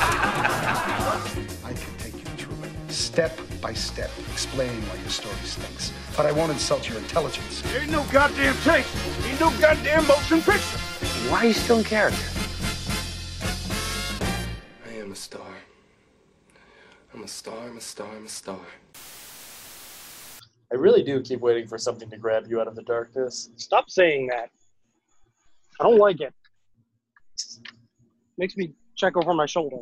I can take you through it, step by step, explaining why your story stinks. But I won't insult your intelligence. There Ain't no goddamn taste. Ain't no goddamn motion picture. Why are you still in character? I am a star. I'm a star, I'm a star, I'm a star. I really do keep waiting for something to grab you out of the darkness. Stop saying that. I don't like it. Makes me check over my shoulder.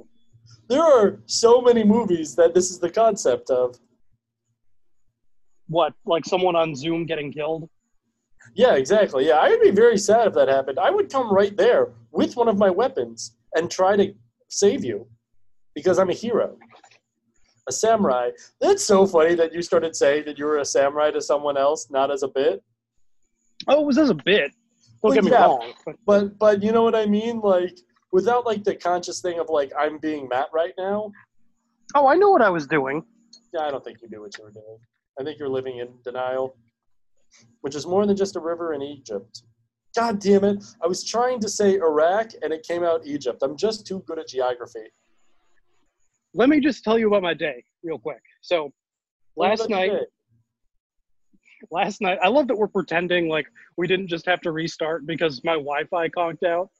There are so many movies that this is the concept of. What, like someone on Zoom getting killed? Yeah, exactly. Yeah, I'd be very sad if that happened. I would come right there with one of my weapons and try to save you because I'm a hero. A samurai. That's so funny that you started saying that you were a samurai to someone else, not as a bit. Oh, it was as a bit. Don't Well, get me yeah. wrong. But but you know what I mean? Like without like the conscious thing of like I'm being Matt right now. oh, I know what I was doing. Yeah, I don't think you knew what you were doing. I think you're living in denial, which is more than just a river in Egypt. God damn it. I was trying to say Iraq and it came out Egypt. I'm just too good at geography. Let me just tell you about my day real quick. So last night, last night, I love that we're pretending like we didn't just have to restart because my Wi-Fi conked out.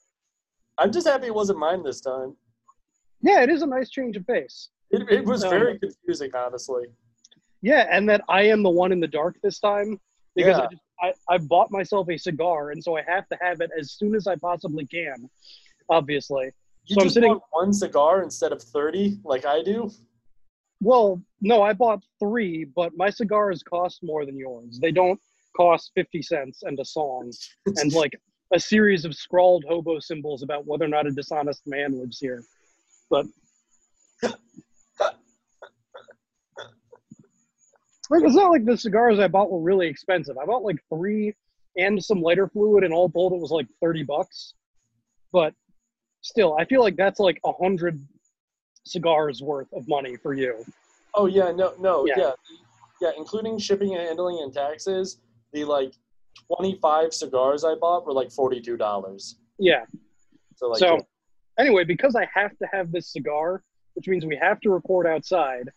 I'm just happy it wasn't mine this time. Yeah, it is a nice change of pace. It, it was Um, very confusing, honestly. Yeah, and that I am the one in the dark this time because Yeah. I, just, I I bought myself a cigar, and so I have to have it as soon as I possibly can. Obviously, You so I'm just sitting- want one cigar instead of 30 like I do? well, no, I bought three, but my cigars cost more than yours. They don't cost fifty cents and a song and like a series of scrawled hobo symbols about whether or not a dishonest man lives here. But it's not like the cigars I bought were really expensive. I bought like three and some lighter fluid, and all told it was like thirty bucks. But still, I feel like that's like a hundred cigars worth of money for you. Oh yeah, no, no, Yeah. yeah. yeah, including shipping and handling and taxes. The like twenty-five cigars I bought were like forty-two dollars. Yeah. So like, so anyway, because I have to have this cigar, which means we have to record outside,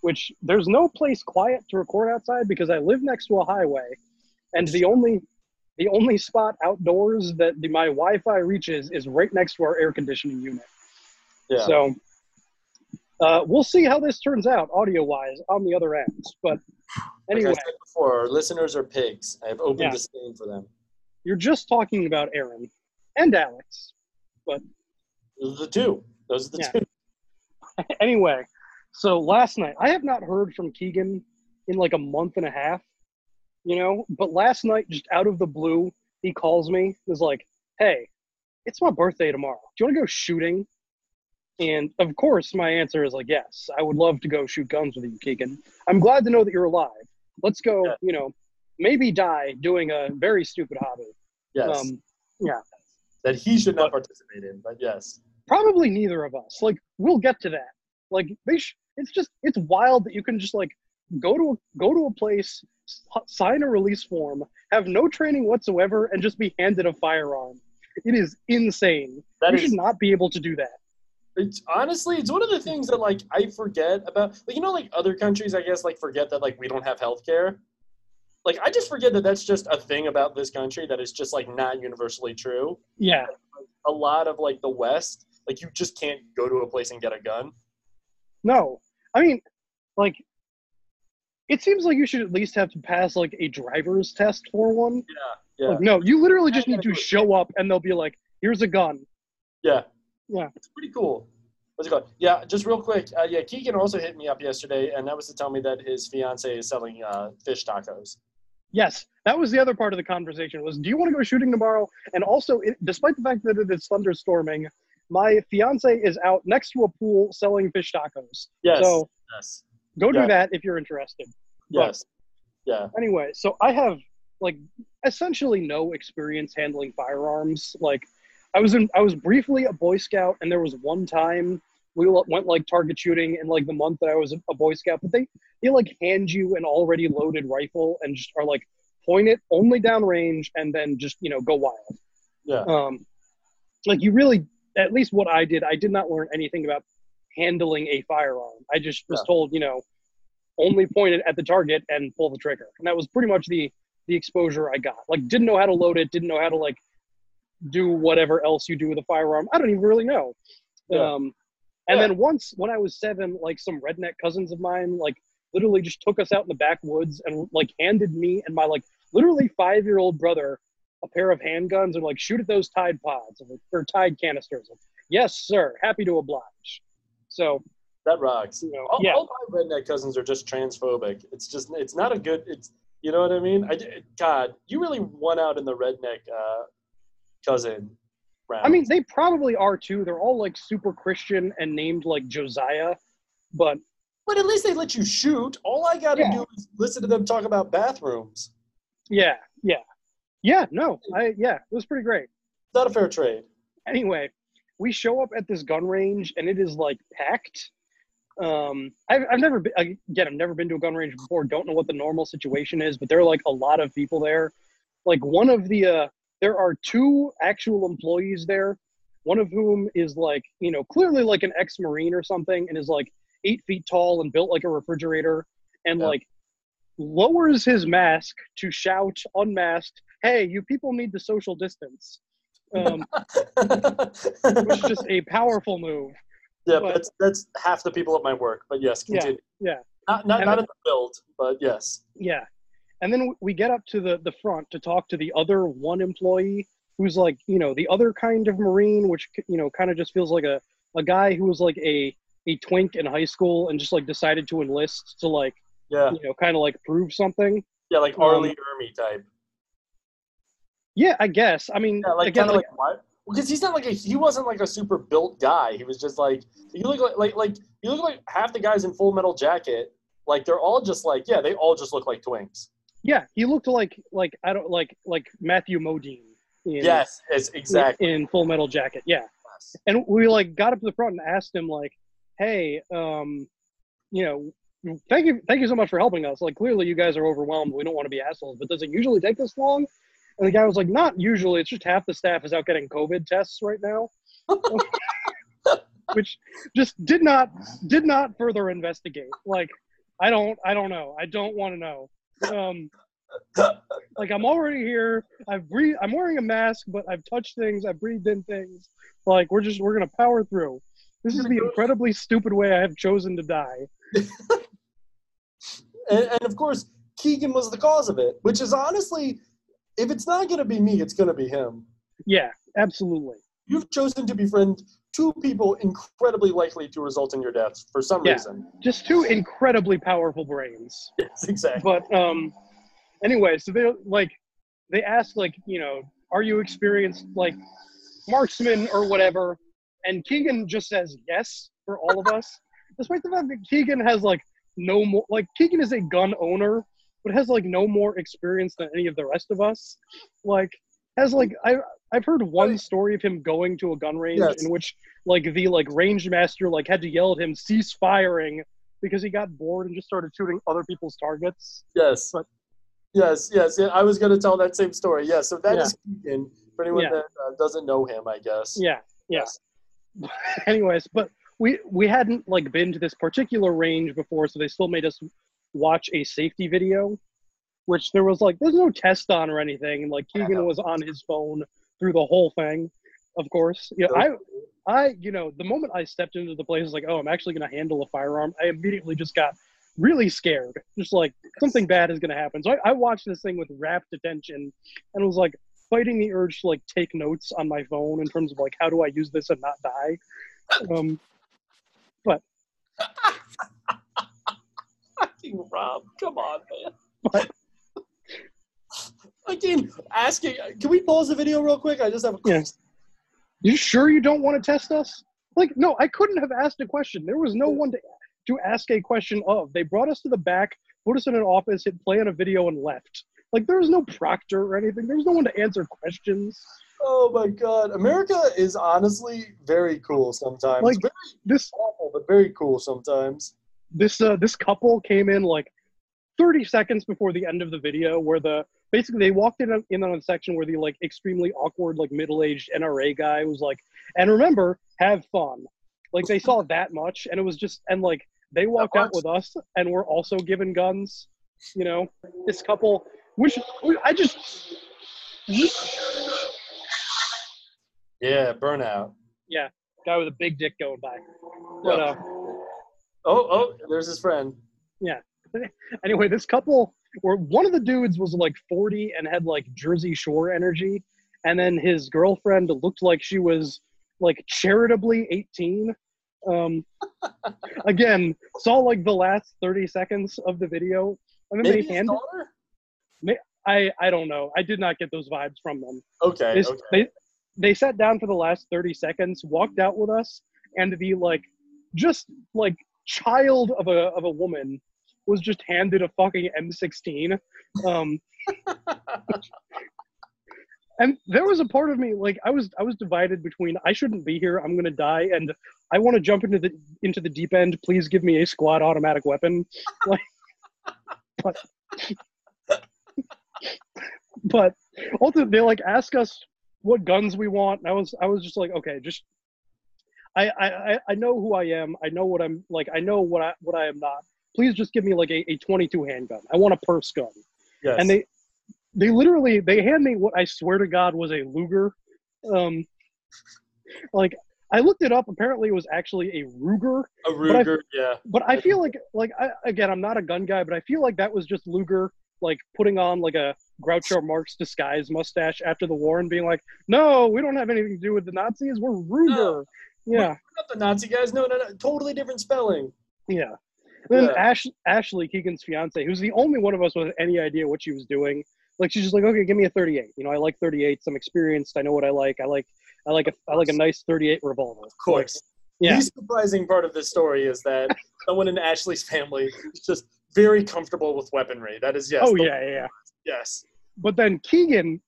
which there's no place quiet to record outside because I live next to a highway, and the only the only spot outdoors that the, my Wi-Fi reaches is right next to our air conditioning unit. yeah. So uh, we'll see how this turns out audio-wise on the other end. But anyway, like I said before, our listeners are pigs. I have opened Yeah. disdain for them. you're just talking about Aaron and Alex. Those are the two. Those are the Yeah. two. anyway, so last night I have not heard from Keegan in like a month and a half, you know. But last night, just out of the blue, he calls me. Was like, "Hey, it's my birthday tomorrow. Do you want to go shooting?" And of course, my answer is like, "Yes, I would love to go shoot guns with you, Keegan. I'm glad to know that you're alive. Let's go. Yeah. You know, maybe die doing a very stupid hobby. Yes. Um, yeah, that he should not participate in, but yes. probably neither of us. Like, we'll get to that. Like, they sh- it's just it's wild that you can just like go to a, go to a place, s- sign a release form, have no training whatsoever, and just be handed a firearm. It is insane. That you is should not be able to do that. It's honestly it's one of the things that like I forget about like you know like other countries I guess like forget that like we don't have healthcare. Like I just forget that that's just a thing about this country that is just like not universally true. Yeah, A lot of like the West, like you just can't go to a place and get a gun. no, I mean, like, it seems like you should at least have to pass like a driver's test for one. Yeah. Like, no, you literally just need to show up, and they'll be like, "Here's a gun." Yeah. Yeah. It's pretty cool. What's it called? Yeah, just real quick. Uh, yeah, Keegan also hit me up yesterday, and that was to tell me that his fiance is selling uh, fish tacos. Yes, that was the other part of the conversation. Was do you want to go shooting tomorrow? And also, it, despite the fact that it is thunderstorming, my fiance is out next to a pool selling fish tacos. Yes. So yes. go do Yeah. that if you're interested. But- Yes. Yeah. anyway, so I have like essentially no experience handling firearms. Like I was in I was briefly a Boy Scout and there was one time we went like target shooting in like the month that I was a Boy Scout, but they they like hand you an already loaded rifle and just are like point it only down range and then just, you know, go wild. Yeah. Um like you really at least what I did, I did not learn anything about handling a firearm. I just was Yeah. told, you know, only point it at the target and pull the trigger. And that was pretty much the the exposure I got. Like didn't know how to load it, didn't know how to like do whatever else you do with a firearm. I don't even really know. Yeah. Um and Yeah. then once when I was 7, like some redneck cousins of mine like literally just took us out in the backwoods and like handed me and my like literally 5-year-old brother a pair of handguns and like shoot at those Tide pods or Tide canisters. Like, yes, sir. Happy to oblige. So, That rocks. you know, All, yeah. all my redneck cousins are just transphobic. It's just it's not a good. It's you know what I mean. I God, you really won out in the redneck uh, cousin round. I mean, they probably are too. They're all like super Christian and named like Josiah, but but at least they let you shoot. All I got to Yeah. do is listen to them talk about bathrooms. yeah, yeah, yeah. No, I yeah, it was pretty great. Not a fair trade. Anyway, we show up at this gun range and it is like packed. Um, I've, I've never been again. I've never been to a gun range before. Don't know what the normal situation is, but there are like a lot of people there. Like one of the uh, there are two actual employees there. One of whom is like you know clearly like an ex-marine or something, and is like eight feet tall and built like a refrigerator, and Yeah. like lowers his mask to shout unmasked, "Hey, you people need to social distance." Um, which is just a powerful move. yeah, but- that's that's half the people at my work. But yes, Yeah, continue. yeah. Not not, And not then- in the build, but yes. Yeah. And then we get up to the, the front to talk to the other one employee who's like, you know, the other kind of Marine, which, you know, kind of just feels like a, a guy who was like a, a twink in high school and just like decided to enlist to like, Yeah, you know, kind of like prove something. yeah, like Um, Ermey type. Yeah, I guess. I mean, Yeah, like again, kind of like, like, what? Because he's not like a he wasn't like a super built guy. He was just like you look like like like you look like half the guys in Full Metal Jacket. Like they're all just like yeah, they all just look like twinks. Yeah, he looked like, like, I don't like, like Matthew Modine. In, Yes, exactly. in Full Metal Jacket. Yeah. Yes. and we like got up to the front and asked him like hey um you know thank you thank you so much for helping us like clearly you guys are overwhelmed we don't want to be assholes but does it usually take this long and the guy was like not usually it's just half the staff is out getting covid tests right now which just did not did not further investigate like i don't i don't know i don't want to know um like i'm already here. I've breathed i'm wearing a mask but i've touched things. I've breathed in things. Like we're just we're gonna power through. This is the incredibly stupid way i have chosen to die. And, and of course, Keegan was the cause of it, which is honestly, if it's not going to be me, it's going to be him. yeah absolutely. You've chosen to befriend two people incredibly likely to result in your deaths for some Yeah. reason. just two incredibly powerful brains Yes, exactly. but um anyway so they like they asked like you know are you experienced like marksman or whatever and keegan just says yes for all of us despite the fact that keegan has like no more like keegan is a gun owner but has like no more experience than any of the rest of us like has like i i've heard one story of him going to a gun range Yes. in which like the like range master like had to yell at him cease firing because he got bored and just started shooting other people's targets Yes. But- yes, yes, yeah. I was going to tell that same story. Yes, so that Yeah. is Keegan. For anyone Yeah. that uh, doesn't know him, I guess. Yeah, yeah. Yes. Anyways, but we we hadn't like been to this particular range before, so they still made us watch a safety video, which there was like there's no test on or anything, and like Keegan was on his phone through the whole thing, of course. Yeah, I I you know the moment I stepped into the place, I was like, oh, I'm actually gonna handle a firearm. I immediately just got really scared, just like something bad is gonna happen. So I, I watched this thing with rapt attention, and was like fighting the urge to like take notes on my phone in terms of like how do I use this and not die. Um, but Rob, come on, man. What? Again, asking. Can we pause the video real quick? I just have a Yeah. You sure you don't want to test us? Like, no, I couldn't have asked a question. There was no one to to ask a question of. They brought us to the back, put us in an office, hit play on a video, and left. Like, there was no proctor or anything. There was no one to answer questions. Oh my god, America is honestly very cool sometimes. Like very this, awful, but very cool sometimes. this, uh, this couple came in like 30 seconds before the end of the video, where the basically they walked in on, in on a section where the like extremely awkward like middle-aged NRA guy was like, and remember, have fun. Like they saw that much, and it was just and like they walked out with us, and we're also given guns. You know, this couple, which I just Yeah, burnout. yeah, guy with a big dick going by. But Yeah. uh, Oh, oh, there's his friend. anyway, this couple, where one of the dudes was like 40 and had like Jersey Shore energy, and then his girlfriend looked like she was like charitably 18. Um, again, saw like the last 30 seconds of the video. I mean, Maybe they his handed. I I don't know. I did not get those vibes from them. Okay, They, okay. they they sat down for the last 30 seconds, walked out with us, and the like just like child of a of a woman was just handed a fucking M16. Um and there was a part of me like I was I was divided between I shouldn't be here, I'm gonna die, and I want to jump into the into the deep end. Please give me a squad automatic weapon. Like but but ultimately they like ask us what guns we want and i was i was just like okay just I, I I- I know who I am. I know what I'm like. I know what I what I am not. Please just give me like a, a 22 handgun. I want a purse gun. Yes. And they they literally they hand me what I swear to God was a Luger. Um, like I looked it up. Apparently, it was actually a Ruger. a but I- Ruger, yeah. But I feel like like I, again, I'm not a gun guy, but I feel like that was just Luger like putting on like a Groucho Marx disguise mustache after the war and being like, "No, we don't have anything to do with the Nazis. We're Ruger." Yeah, Not the Nazi guys. No, no, no. Totally different spelling. yeah. Then Yeah. Ash Ashley Keegan's fiance, who's the only one of us with any idea what she was doing. Like she's just like, "Okay, give me a 38." You know, I like 38s. I'm experienced. I know what I like. I like I like a I like a nice 38 revolver. Of course. Yeah. Least surprising part of this story is that someone in Ashley's family is just very comfortable with weaponry. That is yes. oh the- yeah, yeah, yeah. Yes. But then Keegan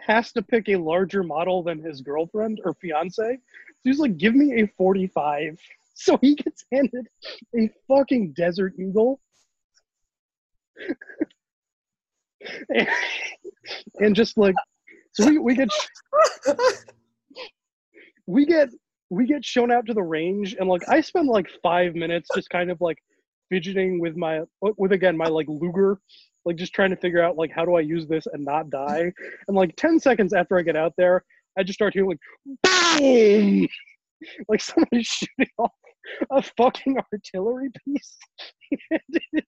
has to pick a larger model than his girlfriend or fiance. So he's like, give me a 45. So he gets handed a fucking Desert Eagle. and, and just like, so we, we get, we get, we get shown out to the range and like, I spend like five minutes just kind of like fidgeting with my, with again, my like Luger like just trying to figure out like how do I use this and not die. And like 10 seconds after I get out there, I just start hearing like boom, like somebody's shooting off a fucking artillery piece. it, is,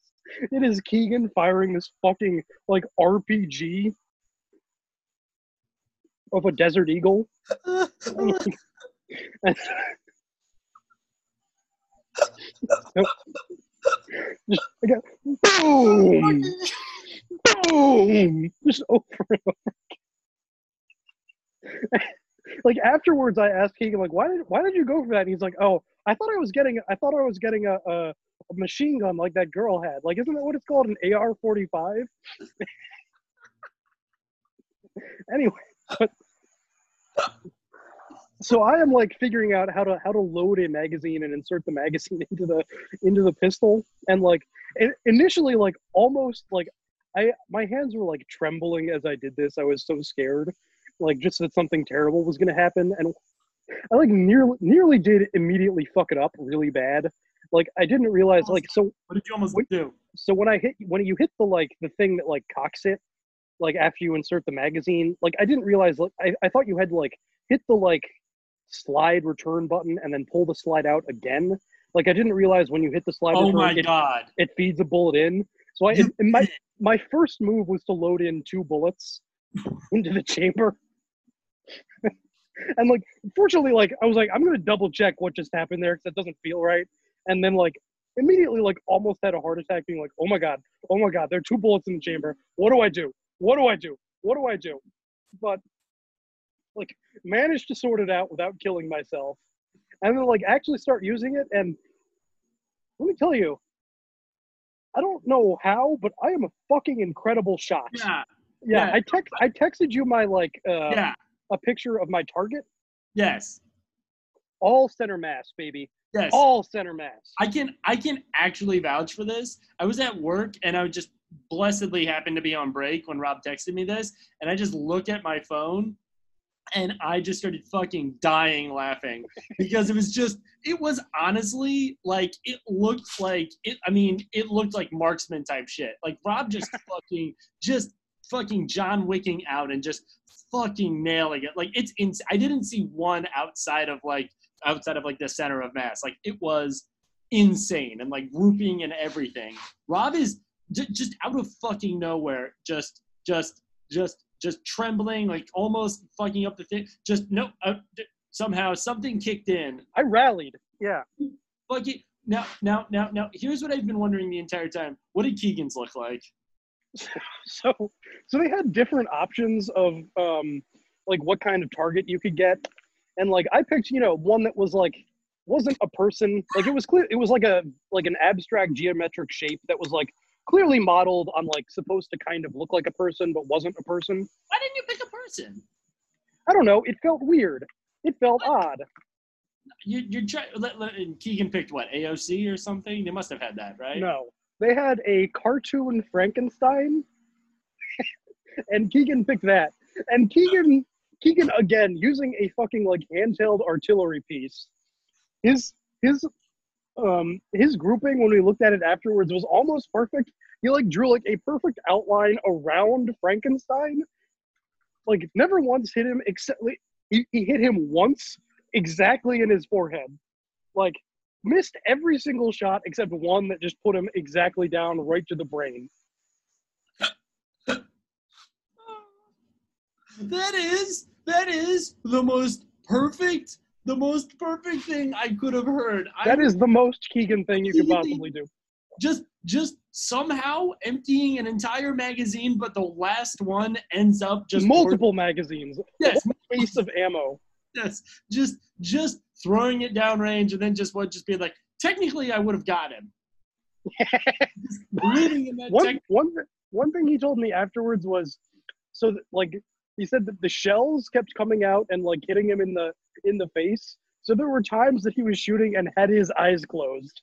it is Keegan firing this fucking like RPG of a Desert Eagle. And- Nope. Just, got boom, boom, just over and over. Like afterwards, I asked Keegan, like, why did why did you go for that? And he's like, oh, I thought I was getting, I thought I was getting a, a, a machine gun like that girl had. Like, isn't that what it's called, an AR forty five? anyway, but so I am like figuring out how to how to load a magazine and insert the magazine into the into the pistol and like initially like almost like I my hands were like trembling as I did this. I was so scared, like just that something terrible was gonna happen, and I like nearly nearly did immediately fuck it up really bad. Like I didn't realize like so What did you almost do? so when I hit when you hit the like the thing that like cocks it, like after you insert the magazine, like I didn't realize like I, I thought you had to like hit the like slide return button and then pull the slide out again. Like I didn't realize when you hit the slide Oh return, my it, god. it feeds a bullet in. So I my my first move was to load in two bullets into the chamber. and like fortunately like I was like I'm gonna double check what just happened there because that doesn't feel right. And then like immediately like almost had a heart attack being like oh my god oh my god there are two bullets in the chamber what do I do what do I do what do I do but like managed to sort it out without killing myself, and then like actually start using it. And let me tell you, I don't know how, but I am a fucking incredible shot. Yeah. Yeah, Yeah. I text I texted you my like uh, Yeah. a picture of my target. Yes. All center mass, baby. Yes. All center mass. I can I can actually vouch for this. I was at work and I just blessedly happened to be on break when Rob texted me this, and I just look at my phone and I just started fucking dying laughing because it was just it was honestly like it looked like it I mean it looked like marksman type shit. Like Rob just fucking just fucking John Wicking out and just fucking nailing it. Like it's ins- I didn't see one outside of like outside of like the center of mass. Like it was insane and like grouping and everything. Rob is j- just out of fucking nowhere, just just just just trembling, like almost fucking up the thing. Just no, uh, d- somehow something kicked in. I rallied. Yeah. Fuck it. Now, now, now, now. Here's what I've been wondering the entire time. What did Keegan's look like? So so they had different options of um like what kind of target you could get. And like I picked, you know, one that was like wasn't a person. Like it was clear it was like a like an abstract geometric shape that was like clearly modeled on like supposed to kind of look like a person but wasn't a person. Why didn't you pick a person? I don't know, it felt weird. It felt odd. You, you're trying. Keegan picked what AOC or something. They must have had that, right? No. They had a cartoon Frankenstein and Keegan picked that. And Keegan Keegan again using a fucking like handheld artillery piece. His his um his grouping when we looked at it afterwards was almost perfect. He like drew like a perfect outline around Frankenstein. Like never once hit him except like, he, he hit him once exactly in his forehead. Like missed every single shot except one that just put him exactly down right to the brain. That is that is the most perfect, the most perfect thing I could have heard. That I is the most Keegan thing you could possibly do. just just somehow emptying an entire magazine, but the last one ends up just Multiple magazines, Yes, case of ammo. yes, just just throwing it down range, and then just what just being like, technically, I would have got him. Just in that one tech- one one thing he told me afterwards was so that, like he said that the shells kept coming out and like hitting him in the in the face. So there were times that he was shooting and had his eyes closed.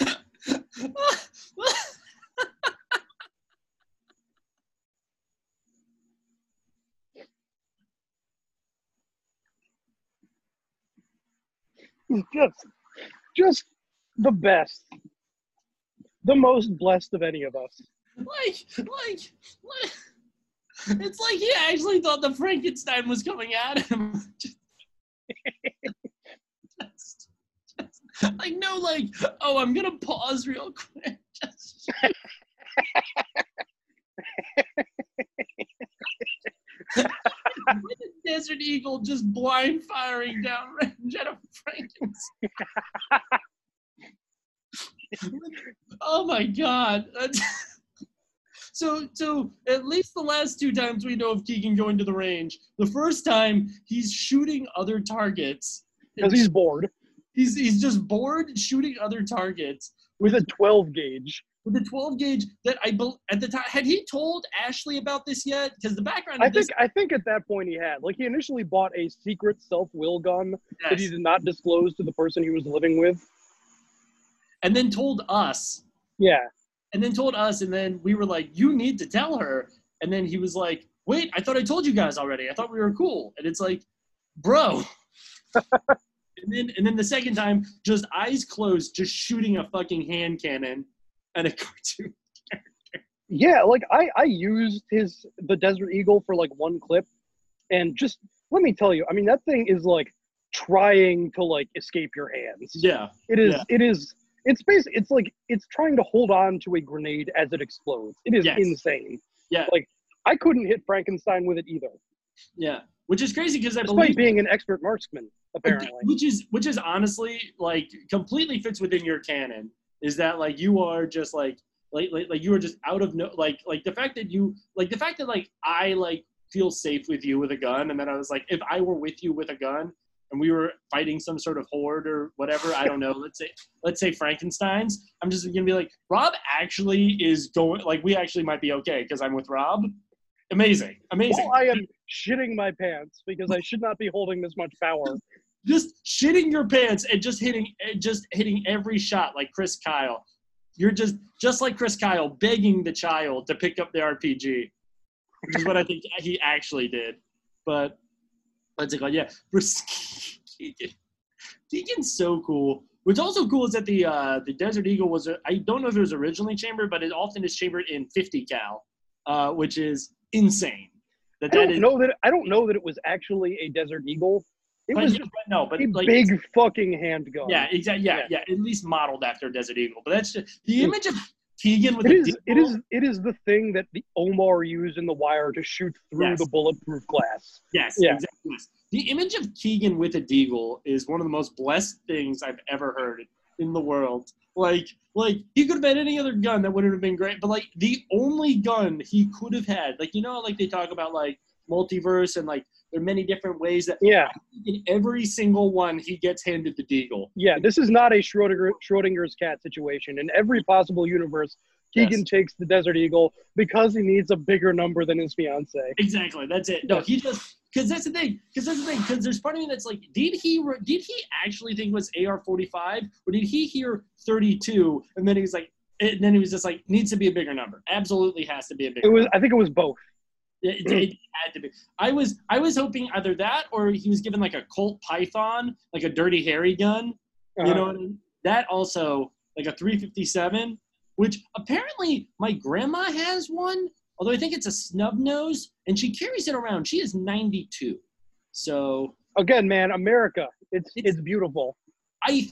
just just the best. The most blessed of any of us. like, like, like, it's like he actually thought the Frankenstein was coming at him. Just- just- just- like, no, like, oh, I'm gonna pause real quick. Just, Desert Eagle just blind firing down range at a Frankenstein. oh my god. so so at least the last two times we know of Keegan going to the range. The first time he's shooting other targets. Because he's bored he's he's just bored shooting other targets with a 12 gauge. With the 12 gauge that I at the time had he told Ashley about this yet? Because the background I of this think I think at that point he had. Like he initially bought a secret self-will gun that he did not disclose to the person he was living with. and then told us Yeah. and then told us and then we were like you need to tell her and then he was like wait i thought i told you guys already i thought we were cool and it's like bro and then and then the second time just eyes closed just shooting a fucking hand cannon at a cartoon character. Yeah, like I I used his the Desert Eagle for like one clip and just let me tell you, I mean that thing is like trying to like escape your hands. yeah It is Yeah. it is it's basically it's like it's trying to hold on to a grenade as it explodes. It is Yes. insane. yeah Like I couldn't hit Frankenstein with it either, yeah which is crazy because i despite believe being an expert marksman, apparently. which is which is honestly like completely fits within your canon is that like you are just like like, like like you are just out of no like like the fact that you like the fact that like I like feel safe with you with a gun, and then I was like, if I were with you with a gun and we were fighting some sort of horde or whatever, I don't know, let's say let's say Frankenstein's, I'm just gonna be like, Rob actually is going like we actually might be okay because I'm with Rob. Amazing, amazing. Well, I am shitting my pants because I should not be holding this much power. Just shitting your pants and just hitting just hitting every shot like Chris Kyle. You're just just like Chris Kyle begging the child to pick up the RPG, which is what I think he actually did. But what's it called? Yeah, Keegan. Keegan's so cool. What's also cool is that the uh, the Desert Eagle was a, I don't know if it was originally chambered, but it often is chambered in 50 cal, uh, which is insane. That I don't is know that I don't know that it was actually a Desert Eagle. It but was yeah, just but no, but a like big fucking handgun. Yeah, exactly. Yeah, yeah, At least modeled after Desert Eagle. But that's just the image of Keegan with It is. It Deagle- is. It is the thing that the Omar used in The Wire to shoot through Yes. the bulletproof glass. Yes, Yeah. exactly. The image of Keegan with a deagle is one of the most blessed things I've ever heard in the world. Like, like he could have had any other gun that wouldn't have been great, but like the only gun he could have had, like you know, like they talk about like multiverse and like there are many different ways that Yeah. in every single one he gets handed the deagle. Yeah. This is not a Schrodinger, Schrodinger's cat situation. In every possible universe, Keegan takes the Desert Eagle because he needs a bigger number than his fiance. Exactly. That's it. No, he just because that's the thing. Because that's the thing. Because there's part of me that's like, did he re- did he actually think it was AR 45 or did he hear 32 and then he was like, and then he was just like, needs to be a bigger number. Absolutely has to be a bigger. It was. number. I think it was both. It, it, had to be. I was I was hoping either that or he was given like a Colt Python, like a Dirty Harry gun. You know Uh-huh. what I mean? That also like a 357, which apparently my grandma has one. Although I think it's a snub nose, and she carries it around. She is 92, so Again, man, America. It's it's beautiful. I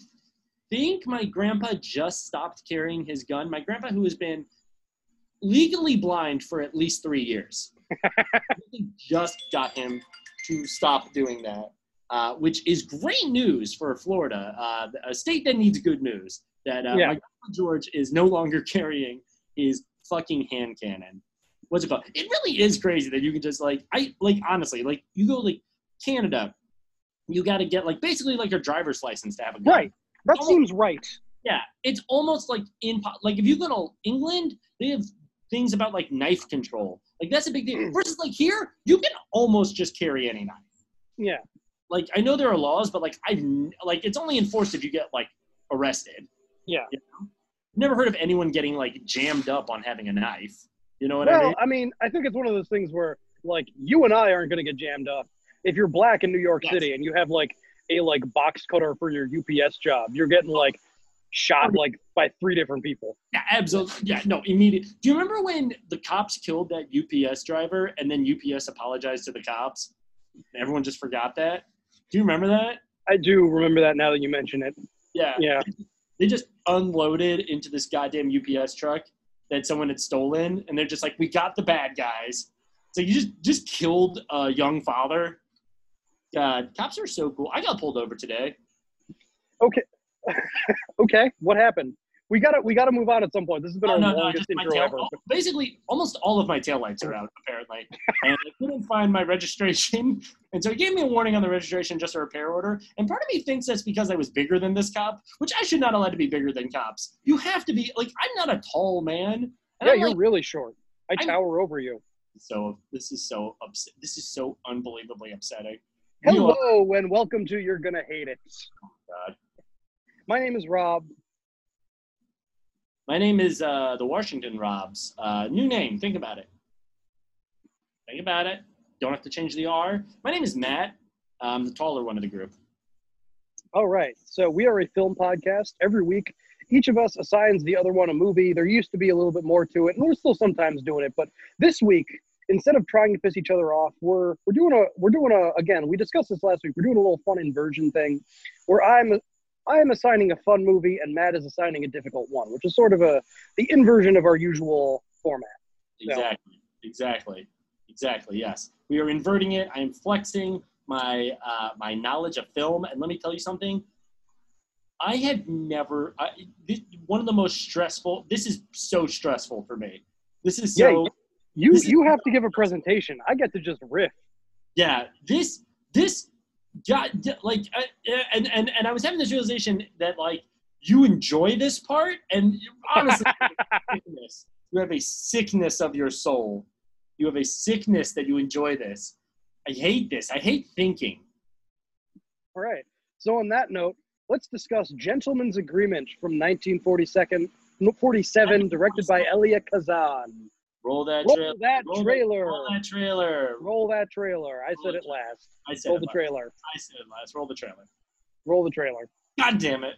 think my grandpa just stopped carrying his gun. My grandpa, who has been legally blind for at least three years, just got him to stop doing that, uh, which is great news for Florida, uh, a state that needs good news. That uh, Yeah. George is no longer carrying his fucking hand cannon. What's it called? It really is crazy that you can just like I like honestly like you go like Canada, you got to get like basically like your driver's license to have a gun. Right. That Almost- seems right. Yeah, it's almost like in like if you go to England, they have things about like knife control. Like that's a big deal. Hmm. Versus like here, you can almost just carry any knife. Yeah. Like I know there are laws, but like I've like it's only enforced if you get like arrested. Yeah. You know? Never heard of anyone getting like jammed up on having a knife. You know what I Well, mean? I mean, I think it's one of those things where like you and I aren't going to get jammed up. If you're black in New York Yes. City and you have like a like box cutter for your UPS job, you're getting like shot like by three different people. Yeah, absolutely. Yeah, no, immediate. Do you remember when the cops killed that UPS driver and then UPS apologized to the cops? Everyone just forgot that. Do you remember that? I do remember that now that you mention it. Yeah. Yeah. They just unloaded into this goddamn UPS truck that someone had stolen, and they're just like, "We got the bad guys." So you just just killed a young father. God, cops are so cool. I got pulled over today. Okay. okay. What happened? We gotta we gotta move on at some point. This has been Oh, our no, no, longest my intro tail. ever. oh, Basically, almost all of my taillights are out, apparently. and I couldn't find my registration. And so he gave me a warning on the registration, just a repair order. And part of me thinks that's because I was bigger than this cop, which I should not allowed to be bigger than cops. You have to be, like, I'm not a tall man. Yeah, I'm you're like, really short. I I'm- tower over you. so this is so upset. This is so unbelievably upsetting. You Hello and welcome to You're Gonna Hate It. Oh, God. My name is Rob. My name is uh, the Washington Robs. Uh, new name. Think about it. Think about it. Don't have to change the R. My name is Matt. I'm the taller one of the group. All right. So we are a film podcast. Every week, each of us assigns the other one a movie. There used to be a little bit more to it, and we're still sometimes doing it. But this week, instead of trying to piss each other off, we're we're doing a we're doing a again. We discussed this last week. We're doing a little fun inversion thing, where I'm I am assigning a fun movie and Matt is assigning a difficult one, which is sort of a the inversion of our usual format. So- Exactly. Exactly. Exactly. Yes. We are inverting it. I am flexing my uh, my knowledge of film, and let me tell you something. I have never. I, this, one of the most stressful. This is so stressful for me. This is Yeah, so. You is- you have to give a presentation. I get to just riff. Yeah, this this like, uh, and and and I was having this realization that like you enjoy this part, and honestly, you have a sickness. you have a sickness of your soul. You have a sickness that you enjoy this. I hate this. I hate thinking. All right. So on that note, let's discuss Gentleman's Agreement from 1947, 47, directed by Elia Kazan. Roll that Roll trailer. that roll trailer. roll that trailer. Roll that trailer. I said it last. I said Roll the last. trailer. I said it last. Roll the trailer. Roll the trailer. God damn it.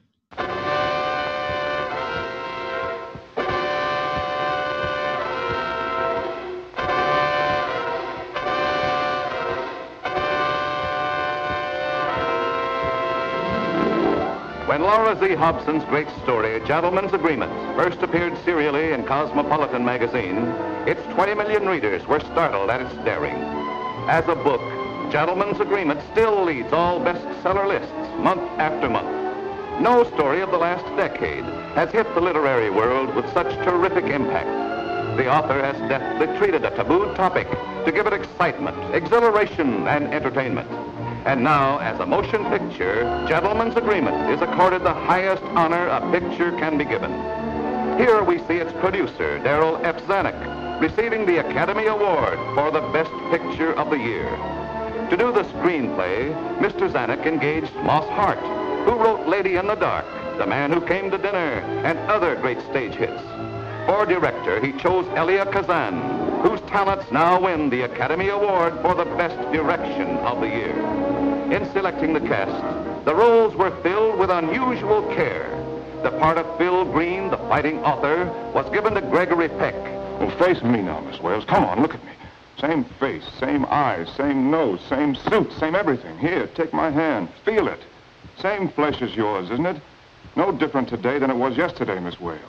When Laura Z. Hobson's great story, Gentleman's Agreement, first appeared serially in Cosmopolitan magazine, its 20 million readers were startled at its daring. As a book, Gentleman's Agreement still leads all bestseller lists month after month. No story of the last decade has hit the literary world with such terrific impact. The author has deftly treated a taboo topic to give it excitement, exhilaration, and entertainment. And now, as a motion picture, Gentleman's Agreement is accorded the highest honor a picture can be given. Here we see its producer, Darryl F. Zanuck, receiving the Academy Award for the Best Picture of the Year. To do the screenplay, Mr. Zanuck engaged Moss Hart, who wrote Lady in the Dark, The Man Who Came to Dinner, and other great stage hits. For director, he chose Elia Kazan, whose talents now win the Academy Award for the Best Direction of the Year. In selecting the cast, the roles were filled with unusual care. The part of Phil Green, the fighting author, was given to Gregory Peck. Well, face me now, Miss Wales. Come on, look at me. Same face, same eyes, same nose, same suit, same everything. Here, take my hand. Feel it. Same flesh as yours, isn't it? No different today than it was yesterday, Miss Wales.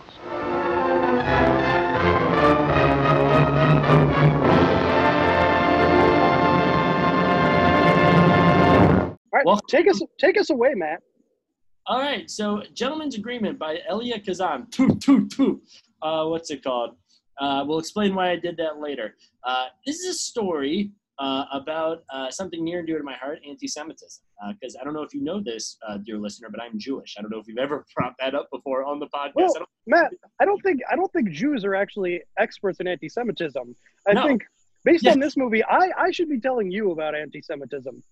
Right. Well- take us take us away, Matt. All right, so Gentleman's Agreement by Elia Kazan. Toot, toot, toot. Uh, what's it called? Uh, we'll explain why I did that later. Uh, this is a story uh, about uh, something near and dear to my heart, anti-Semitism. Because I don't know if you know this, uh, dear listener, but I'm Jewish. I don't know if you've ever brought that up before on the podcast. Well, I don't, Matt, I don't think I don't think Jews are actually experts in anti-Semitism. I No. think based Yeah. on this movie, I, I should be telling you about anti-Semitism.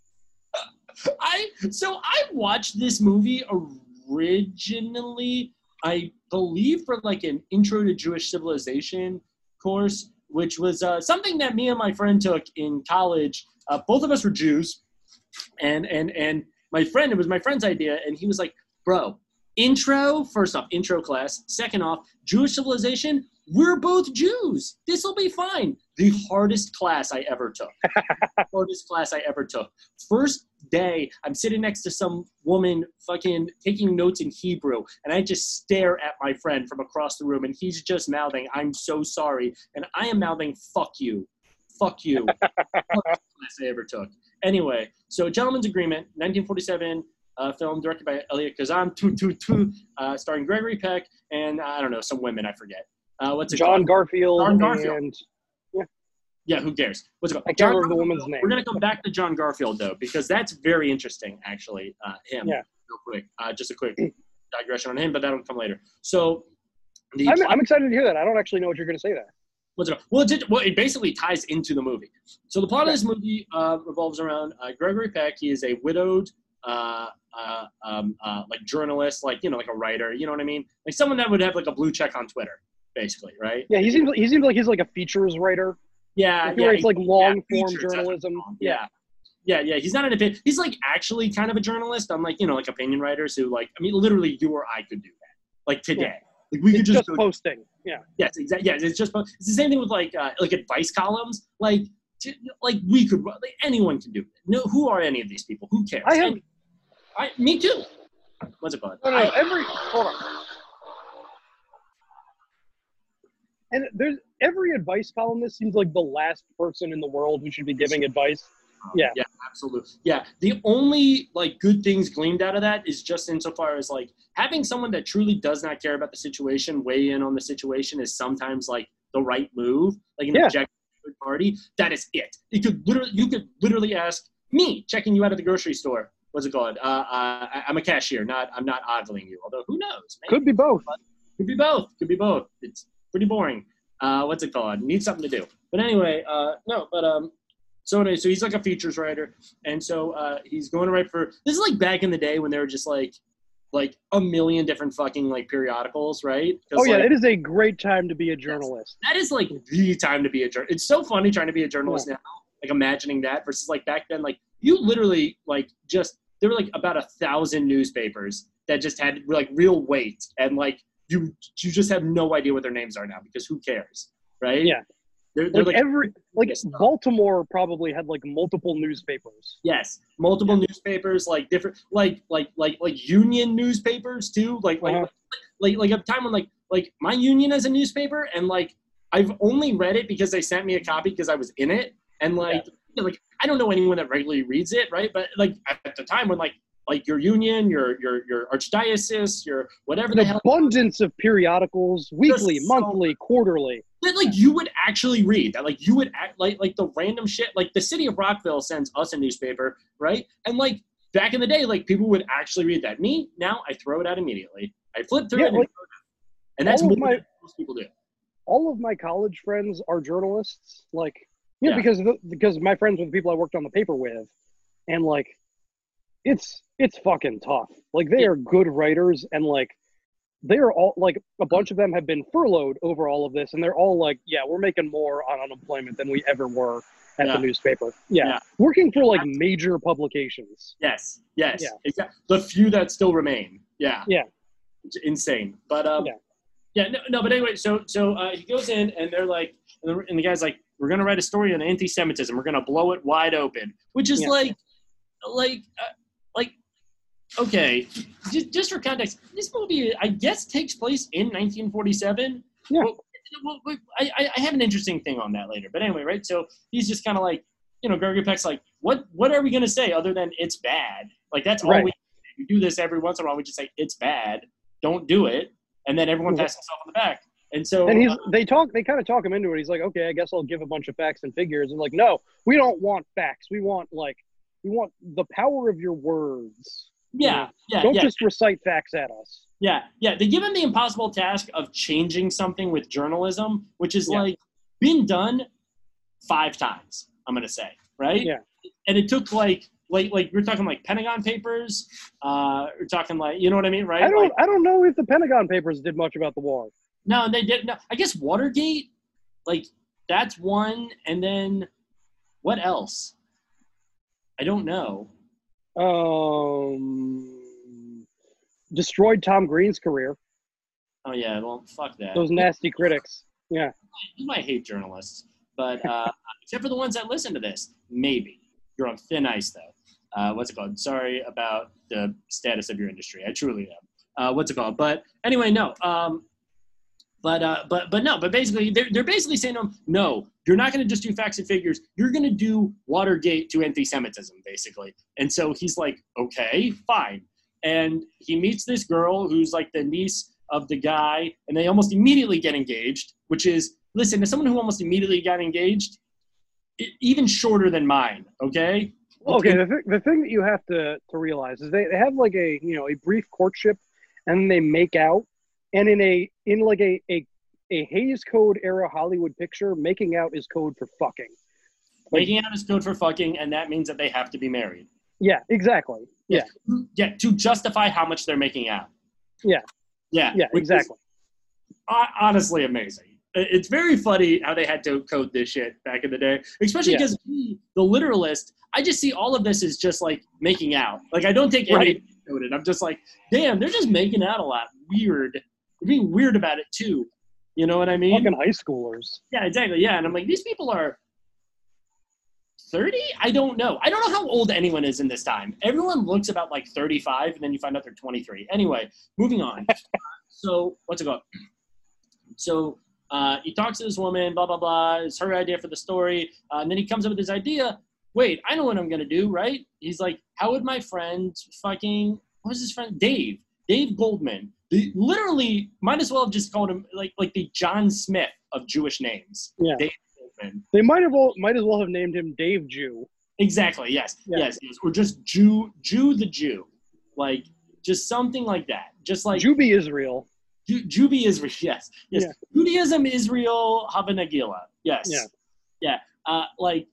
I so I watched this movie originally, I believe, for like an intro to Jewish civilization course, which was uh, something that me and my friend took in college. Uh, both of us were Jews, and and and my friend, it was my friend's idea, and he was like, "Bro, intro first off, intro class. Second off, Jewish civilization. We're both Jews. This will be fine." The hardest class I ever took. hardest class I ever took. First day, I'm sitting next to some woman fucking taking notes in Hebrew, and I just stare at my friend from across the room, and he's just mouthing, I'm so sorry. And I am mouthing, fuck you. Fuck you. Hardest class I ever took. Anyway, so Gentleman's Agreement, 1947. Uh, film directed by Elliot Kazan, toot, toot, toot, uh, starring Gregory Peck and I don't know some women I forget. Uh, what's it John called? Garfield, John Garfield. and Yeah, who cares? What's it called? I can't remember the woman's name. We're gonna come back to John Garfield though, because that's very interesting, actually. Uh, him, Yeah. real quick. Uh, just a quick digression on him, but that'll come later. So, I'm, plot- I'm excited to hear that. I don't actually know what you're going to say there. what's it called? Well, it, did- well, it basically ties into the movie. So the plot of this movie uh, revolves around uh, Gregory Peck. He is a widowed, uh, uh, um, uh, like journalist, like you know, like a writer. You know what I mean? Like someone that would have like a blue check on Twitter, basically, right? Yeah, he seems he seems like he's like a features writer. Yeah, he yeah, writes like yeah, long form that's what journalism. it's. Yeah. Yeah, yeah. He's not an opinion. He's like actually kind of a journalist. I'm like you know, like opinion writers who like. I mean, literally, you or I could do that. Like today, like we It's could just, just posting. Yeah. Yes, exactly. Yeah, it's just it's the same thing with like uh, like advice columns. Like t- like we could like, anyone can do it. No, who are any of these people? Who cares? I have- I me too. What's it called? No, no, I- every hold on. And there's every advice columnist seems like the last person in the world who should be giving advice. Yeah. yeah, Absolutely. Yeah. The only like good things gleaned out of that is just insofar as like having someone that truly does not care about the situation weigh in on the situation is sometimes like the right move. Like an Yeah. objective third party. That is it. You could literally you could literally ask me checking you out at the grocery store. What's it called? Uh, uh, I- I'm a cashier. Not I'm not ogling you. Although who knows? Maybe. Could be both. Could be both. Could be both. It's pretty boring. Uh, what's it called? Need something to do. But anyway, uh, no. But um, so anyway, so he's like a features writer, and so uh, he's going to write for. This is like back in the day when they were just like, like a million different fucking like periodicals, right? Oh yeah, like, it is a great time to be a journalist. that is like the time to be a journalist. It's so funny trying to be a journalist now, like imagining that versus like back then, like you literally like just there were like about a thousand newspapers that just had like real weight and like you you just have no idea what their names are now because who cares, right? Yeah. They're, they're Like like, every like Baltimore probably had like multiple newspapers. yes, multiple newspapers, like different, like like like like union newspapers too, like like Uh-huh. like like a time when like like my union has a newspaper and like I've only read it because they sent me a copy because I was in it and like you know, like I don't know anyone that regularly reads it right but like at the time when like like your union your your your archdiocese your whatever the An hell. abundance of periodicals, weekly, so- monthly, quarterly. that like you would actually read that like you would act like like the random shit like the city of rockville sends us a newspaper right? And like back in the day like people would actually read that. Me now i throw it out immediately. I flip through Yeah, it and, like, and that's of my- most people do. all of my college friends are journalists. Like, know, Yeah. because the, because my friends were the people I worked on the paper with, and like, it's it's fucking tough. Like they are good writers, and like they are all like a bunch of them have been furloughed over all of this, and they're all like, yeah, we're making more on unemployment than we ever were at Yeah. the newspaper. Yeah. Yeah. working for like major publications. yes yes Yeah. exactly the few that still remain yeah Yeah. It's insane but um Yeah. yeah, no, no but anyway so so uh, he goes in and they're like and the, and the guy's like we're gonna write a story on anti-semitism we're gonna blow it wide open which is like like uh, like okay just, just for context this movie i guess takes place in 1947 Yeah. Well, I, I- have an interesting thing on that later but anyway right so he's just kind of like you know gregory peck's like what what are we gonna say other than it's bad like that's all we we do this every once in a while we just say it's bad don't do it and then everyone pats himself on the back and so And he's uh, they talk they kind of talk him into it. He's like, okay, I guess I'll give a bunch of facts and figures. And like, no, we don't want facts. We want like we want the power of your words. yeah yeah don't yeah just recite facts at us. Yeah, yeah. They give him the impossible task of changing something with journalism, which is Yeah. like been done five times. I'm gonna say, right? Yeah. And it took like, like, like we're talking like Pentagon Papers. Uh, we're talking like, you know what I mean, right? I don't Like, I don't know if the Pentagon Papers did much about the war. no, they did. No, I guess Watergate. Like that's one, and then what else? I don't know. Um, destroyed Tom Green's career. Oh yeah, well, fuck that. Those nasty critics. Yeah. you might hate journalists, but uh, except for the ones that listen to this, maybe you're on thin ice though. Uh, what's it called? Sorry about the status of your industry. I truly am. Uh, what's it called? But anyway, no. Um, but uh, but but no. But basically, they're they're basically saying to him, no, you're not going to just do facts and figures. You're going to do Watergate to anti-Semitism, basically. And so he's like, okay, fine. And he meets this girl who's like the niece of the guy, and they almost immediately get engaged. Which is, listen, as someone who almost immediately got engaged, e- even shorter than mine. Okay. Okay, the, th- the thing that you have to, to realize is they, they have like a you know a brief courtship, and they make out, and in a in like a a, a Hays Code era Hollywood picture, making out is code for fucking. Like- Making out is code for fucking, and that means that they have to be married. Yeah, exactly. Yeah, Yeah, to justify how much they're making out. Yeah. Yeah. yeah, exactly. honestly amazing. It's very funny how they had to code this shit back in the day, especially Yeah. because me, the literalist, I just see all of this as just like making out. Like I don't take any Right. coded. I'm just like, damn, they're just making out a lot. Weird. Being weird about it too. You know what I mean? Fucking high schoolers. Yeah, exactly. Yeah, and I'm like, these people are 30? I don't know. I don't know how old anyone is in this time. Everyone looks about like 35, and then you find out they're 23. Anyway, moving on. so, what's it called? So, uh, he talks to this woman, blah, blah, blah. It's her idea for the story. Uh, and then he comes up with this idea wait, I know what I'm gonna do, right? He's like, how would my friend fucking what was his friend Dave? Dave Goldman. The, literally, might as well have just called him like like the John Smith of Jewish names. Yeah. Dave Goldman. They might have all, might as well have named him Dave Jew. Exactly. Yes. Yeah. Yes. Yes. Or just Jew, Jew the Jew, like just something like that. Just like Juby Israel. Ju- Jubi Israel. Yes. Yes. Yeah. Judaism, Israel, Hava Nagila. Yes. Yeah. Yeah. Uh, like,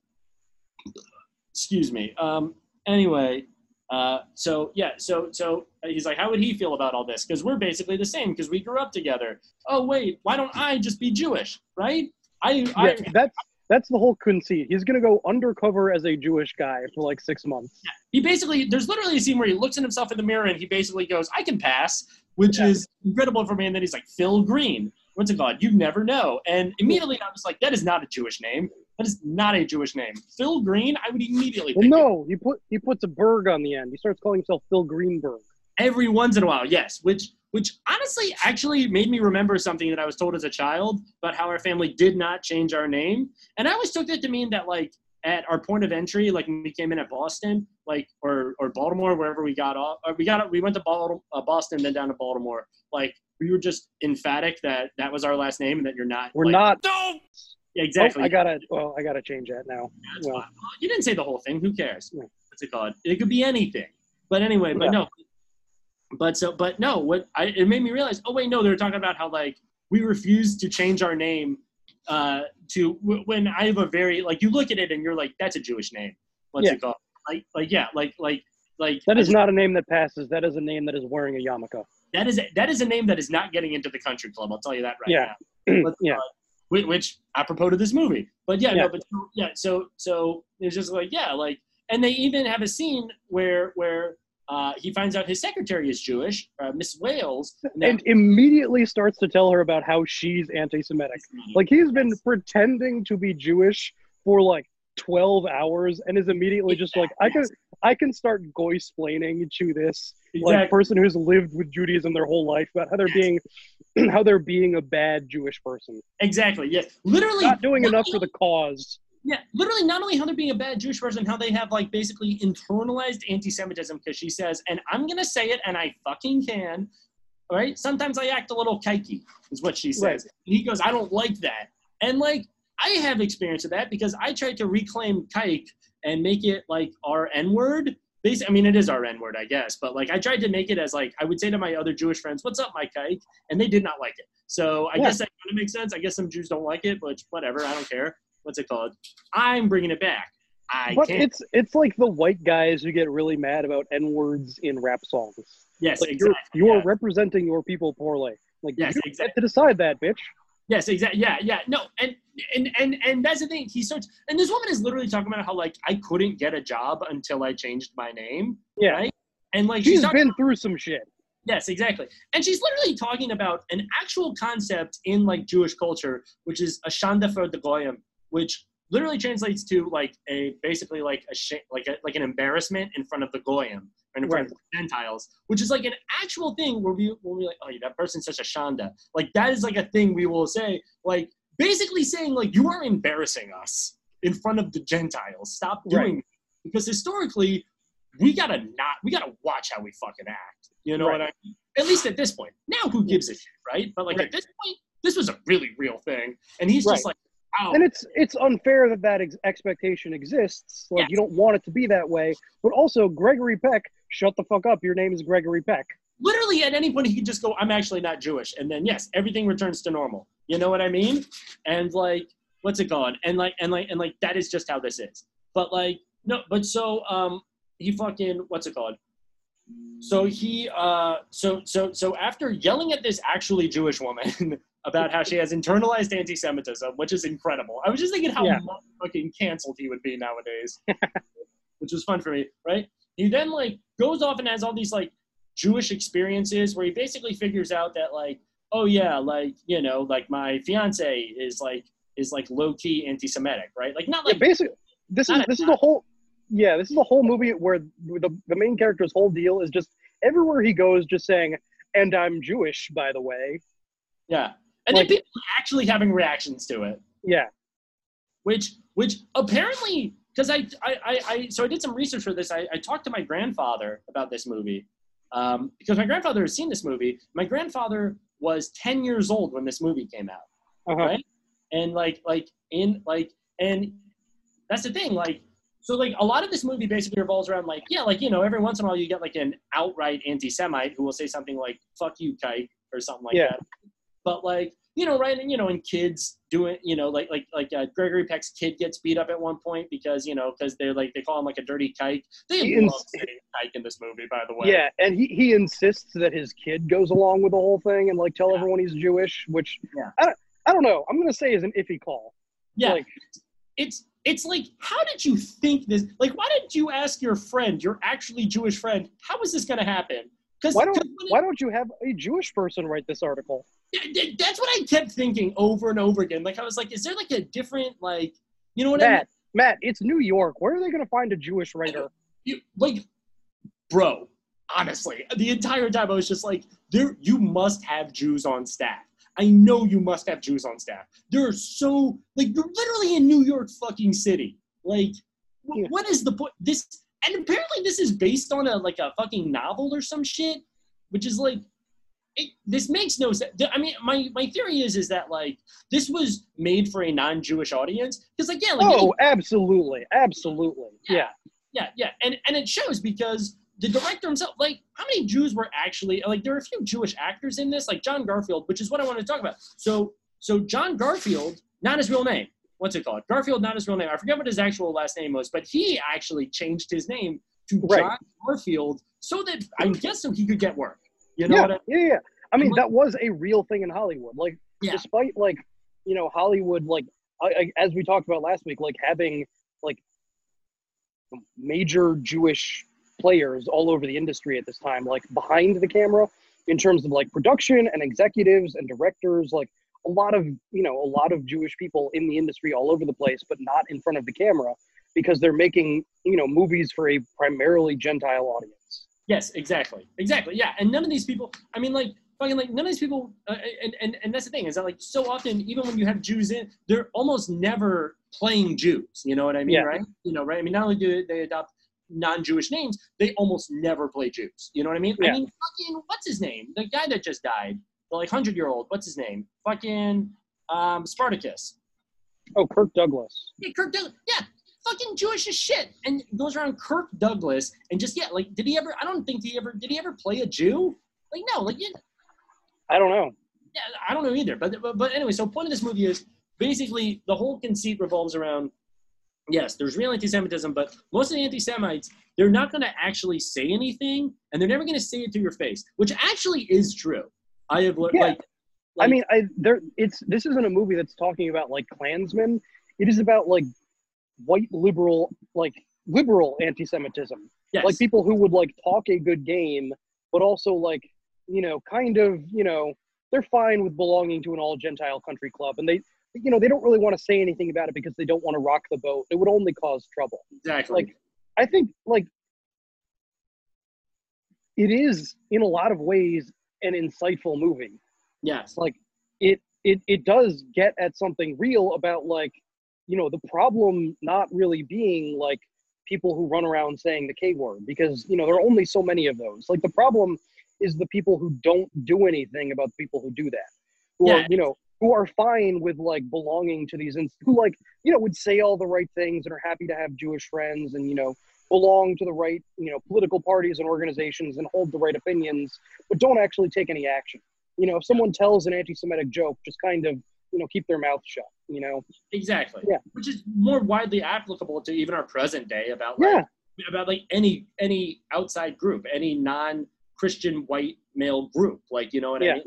excuse me. Um, anyway, uh, so yeah, so so he's like, how would he feel about all this? Because we're basically the same because we grew up together. Oh wait, why don't I just be Jewish, right? I, Yeah, I that's that's the whole conceit. He's gonna go undercover as a Jewish guy for like six months. he basically there's literally a scene where he looks at himself in the mirror and he basically goes, I can pass, which Yeah. is incredible for me. And then he's like, Phil Green. What's it called? You never know. And immediately I was like, that is not a Jewish name. That is not a Jewish name. Phil Green, I would immediately Well, no, he put he puts a berg on the end. He starts calling himself Phil Greenberg. Every once in a while, yes. Which which honestly actually made me remember something that I was told as a child about how our family did not change our name. And I always took that to mean that like at our point of entry, like when we came in at Boston, like or or Baltimore, wherever we got off, or we got we went to Bal- uh, Boston, then down to Baltimore. Like we were just emphatic that that was our last name and that you're not. We're like- not. No. Yeah, Oh, exactly. I gotta. Well, I gotta change that now. That's Well. Well, you didn't say the whole thing. Who cares? Yeah. What's it called? It could be anything. But anyway, but Yeah. no. But so, but no. What I it made me realize. Oh wait, no. they're talking about how like we refuse to change our name uh, to w- when I have a very like you look at it and you're like that's a Jewish name. What's Yeah. it called? Like like yeah like like like that is not a name that passes. That is a name that is wearing a yarmulke. that is a, that is a name that is not getting into the country club. I'll tell you that right Yeah. now. But, Yeah. uh, which, which apropos to this movie. But yeah, Yeah. no, but yeah, so so it's just like yeah, like, and they even have a scene where where uh, he finds out his secretary is Jewish, uh, Miss Wales, and and immediately starts to tell her about how she's anti-Semitic. Like he's been pretending to be Jewish for like 12 hours and is immediately just like I can I can start goy splaining to this like Exactly. person who's lived with Judaism their whole life about how they're being how they're being a bad Jewish person. exactly, yes, literally Not doing not enough for the cause. Yeah, literally, not only how they're being a bad Jewish person, how they have like basically internalized anti-Semitism because she says, and I'm gonna say it, and I fucking can. Right, sometimes I act a little kikey, is what she says. Right. And he goes, I don't like that, and like I have experience of that because I tried to reclaim kike and make it like our N word. Basically, I mean, it is our N word, I guess, but like I tried to make it as like I would say to my other Jewish friends, "What's up, my kike?" and they did not like it. So I Yeah. guess that kind of makes sense. I guess some Jews don't like it, but whatever, I don't care what's it called? I'm bringing it back. I But can't. it's it's like the white guys who get really mad about N words in rap songs. yes, Like exactly. you're you're yeah. representing your people poorly. Like Yes, you exactly. to decide that, bitch. Yes, exactly. Yeah, yeah. No, and and and and that's the thing. He starts, and this woman is literally talking about how like I couldn't get a job until I changed my name. Yeah. Right. And like she's She's been through some shit. Yes, exactly. And she's literally talking about an actual concept in like Jewish culture, which is a shanda for the goyim, which literally translates to like a basically like a sh- like a, like an embarrassment in front of the goyim and in front of the Gentiles, which is like an actual thing where we will be like, oh, that person's such a shanda. Like that is like a thing we will say, like basically saying like you are embarrassing us in front of the Gentiles. Stop doing Right. it. because historically we gotta not we gotta watch how we fucking act. You know Right. what I mean? At least at this point. Now who gives a shit, right? But like Right. at this point, this was a really real thing, and he's just like, "Wow." And it's it's unfair that that ex- expectation exists. Like Yes. you don't want it to be that way. But also, Gregory Peck, shut the fuck up. Your name is Gregory Peck. literally at any point he could just go, "I'm actually not Jewish," and then yes, everything returns to normal. You know what I mean? And like, what's it called? And like, and like, and like, that is just how this is. But like, no, but so um, he fucking what's it called? So he uh, so so so after yelling at this actually Jewish woman about how she has internalized anti-Semitism, which is incredible. I was just thinking how Yeah. fucking canceled he would be nowadays, which was fun for me, right? He then like goes off and has all these like Jewish experiences where he basically figures out that like, oh yeah, like you know, like my fiance is like is like low key anti-Semitic, right? Like not Yeah, like basically, this is this is the whole. Yeah, this is the whole movie where the the main character's whole deal is just everywhere he goes, just saying, "And I'm Jewish, by the way." yeah, and Like- then people actually having reactions to it. Yeah, which which apparently because I, I, I, I, so I did some research for this. I, I talked to my grandfather about this movie um, because my grandfather has seen this movie. My grandfather was 10 years old when this movie came out, Uh-huh. right? And like, like in like, and that's the thing. Like, so like a lot of this movie basically revolves around like, yeah, like you know, every once in a while you get like an outright anti-Semite who will say something like "fuck you, kike" or something like Yeah. that. But like, you know, right? And you know, and kids doing, you know, like like like uh, Gregory Peck's kid gets beat up at one point because you know because they're like they call him like a dirty kike. They He love ins- kike in this movie, by the way. Yeah, and he, he insists that his kid goes along with the whole thing and like tell everyone he's Jewish, which Yeah. I, don't- I don't know. I'm gonna say is an iffy call. Yeah. Like, it's it's like how did you think this like why didn't you ask your friend your actually jewish friend how is this going to happen because why don't why don't you have a Jewish person write this article? That's what i kept thinking over and over again. Like i was like is there like a different like you know what i mean? Matt, Matt, it's New York. Where are they gonna find a Jewish writer? you, like bro honestly the entire time i was just like there you must have jews on staff. I know you must have jews on staff. They're so like you're literally in new york fucking city. Like wh- what is the point this and apparently this is based on a like a fucking novel or some shit which is like it, this makes no sense. I mean, my, my theory is is that like this was made for a non-Jewish audience because like yeah, like oh, absolutely, absolutely. Yeah. yeah, yeah, and and it shows because the director himself, like, how many Jews were actually like? There are a few Jewish actors in this, like John Garfield, which is what I wanted to talk about. So, so John Garfield, not his real name. What's it called? Garfield, not his real name. I forget what his actual last name was, but he actually changed his name to Right. John Garfield so that I guess so he could get work. You know yeah, what I yeah, yeah. I mean, that was a real thing in Hollywood. Like, Yeah. despite like, you know, Hollywood, like, I, I, as we talked about last week, like having like major Jewish players all over the industry at this time, like behind the camera, in terms of like production and executives and directors, like a lot of you know a lot of Jewish people in the industry all over the place, but not in front of the camera because they're making you know movies for a primarily Gentile audience. Yes, exactly, exactly. Yeah, and none of these people. I mean, like fucking like none of these people. Uh, and and and that's the thing is that like so often, even when you have Jews in, they're almost never playing Jews. You know what I mean, Yeah. right? You know, right? I mean, not only do they adopt non-Jewish names, they almost never play Jews. You know what I mean? Yeah. I mean, fucking what's his name? The guy that just died, the like hundred year old. What's his name? Fucking um, Spartacus. Oh, Kirk Douglas. Yeah, Kirk Douglas. Yeah, fucking Jewish as shit, and goes around Kirk Douglas and just yeah, like, did he ever? I don't think he ever. Did he ever play a Jew? Like, no, like, yeah, I don't know. yeah, I don't know either. But but, but anyway, so point of this movie is basically the whole conceit revolves around. Yes, there's real anti-Semitism, but most of the anti-Semites, they're not going to actually say anything, and they're never going to say it to your face, which actually is true. I have learned, Yeah. like, I mean, I there. It's this isn't a movie that's talking about like Klansmen. It is about like white liberal, like liberal anti-Semitism. Yes. Like people who would like talk a good game, but also like you know, kind of you know, they're fine with belonging to an all Gentile country club, and they you know they don't really want to say anything about it because they don't want to rock the boat. It would only cause trouble. exactly. Like I think like it is in a lot of ways an insightful movie yes. like it it it does get at something real about like you know the problem not really being like people who run around saying the k word because you know there are only so many of those. Like the problem is the people who don't do anything about the people who do that who are you know who are fine with like belonging to these and who like you know would say all the right things and are happy to have jewish friends and you know belong to the right you know political parties and organizations and hold the right opinions but don't actually take any action. You know if someone tells an anti-semitic joke just kind of you know keep their mouth shut you know Exactly. Yeah. Which is more widely applicable to even our present day about like yeah about like any any outside group, any non-Christian white male group. Like you know what Yeah. I mean?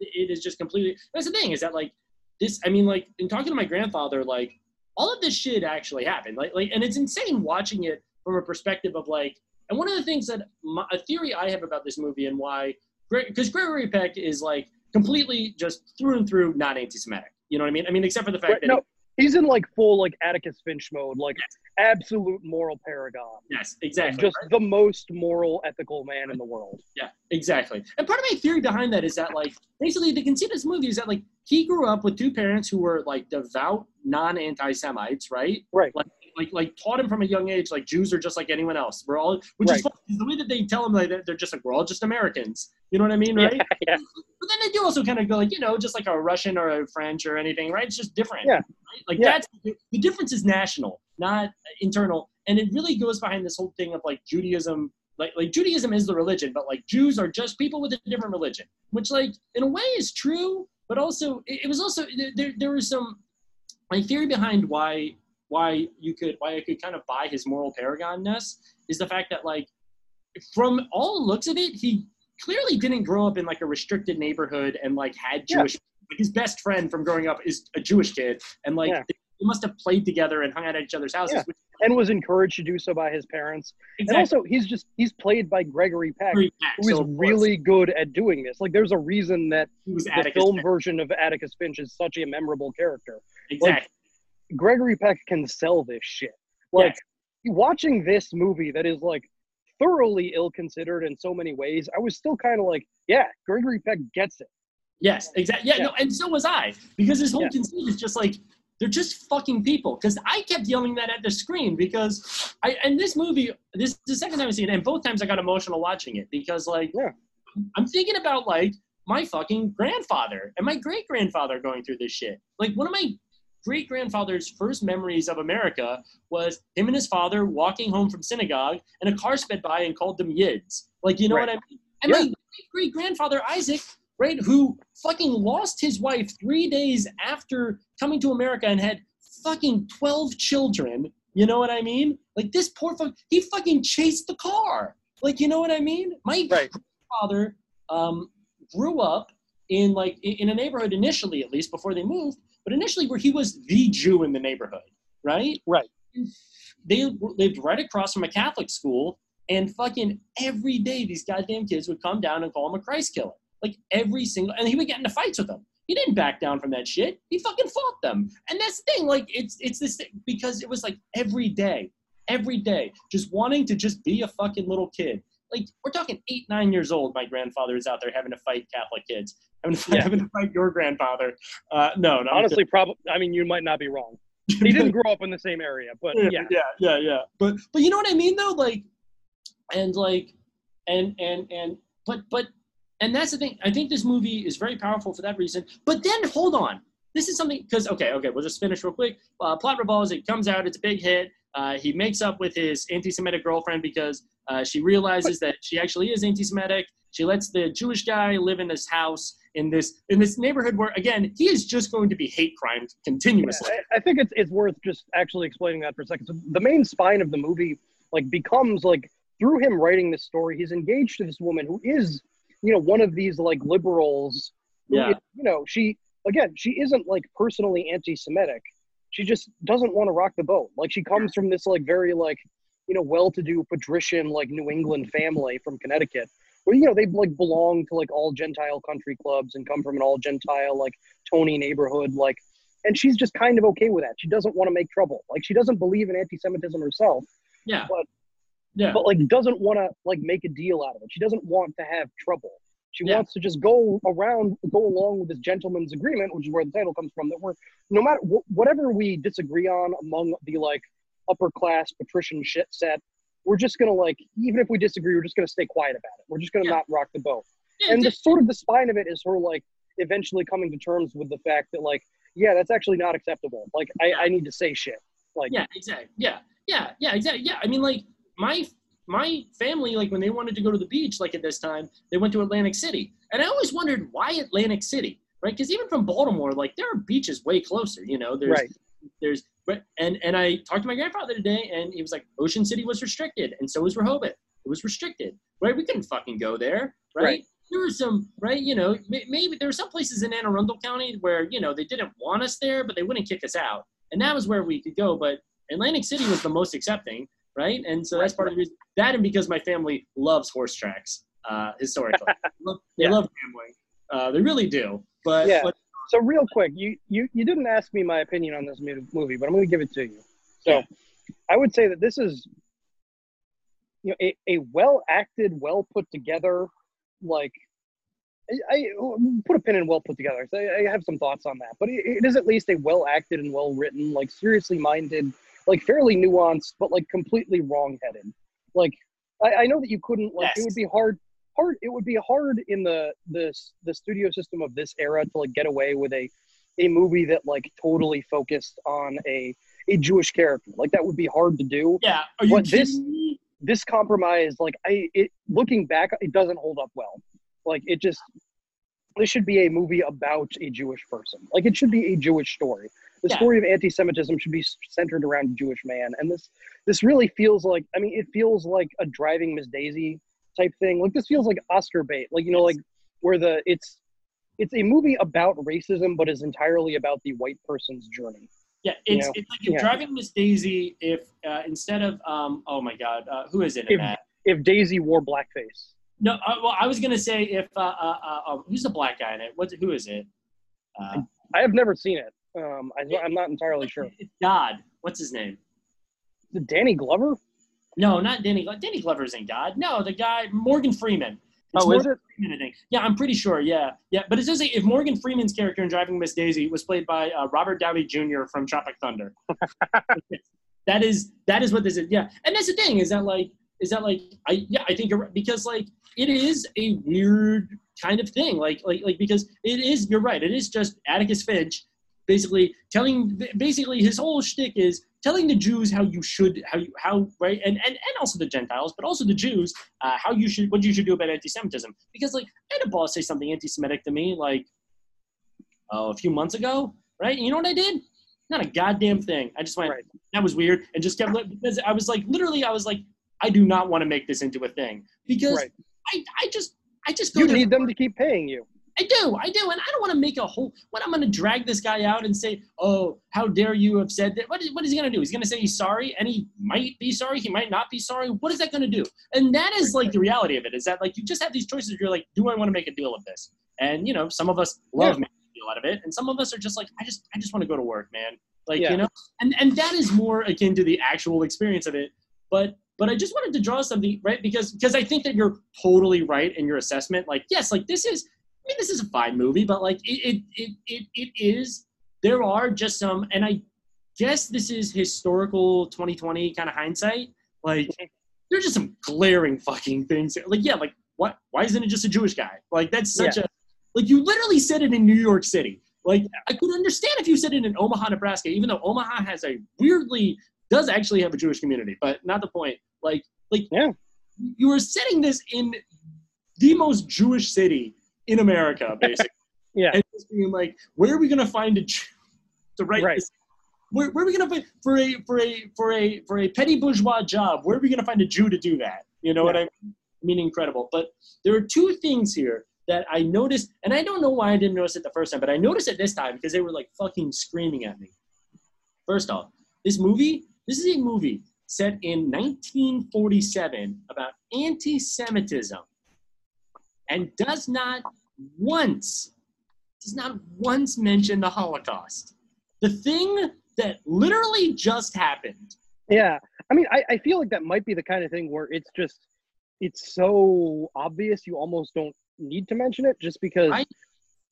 It is just completely. That's the thing is that like this. I mean, like in talking to my grandfather, like all of this shit actually happened. Like like, and it's insane watching it from a perspective of like. And one of the things that my, a theory I have about this movie and why, because Gregory Peck is like completely just through and through not anti-Semitic. You know what I mean? I mean, except for the fact Right, that no he's in like full like atticus finch mode like absolute moral paragon Yes, exactly. just the most moral ethical man in the world Yeah, exactly. And part of my theory behind that is that, like, basically the conceit of this movie is that, like, he grew up with two parents who were like devout non-anti-Semites, right? Right. Like, like like taught him from a young age like Jews are just like anyone else. We're all which is Right. funny, 'cause the way that they tell him like that they're just like we're all just Americans. You know what I mean, Yeah, right? yeah. But then they do also kind of go like you know just like a Russian or a French or anything, right? It's just different. Yeah. Right? Like Yeah. that's the difference is national, not internal, and it really goes behind this whole thing of like Judaism. Like, like Judaism is the religion, but like Jews are just people with a different religion, which like in a way is true, but also it, it was also there. There was some my theory behind why why you could why I could kind of buy his moral paragonness is the fact that like from all looks of it, he clearly didn't grow up in like a restricted neighborhood and like had Jewish. Like his best friend from growing up is a Jewish kid, and like Yeah. they must have played together and hung out at each other's houses. Yeah. Which, and was encouraged to do so by his parents. exactly. And also, he's just he's played by Gregory Peck, Gregory Peck, who is so really good at doing this. Like, there's a reason that the Atticus film Finch. version of Atticus Finch is such a memorable character. Exactly. Gregory Peck can sell this shit. Like, watching this movie that is like thoroughly ill considered in so many ways, I was still kind of like, yeah, Gregory Peck gets it. Yes, exactly. Yeah, Yeah. no, and so was I because his whole Yeah. conceit is just like they're just fucking people. Because I kept yelling that at the screen because I and this movie this is the second time I've seen it, and both times I got emotional watching it because like Yeah. I'm thinking about like my fucking grandfather and my great grandfather going through this shit. Like one of my great grandfather's first memories of America was him and his father walking home from synagogue, and a car sped by and called them yids. Like you know Right. what I mean? And my great grandfather Isaac right, who fucking lost his wife three days after coming to America and had fucking 12 children. You know what I mean? Like this poor fuck, he fucking chased the car. Like, you know what I mean? My father um, grew up in like in a neighborhood initially, at least before they moved, but initially where he was the Jew in the neighborhood, right? Right. They lived right across from a Catholic school, and fucking every day these goddamn kids would come down and call him a Christ killer. Like every single, and he would get into fights with them. He didn't back down from that shit. He fucking fought them. And that's the thing. Like it's it's this thing, because it was like every day, every day, just wanting to just be a fucking little kid. Like we're talking eight, nine years old. My grandfather is out there having to fight Catholic kids, having to, having to fight your grandfather. Uh, no, no, I'm Honestly, probably. I mean, you might not be wrong. He didn't grow up in the same area, but yeah, yeah, yeah, yeah, yeah. But but you know what I mean though, like, and like, and and and but but and that's the thing. I think this movie is very powerful for that reason. But then hold on, this is something because okay, okay, we'll just finish real quick. Uh, plot revolves. It comes out. It's a big hit. Uh, he makes up with his anti-Semitic girlfriend because uh, she realizes that she actually is anti-Semitic. She lets the Jewish guy live in his house in this in this neighborhood where again he is just going to be hate crimes continuously. I, I think it's it's worth just actually explaining that for a second. So the main spine of the movie like becomes like through him writing this story, he's engaged to this woman who is, you know, one of these like liberals. Yeah. is- you know, she again, she isn't like personally anti-Semitic. She just doesn't want to rock the boat. Like she comes from this like very like, you know, well-to-do patrician like New England family from Connecticut. Where you know they like belong to like all Gentile country clubs and come from an all Gentile like Tony neighborhood like and she's just kind of okay with that. She doesn't want to make trouble. Like she doesn't believe in anti-Semitism herself, Yeah. but Yeah. but like doesn't want to like make a deal out of it. She doesn't want to have trouble. She Yeah. wants to just go around, go along with this gentleman's agreement, which is where the title comes from. That we're no matter wh- whatever we disagree on among the like upper class patrician shit set, we're just gonna like even if we disagree, we're just gonna stay quiet about it. We're just gonna Yeah. not rock the boat. Yeah, and the sort of the spine of it is her like eventually coming to terms with the fact that like yeah, that's actually not acceptable. Like I, I need to say shit. Like yeah exactly yeah yeah yeah exactly yeah i mean like my my family like when they wanted to go to the beach like at this time they went to atlantic city and i always wondered why atlantic city right because even from baltimore like there are beaches way closer you know there's Right. There's but and and i talked to my grandfather today and he was like ocean city was restricted and so was rehoboth. It was restricted. Right? We couldn't fucking go there right, Right. there were some right you know maybe there were some places in anne arundel county where you know they didn't want us there but they wouldn't kick us out. And that was where we could go but atlantic city was the most accepting right? And so that's part of the reason that and because my family loves horse tracks uh historically. They love, they Yeah. love gambling. Uh they really do. But, Yeah. but So real quick, you you you didn't ask me my opinion on this movie, but I'm going to give it to you. So, Yeah. I would say that this is, you know, a, a well acted, well put together, like. I, I put a pin in well put together. So I, I have some thoughts on that, but it, it is at least a well acted and well written, like seriously minded like fairly nuanced, but like completely wrong-headed. Like I, I know that you couldn't like it would be hard hard it would be hard in the the the studio system of this era to like get away with a a movie that like totally focused on a a Jewish character. Like that would be hard to do. Yeah, are you But this me? this compromise, like I it looking back, it doesn't hold up well. Like it just this should be a movie about a Jewish person. Like it should be a Jewish story. The Yeah. story of anti-Semitism should be centered around a Jewish man, and this this really feels like I mean it feels like a driving Miss Daisy type thing. Like this feels like Oscar bait. Like you know like where the it's it's a movie about racism, but is entirely about the white person's journey. Yeah, it's, know? it's like if Yeah. driving Miss Daisy. If uh, instead of um, oh my God, uh, who is it in If that? if Daisy wore blackface. No, uh, well, I was gonna say if uh, uh, uh, um, who's the black guy in it? What's who is it? Uh, I have never seen it. Um, I, I'm not entirely sure. it's God. What's his name? Danny Glover? No, not Danny. Danny Glover isn't God. No, the guy Morgan Freeman. It's Oh, is it? Freeman, I think. Yeah, I'm pretty sure. Yeah, yeah. But it says if Morgan Freeman's character in Driving Miss Daisy was played by uh, Robert Downey Jr. from Tropic Thunder. that is that is what this is. Yeah, and that's the thing is that like is that like I yeah I think you're right because like it is a weird kind of thing like like like because it is you're right it is just Atticus Finch basically telling basically his whole shtick is telling the Jews how you should how you how right and and, and also the Gentiles but also the Jews uh, how you should what you should do about anti-Semitism because like I had a boss say something anti-Semitic to me like oh a few months ago right you know what I did not a goddamn thing I just went Right. that was weird and just kept because I was like literally I was like I do not want to make this into a thing because Right. I I just I just go You need them to keep paying you. I do, I do, and I don't want to make a whole. What I'm going to drag this guy out and say, "Oh, how dare you have said that?" What is, what is he going to do? He's going to say he's sorry, and he might be sorry. He might not be sorry. What is that going to do? And that is like the reality of it. Is that like you just have these choices. You're like, do I want to make a deal of this? And you know, some of us love Yeah. making a deal out of it, and some of us are just like, I just, I just want to go to work, man. Like Yeah. you know, and and that is more akin to the actual experience of it. But but I just wanted to draw something right because because I think that you're totally right in your assessment. Like yes, like this is I mean, this is a fine movie, but like it, it, it, it, is. There are just some, and I guess this is historical 2020 kind of hindsight. Like, mm-hmm. there's just some glaring fucking things. Like, yeah, like what? Why isn't it just a Jewish guy? Like, that's such a like you literally said it in New York City. Like, I could understand if you said it in Omaha, Nebraska, even though Omaha has a weirdly does actually have a Jewish community, but not the point. Like, like Yeah. you were setting this in the most Jewish city in America, basically. Yeah. And just being like, where are we gonna find a Jew to write Right. this? Where, where are we gonna find for a for a for a for a petty bourgeois job? Where are we gonna find a Jew to do that? You know what I mean? I mean, incredible. But there are two things here that I noticed, and I don't know why I didn't notice it the first time, but I noticed it this time because they were like fucking screaming at me. First off, this movie, this is a movie set in 1947 about anti-Semitism, and does not once, does not once mention the Holocaust. The thing that literally just happened. Yeah. I mean, I, I feel like that might be the kind of thing where it's just, it's so obvious you almost don't need to mention it just because, Right.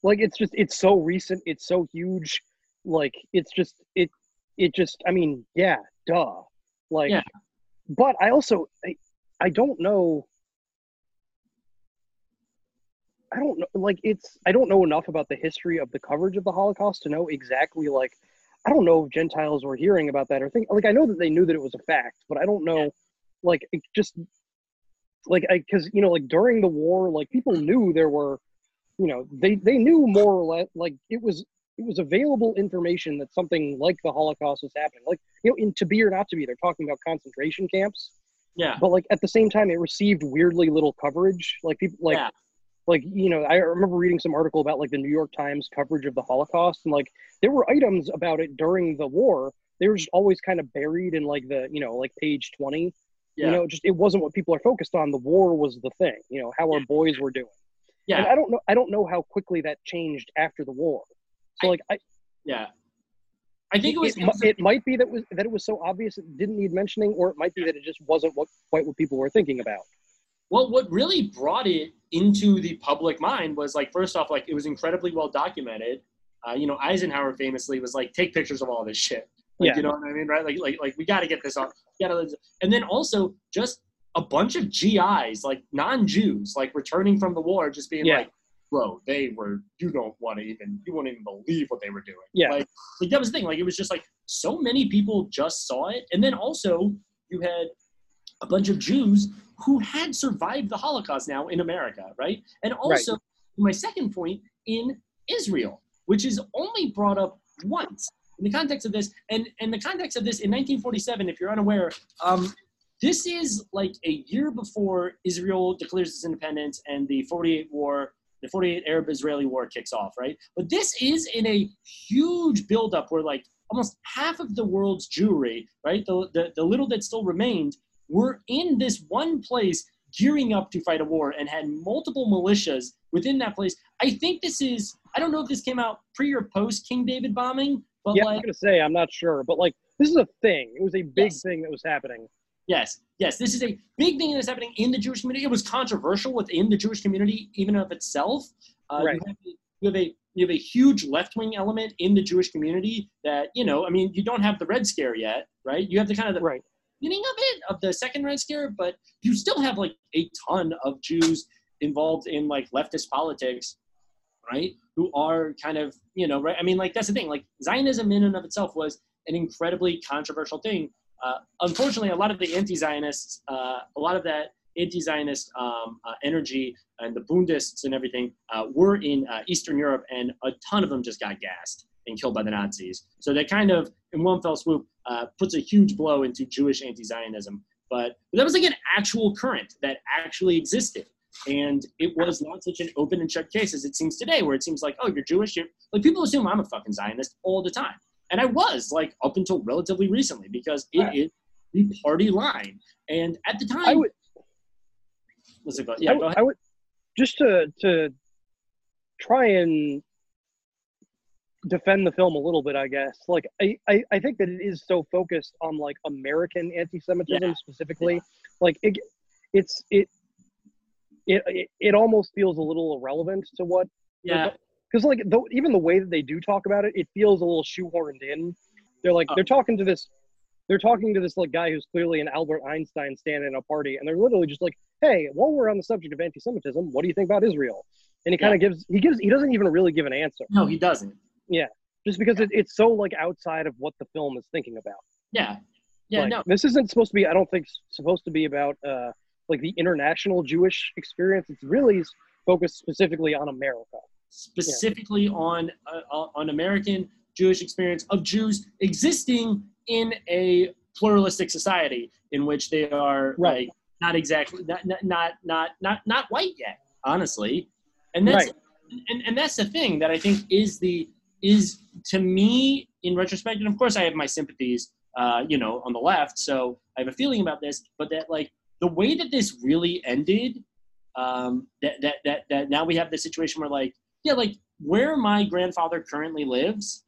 like, it's just, it's so recent. It's so huge. Like, it's just, it, it just, I mean, yeah, duh. Like, Yeah. but I also, I, I don't know. I don't know, like it's I don't know enough about the history of the coverage of the Holocaust to know exactly like I don't know if Gentiles were hearing about that or think like I know that they knew that it was a fact, but I don't know like it just like I because you know like during the war like people knew there were you know they they knew more or less like it was it was available information that something like the Holocaust was happening like you know in to be or not to be they're talking about concentration camps Yeah. but like at the same time it received weirdly little coverage like people like Yeah. Like you know i remember reading some article about like the new york times coverage of the holocaust and like there were items about it during the war they were just always kind of buried in like the you know like page 20 Yeah. you know just it wasn't what people are focused on the war was the thing you know how our boys were doing Yeah. and i don't know i don't know how quickly that changed after the war so like i Yeah. I think it was. it, mi- it might be that was that it was so obvious it didn't need mentioning or it might be that it just wasn't what quite what people were thinking about Well, what really brought it into the public mind was like, first off, like it was incredibly well documented. Uh, you know, Eisenhower famously was like, take pictures of all this shit. Like, Yeah. you know what I mean, right? Like, like, like we got to get this Gotta, and then also just a bunch of GIs, like non-Jews, like returning from the war, just being Yeah. like, "Bro, they were. You don't want to even. You won't even believe what they were doing." Yeah. Like, like that was the thing. Like, it was just like so many people just saw it, and then also you had a bunch of Jews who had survived the Holocaust now in America, right? And also, my second point in Israel, which is only brought up once in the context of this, and in the context of this in 1947, if you're unaware, um, this is like a year before Israel declares its independence and the 48 war, the 48 Arab-Israeli war kicks off, right? But this is in a huge buildup where like almost half of the world's Jewry, right, the, the, the little that still remained, were in this one place gearing up to fight a war and had multiple militias within that place. I think this is, I don't know if this came out pre or post King David bombing, but yeah, I'm gonna say I'm not sure, but like this is a thing. It was a big Yes. thing that was happening. Yes, yes, this is a big thing that's happening in the Jewish community. It was controversial within the Jewish community, even of itself. Uh, Right. You have, a- you have a you have a huge left wing element in the Jewish community that you know. I mean, you don't have the Red Scare yet, right? You have the kind of the Right. Beginning of it of the second Red Scare, but you still have like a ton of Jews involved in like leftist politics, right? Who are kind of you know, right? I mean, like that's the thing. Like Zionism in and of itself was an incredibly controversial thing. Uh, unfortunately, a lot of the anti-Zionists, uh, a lot of that anti-Zionist um, uh, energy and the Bundists and everything uh, were in uh, Eastern Europe, and a ton of them just got gassed and killed by the Nazis. So that kind of, in one fell swoop, uh, puts a huge blow into Jewish anti-Zionism. But that was like an actual current that actually existed. And it was not such an open and shut case as it seems today, where it seems like, oh, you're Jewish. You're, like people assume I'm a fucking Zionist all the time. And I was, like, up until relatively recently, because it is the party line. And at the time, I would, what's it called? Yeah, I, go would- ahead. I would just to to try and defend the film a little bit, I guess. Like I, I, I think that it is so focused on like American anti-Semitism Yeah. specifically. Like it, it's it, it, it, it almost feels a little irrelevant to what Yeah. because like though even the way that they do talk about it, it feels a little shoehorned in. They're like Oh. they're talking to this, they're talking to this like guy who's clearly an Albert Einstein standing in a party, and they're literally just like, "Hey, while we're on the subject of anti-Semitism, what do you think about Israel?" And he kind of gives he gives he doesn't even really give an answer. No, he doesn't. Yeah, just because it, it's so like outside of what the film is thinking about. Yeah. Yeah, Like, no. this isn't supposed to be. I don't think supposed to be about uh like the international Jewish experience. It's really focused specifically on America. specifically on uh, on American Jewish experience of Jews existing in a pluralistic society in which they are Right. like not exactly not not not not not, not white yet, honestly. And that's Right. and, and that's the thing that I think is the is to me in retrospect, and of course I have my sympathies uh, you know, on the left, so I have a feeling about this, but that like the way that this really ended, um, that that that that now we have the situation where like yeah, like where my grandfather currently lives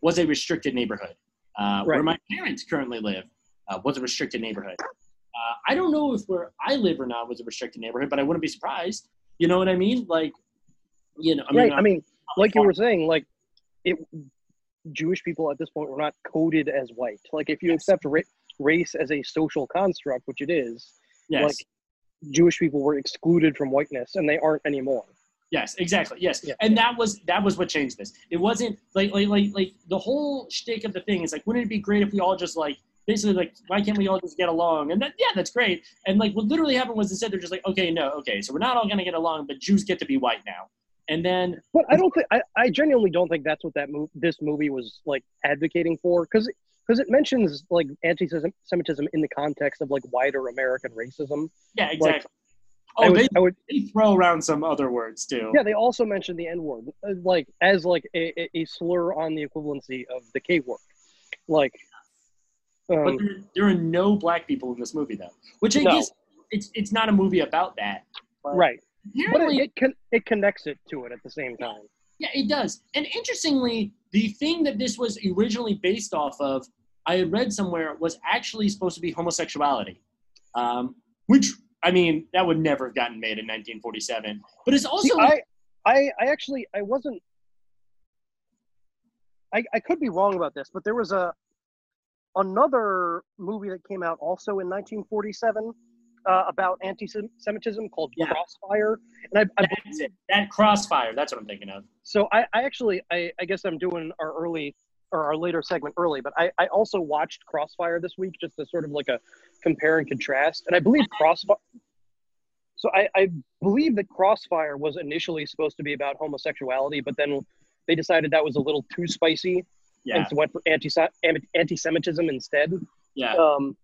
was a restricted neighborhood. Uh, Where my parents currently live uh, was a restricted neighborhood. Uh, I don't know if where I live or not was a restricted neighborhood, but I wouldn't be surprised. You know what I mean? Like, you know, I mean, right. I mean, like you were saying, like it. Jewish people at this point were not coded as white. Like if you accept ra- race as a social construct, which it is, yes, like Jewish people were excluded from whiteness, and they aren't anymore. Yes, exactly. Yes, Yeah. and that was that was what changed this. It wasn't like like like like the whole shtick of the thing is like, wouldn't it be great if we all just like basically like, why can't we all just get along? And that yeah, that's great. And like what literally happened was instead they're just like, okay, no, okay, so we're not all gonna get along, but Jews get to be white now. And then But I don't think I, I genuinely don't think that's what that move this movie was like advocating for because because it mentions like anti-Semitism in the context of like wider American racism. yeah, exactly. I oh, would, they, I would they throw around some other words too. yeah. They also mentioned the N word like as like a, a- slur on the equivalency of the K word, like. But Um, there, there are no black people in this movie though, which I No. guess it's it's not a movie about that. But right, but it, it con- it connects it to it at the same time. Yeah, it does. And interestingly, the thing that this was originally based off of, I had read somewhere, was actually supposed to be homosexuality. Um, which, I mean, that would never have gotten made in 1947. But it's also. See, I, I, I actually, I wasn't. I, I could be wrong about this, but there was a, another movie that came out also in 1947 uh, about anti-Semitism called Yeah. Crossfire, and I, I That's it. That Crossfire. That's what I'm thinking of. so I, I actually I, I guess I'm doing our early or our later segment early, but I, I also watched Crossfire this week just to sort of like a compare and contrast. And I believe Crossfire so I, I believe that Crossfire was initially supposed to be about homosexuality, but then they decided that was a little too spicy Yeah. and so went for anti anti Semitism instead. Yeah. Um,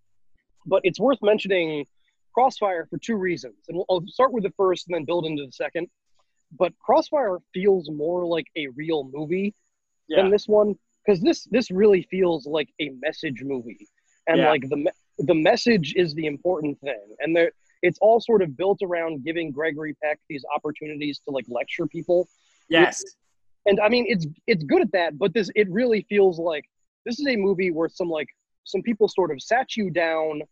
but it's worth mentioning Crossfire for two reasons, and we'll, I'll start with the first and then build into the second. But Crossfire feels more like a real movie Yeah. than this one because this this really feels like a message movie, and Yeah. like the me- the message is the important thing, and there it's all sort of built around giving Gregory Peck these opportunities to like lecture people. Yes. And I mean, it's it's good at that, but this it really feels like this is a movie where some like some people sort of sat you down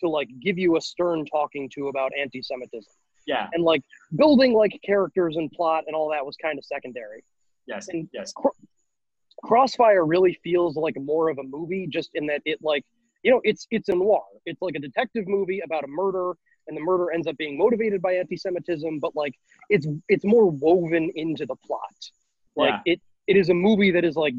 to like give you a stern talking to about anti-Semitism, Yeah. and like building like characters and plot and all that was kind of secondary. Yes. And Yes. Cro- Crossfire really feels like more of a movie, just in that it like you know it's it's a noir. It's like a detective movie about a murder, and the murder ends up being motivated by anti-Semitism, but like it's it's more woven into the plot. Like Yeah. it it is a movie that is like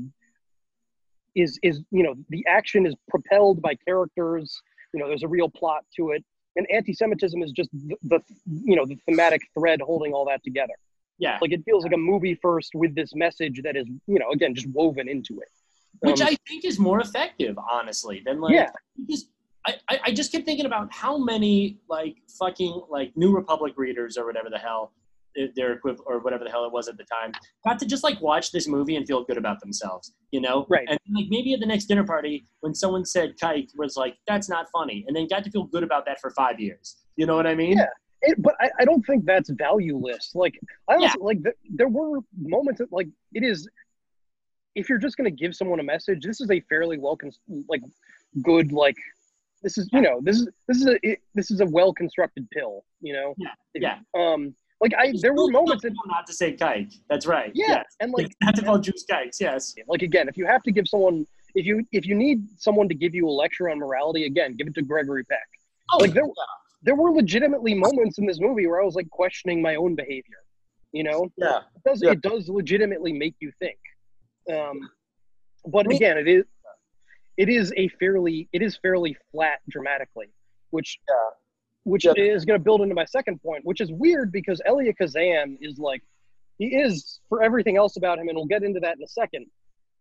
is is you know the action is propelled by characters. You know, there's a real plot to it, and anti-Semitism is just the, the you know the thematic thread holding all that together. Yeah. Like it feels like a movie first with this message that is, you know, again, just woven into it. Which Um, I think is more effective, honestly, than like Yeah. just I, I I just kept thinking about how many like fucking like New Republic readers or whatever the hell their equiv- or whatever the hell it was at the time got to just like watch this movie and feel good about themselves, you know? Right. And like maybe at the next dinner party when someone said kike was like that's not funny, and then got to feel good about that for five years. You know what I mean? Yeah. It, but I, I don't think that's valueless. Like I also like th- there were moments that like it is. If you're just going to give someone a message, this is a fairly well like good like this is you know this is this is a it, this is a well constructed pill. You know. Yeah. If- Yeah. Um. Like I there were moments that not to say kike. That's right. Yeah, Yes. and, like- not to call Jews kikes. Yes. like again if you have to give someone if you if you need someone to give you a lecture on morality again give it to gregory peck Oh, like there there were legitimately moments in this movie where i was like questioning my own behavior you know Yeah. it does Yeah. it does legitimately make you think um but again it is it is a fairly it is fairly flat dramatically which which is going to build into my second point which is weird because Elia Kazan is like he is for everything else about him and we'll get into that in a second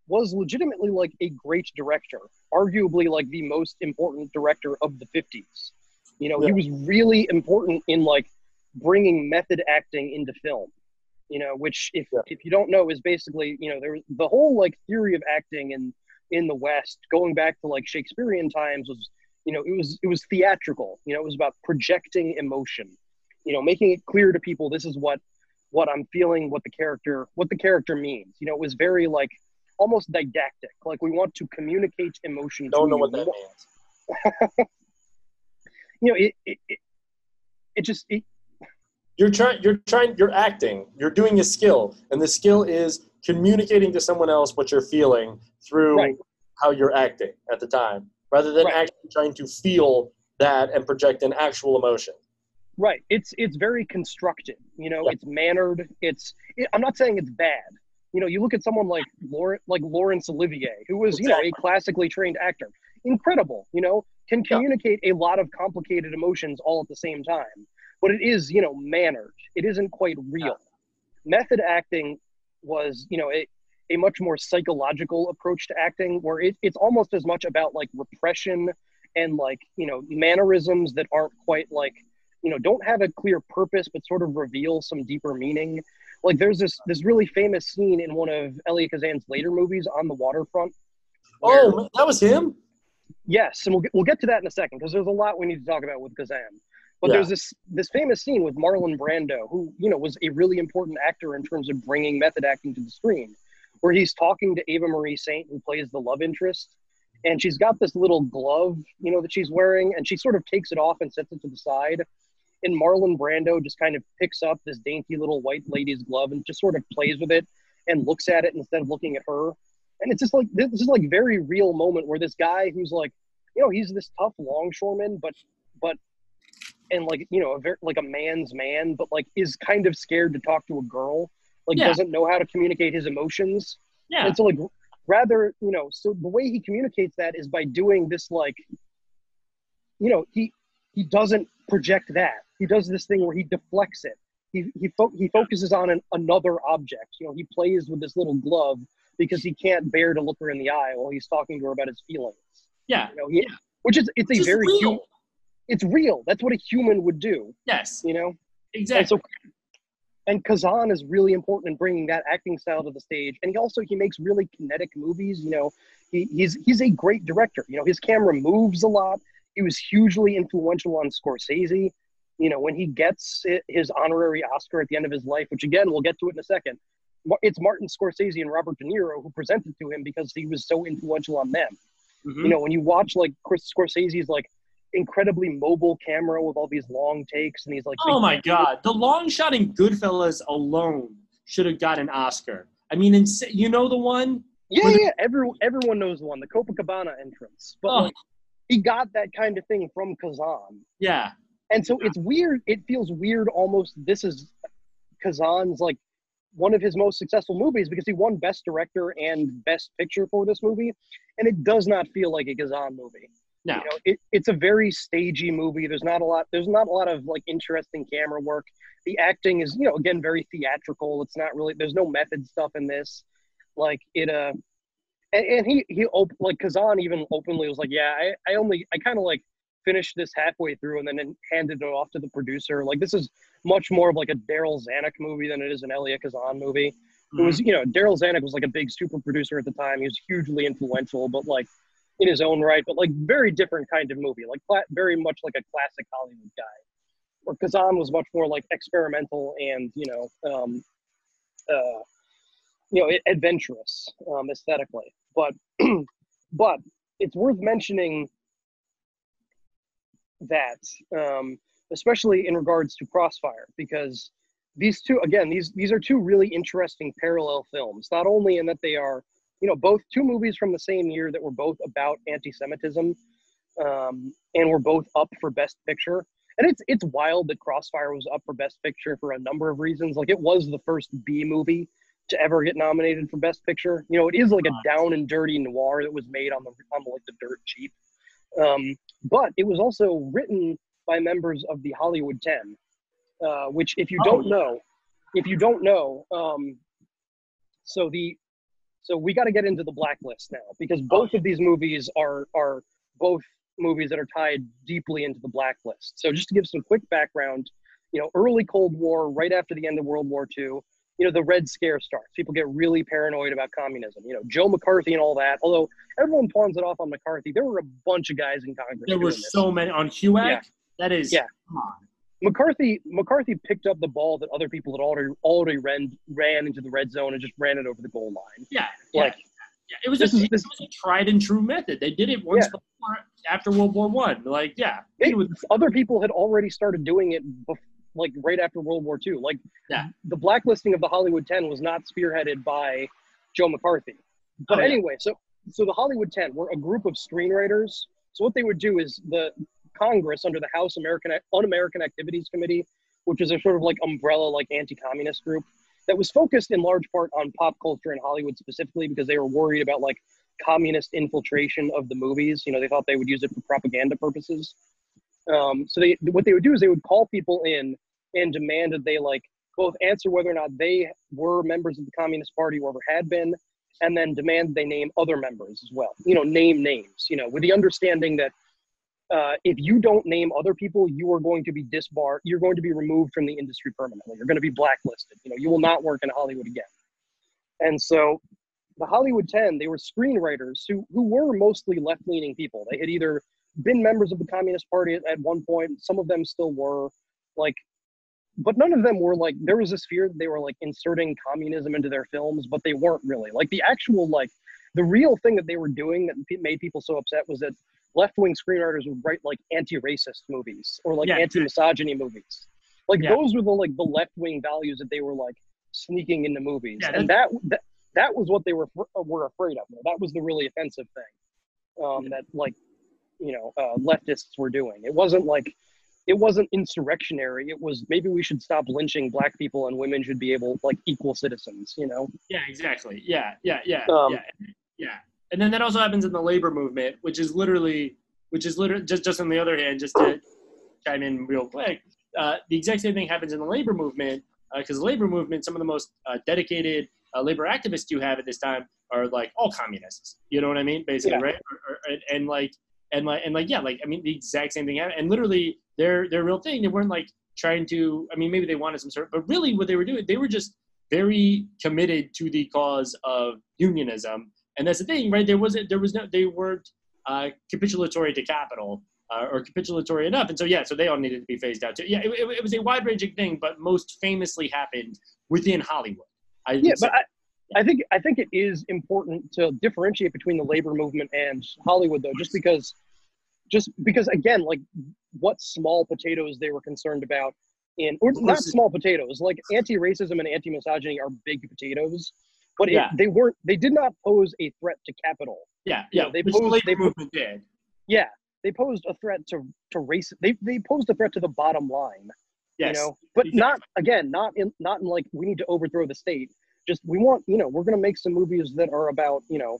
was legitimately like a great director arguably like the most important director of the 50s you know he was really important in like bringing method acting into film you know which if if you don't know is basically you know there the whole like theory of acting in in the west going back to like shakespearean times was you know it was it was theatrical you know it was about projecting emotion you know making it clear to people this is what what i'm feeling what the character what the character means you know it was very like almost didactic like we want to communicate emotion Don't know you. what that means. you know it it, it, it just it, You're trying. You're trying. You're acting. You're doing a skill, and the skill is communicating to someone else what you're feeling through Right. how you're acting at the time, rather than actually trying to feel that and project an actual emotion. Right. It's it's very constructed. You know, it's mannered. It's. It, I'm not saying it's bad. You know, you look at someone like Laurent, like Laurence Olivier, who was you know a classically trained actor, incredible. You know, can communicate a lot of complicated emotions all at the same time. But it is you know mannered. It isn't quite real. Method acting was you know a a much more psychological approach to acting, where it, it's almost as much about like repression and like you know mannerisms that aren't quite like you know don't have a clear purpose but sort of reveal some deeper meaning like there's this this really famous scene in one of Elia Kazan's later movies on the waterfront Oh, that was him. yes and we'll get, we'll get to that in a second because there's a lot we need to talk about with Kazan but Yeah. there's this this famous scene with Marlon Brando who you know was a really important actor in terms of bringing method acting to the screen where he's talking to Eva Marie Saint who plays the love interest and she's got this little glove you know that she's wearing and she sort of takes it off and sets it to the side and Marlon Brando just kind of picks up this dainty little white lady's glove and just sort of plays with it and looks at it instead of looking at her and it's just like this is like very real moment where this guy who's like, you know, he's this tough longshoreman, but but and like you know a very like a man's man, but like is kind of scared to talk to a girl, like Yeah. doesn't know how to communicate his emotions. Yeah. And so like rather, you know, so the way he communicates that is by doing this like you know, he he doesn't project that. He does this thing where he deflects it. He he fo- he focuses on an, another object. You know, he plays with this little glove because he can't bear to look her in the eye while he's talking to her about his feelings. Yeah. You know, he, which is it's Which a very real. it's real. That's what a human would do. Yes. You know. Exactly. And so, and Kazan is really important in bringing that acting style to the stage. And he also he makes really kinetic movies. You know, he, he's he's a great director. You know, his camera moves a lot. He was hugely influential on Scorsese. You know, when he gets his honorary Oscar at the end of his life, which again we'll get to it in a second. It's Martin Scorsese and Robert De Niro who presented to him because he was so influential on them. Mhm. You know, when you watch like Chris Scorsese's like incredibly mobile camera with all these long takes and these like Oh my God, the long shot in Goodfellas alone should have got an Oscar. I mean, ins- you know the one? Yeah, the- yeah, everyone everyone knows the one, the Copacabana entrance. But Oh. like, he got that kind of thing from Kazan, Yeah. and so it's weird. It feels weird almost. This is Kazan's like one of his most successful movies because he won Best Director and Best Picture for this movie, and it does not feel like a Kazan movie. No. You know, it, it's a very stagey movie. There's not a lot. There's not a lot of like interesting camera work. The acting is, you know, again very theatrical. It's not really. There's no method stuff in this. Like it. Uh, and, and he he op- like Kazan even openly was like, yeah, I I only I kind of like finished this halfway through and then handed it off to the producer. Like this is much more of like a Darryl Zanuck movie than it is an Elia Kazan movie. It was, you know, Darryl Zanuck was like a big super producer at the time. He was hugely influential, but like in his own right, but like very different kind of movie, like very much like a classic Hollywood guy. Where Kazan was much more like experimental and you know, um, uh, you know, adventurous um, aesthetically. But but it's worth mentioning that, um, especially in regards to Crossfire, because these two again these these are two really interesting parallel films. Not only in that they are you know both two movies from the same year that were both about anti-Semitism, um, and were both up for Best Picture. And it's it's wild that Crossfire was up for Best Picture for a number of reasons. Like it was the first B movie to ever get nominated for Best Picture. You know, it is like a down and dirty noir that was made on the on like the dirt cheap. Um, but it was also written by members of the Hollywood Ten, uh, which if you Oh, don't yeah. know, if you don't know, um, so the so we got to get into the blacklist now because both of these movies are are both movies that are tied deeply into the blacklist. So just to give some quick background, you know, early Cold War, right after the end of World War II, you know, the Red Scare starts. People get really paranoid about communism. You know, Joe McCarthy and all that. Although everyone pawns it off on McCarthy, there were a bunch of guys in Congress. There were so many on HUAC. Yeah. That is. Yeah. Come on. McCarthy McCarthy picked up the ball that other people had already already ran ran into the red zone and just ran it over the goal line. Yeah. Yeah. Like yeah. It was, a, this is- it was a tried and true method. They did it once Yeah. before after World War One. Like, yeah. it, other people had already started doing it bef- like right after World War II. Like Yeah. the blacklisting of the Hollywood 10 was not spearheaded by Joe McCarthy. But Oh, yeah. anyway, so so the Hollywood 10 were a group of screenwriters. So what they would do is the Congress under the House American Un-American Activities Committee, which is a sort of like umbrella like anti-communist group that was focused in large part on pop culture and Hollywood specifically because they were worried about like communist infiltration of the movies. You know, they thought they would use it for propaganda purposes. Um, so they what they would do is they would call people in and demand that they like both answer whether or not they were members of the Communist Party or ever had been, and then demand they name other members as well. You know, name names. You know, with the understanding that uh, if you don't name other people, you are going to be disbarred. You're going to be removed from the industry permanently. You're going to be blacklisted. You know, you will not work in Hollywood again. And so, the Hollywood Ten, they were screenwriters who who were mostly left leaning people. They had either been members of the Communist Party at, at one point. Some of them still were, like, but none of them were like. There was this fear that they were like inserting communism into their films, but they weren't really. Like the actual like the real thing that they were doing that made people so upset was that left wing screenwriters would write like anti racist movies or like Yeah. anti misogyny movies. Like Yeah. those were the like the left wing values that they were like sneaking into movies, Yeah, and that, that that was what they were were afraid of. That was the really offensive thing um, that like you know uh, leftists were doing. It wasn't like it wasn't insurrectionary. It was maybe we should stop lynching black people and women should be able like equal citizens. You know? Yeah, exactly. Yeah, yeah, yeah, Um, yeah, yeah. And then that also happens in the labor movement, which is literally, which is literally just just on the other hand, just to chime in real quick, uh, the exact same thing happens in the labor movement because the labor movement, some of the most uh, dedicated uh, labor activists you have at this time are like all communists. You know what I mean? Basically, Yeah. right? Or, or, and, and like, and like, and like, yeah, like I mean, the exact same thing happened. And literally, their their real thing, they weren't like trying to. I mean, maybe they wanted some sort, of, but really, what they were doing, they were just very committed to the cause of unionism. And that's the thing, right? There wasn't, there was no, they weren't uh, capitulatory to capital uh, or capitulatory enough. And so, yeah, so they all needed to be phased out too. Yeah, it, it, it was a wide ranging thing, but most famously happened within Hollywood. I Yeah, but I, I think I think it is important to differentiate between the labor movement and Hollywood, though, just because, just because again, like what small potatoes they were concerned about in, or not small potatoes, like anti-racism and anti-misogyny are big potatoes, but it, Yeah. they weren't. They did not pose a threat to capital. yeah, you yeah, know, they the posed- they movement did. Yeah, they posed a threat to to race. They they posed a threat to the bottom line. Yes. You know, but Exactly. not again, not in not in like we need to overthrow the state. Just we want, you know, we're gonna make some movies that are about, you know,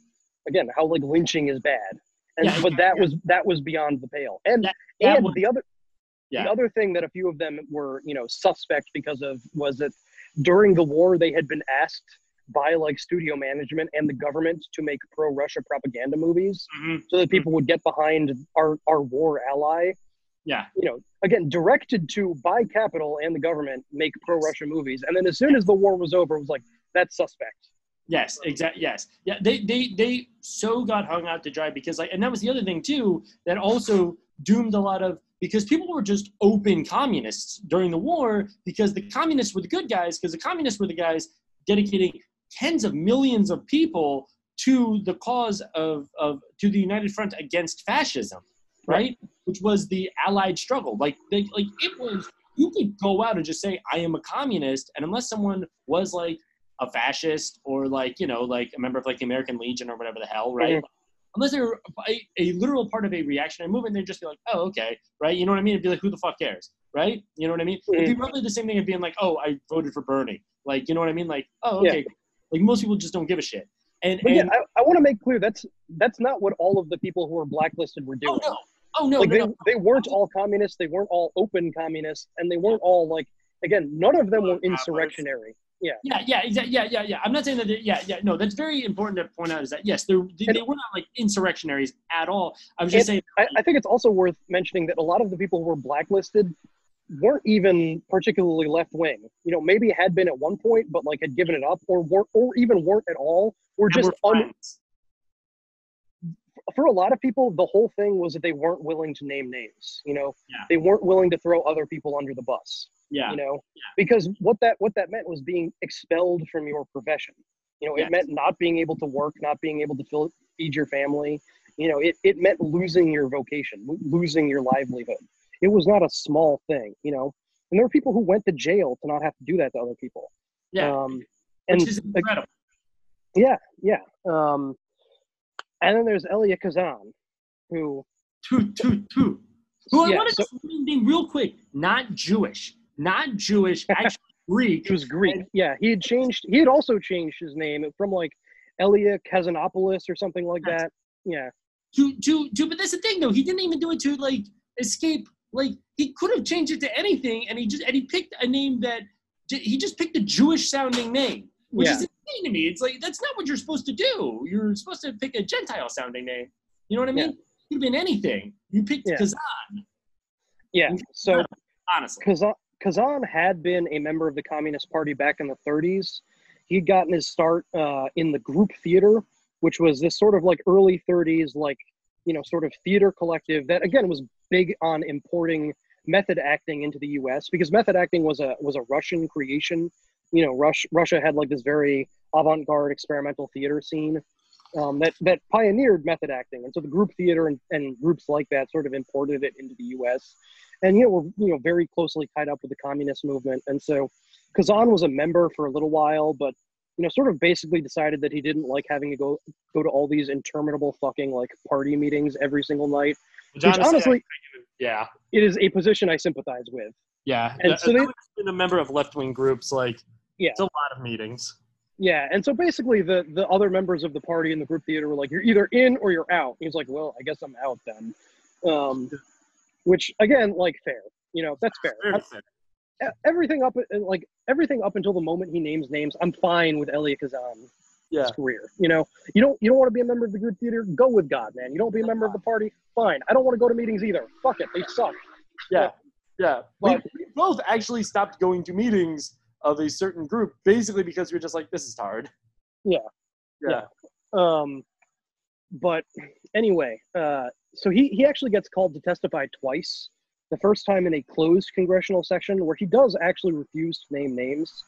again, how like lynching is bad. And Yeah, but that yeah. was that was beyond the pale. And That- that and was- the other Yeah. the other thing that a few of them were, you know, suspect because of was that during the war they had been asked by like studio management and the government to make pro-Russia propaganda movies Mhm. so that people would get behind our our war ally Yeah. you know, again, directed to by capital and the government make pro Russia movies. And then as soon as the war was over, it was like, that's suspect. Yes, exactly. Yes, yeah. They they they so got hung out to dry because like, and that was the other thing too that also doomed a lot of because people were just open communists during the war because the communists were the good guys because the communists were the guys dedicating tens of millions of people to the cause of of to the United Front against fascism, right? Which was the Allied struggle. Like they like it was you could go out and just say I am a communist, and unless someone was like a fascist or like you know like a member of like the American Legion or whatever the hell, right? Mhm. Unless they're a, a literal part of a reactionary movement, they'd just be like, oh, okay, right? You know what I mean? It'd be like, who the fuck cares, right? You know what I mean? It'd be roughly the same thing of being like, oh, I voted for Bernie, like, you know what I mean? Like, oh, Yeah. Okay, like most people just don't give a shit. And, But yeah, and I, I want to make clear that's that's not what all of the people who were blacklisted were doing. oh no, oh no, like no, they, no. they weren't all communists, they weren't all open communists, and they weren't all like again, none of them were insurrectionary. Yeah. Yeah, yeah, exactly. Yeah, yeah, yeah. I'm not saying that. They, yeah, yeah. No, that's very important to point out. Is that yes, they're, they, they were not like insurrectionaries at all. I was just saying. I, I think it's also worth mentioning that a lot of the people who were blacklisted weren't even particularly left wing. You know, maybe had been at one point, but like had given it up, or weren't, or even weren't at all. Were that just un, for a lot of people, the whole thing was that they weren't willing to name names. You know, Yeah. they weren't willing to throw other people under the bus. Yeah. You know, because what that what that meant was being expelled from your profession. You know, Yes. it meant not being able to work, not being able to fill, feed your family. You know, it, it meant losing your vocation, losing your livelihood. It was not a small thing. You know, and there were people who went to jail to not have to do that to other people. Yeah. Um, and which is incredible. yeah, yeah. Um, and then there's Elia Kazan, who Toot, toot, toot. Who I Yeah, want to so- name real quick. Not Jewish. Not Jewish. Actually Greek. He was Greek. Yeah, he had changed. He had also changed his name from like Elia Kazanopoulos or something like that. Yeah, to to to but that's the thing though he didn't even do it to like escape like he could have changed it to anything and he just and he picked a name that he just picked a jewish sounding name which Yeah. is insane to me it's like that's not what you're supposed to do you're supposed to pick a gentile sounding name you know what i mean Yeah. it could have been anything you picked Yeah. kazan yeah. So honestly Kazan, Kazan had been a member of the Communist Party back in the 30s. He'd gotten his start uh, in the group theater, which was this sort of like early 30s, like, you know, sort of theater collective that, again, was big on importing method acting into the US because method acting was a was a Russian creation. You know, Rush, Russia had like this very avant garde experimental theater scene um, that, that pioneered method acting. And so the group theater and, and groups like that sort of imported it into the US and you know we're you know very closely tied up with the communist movement and so kazan was a member for a little while but you know, sort of basically decided that he didn't like having to go go to all these interminable fucking like party meetings every single night. Which honestly, honestly, Yeah, it is a position I sympathize with. yeah. And As so they- someone who's been a member of left wing groups, like Yeah. it's a lot of meetings. Yeah, and so basically the the other members of the party in the group theater were like, "You're either in or you're out." He's like, "Well, I guess I'm out then," um, which again, like fair, you know, that's fair. Very fair. everything up like everything up until the moment he names names, I'm fine with Elia Kazan's Yeah, career. You know, you don't you don't want to be a member of the group theater, go with God, man. You don't be a member of the party, fine. I don't want to go to meetings either. Fuck it, they suck. yeah, yeah. We, we both actually stopped going to meetings of a certain group, basically because we were just like, this is hard. Yeah. Yeah. Um, but anyway, uh, so he he actually gets called to testify twice. The first time in a closed congressional section where he does actually refuse to name names.